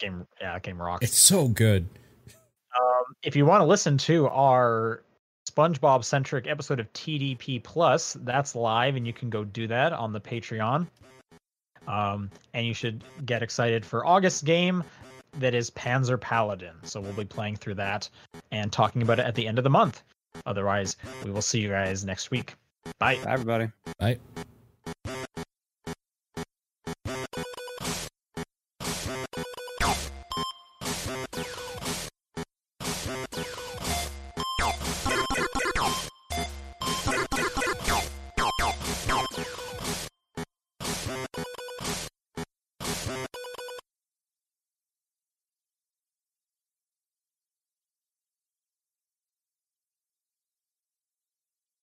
That game, yeah, that game rocks. It's so good. Um, if you want to listen to our SpongeBob centric episode of TDP Plus, that's live, and you can go do that on the Patreon. Um, and you should get excited for August's game that is Panzer Paladin. So we'll be playing through that and talking about it at the end of the month. Otherwise, we will see you guys next week. Bye. Bye, everybody. Right.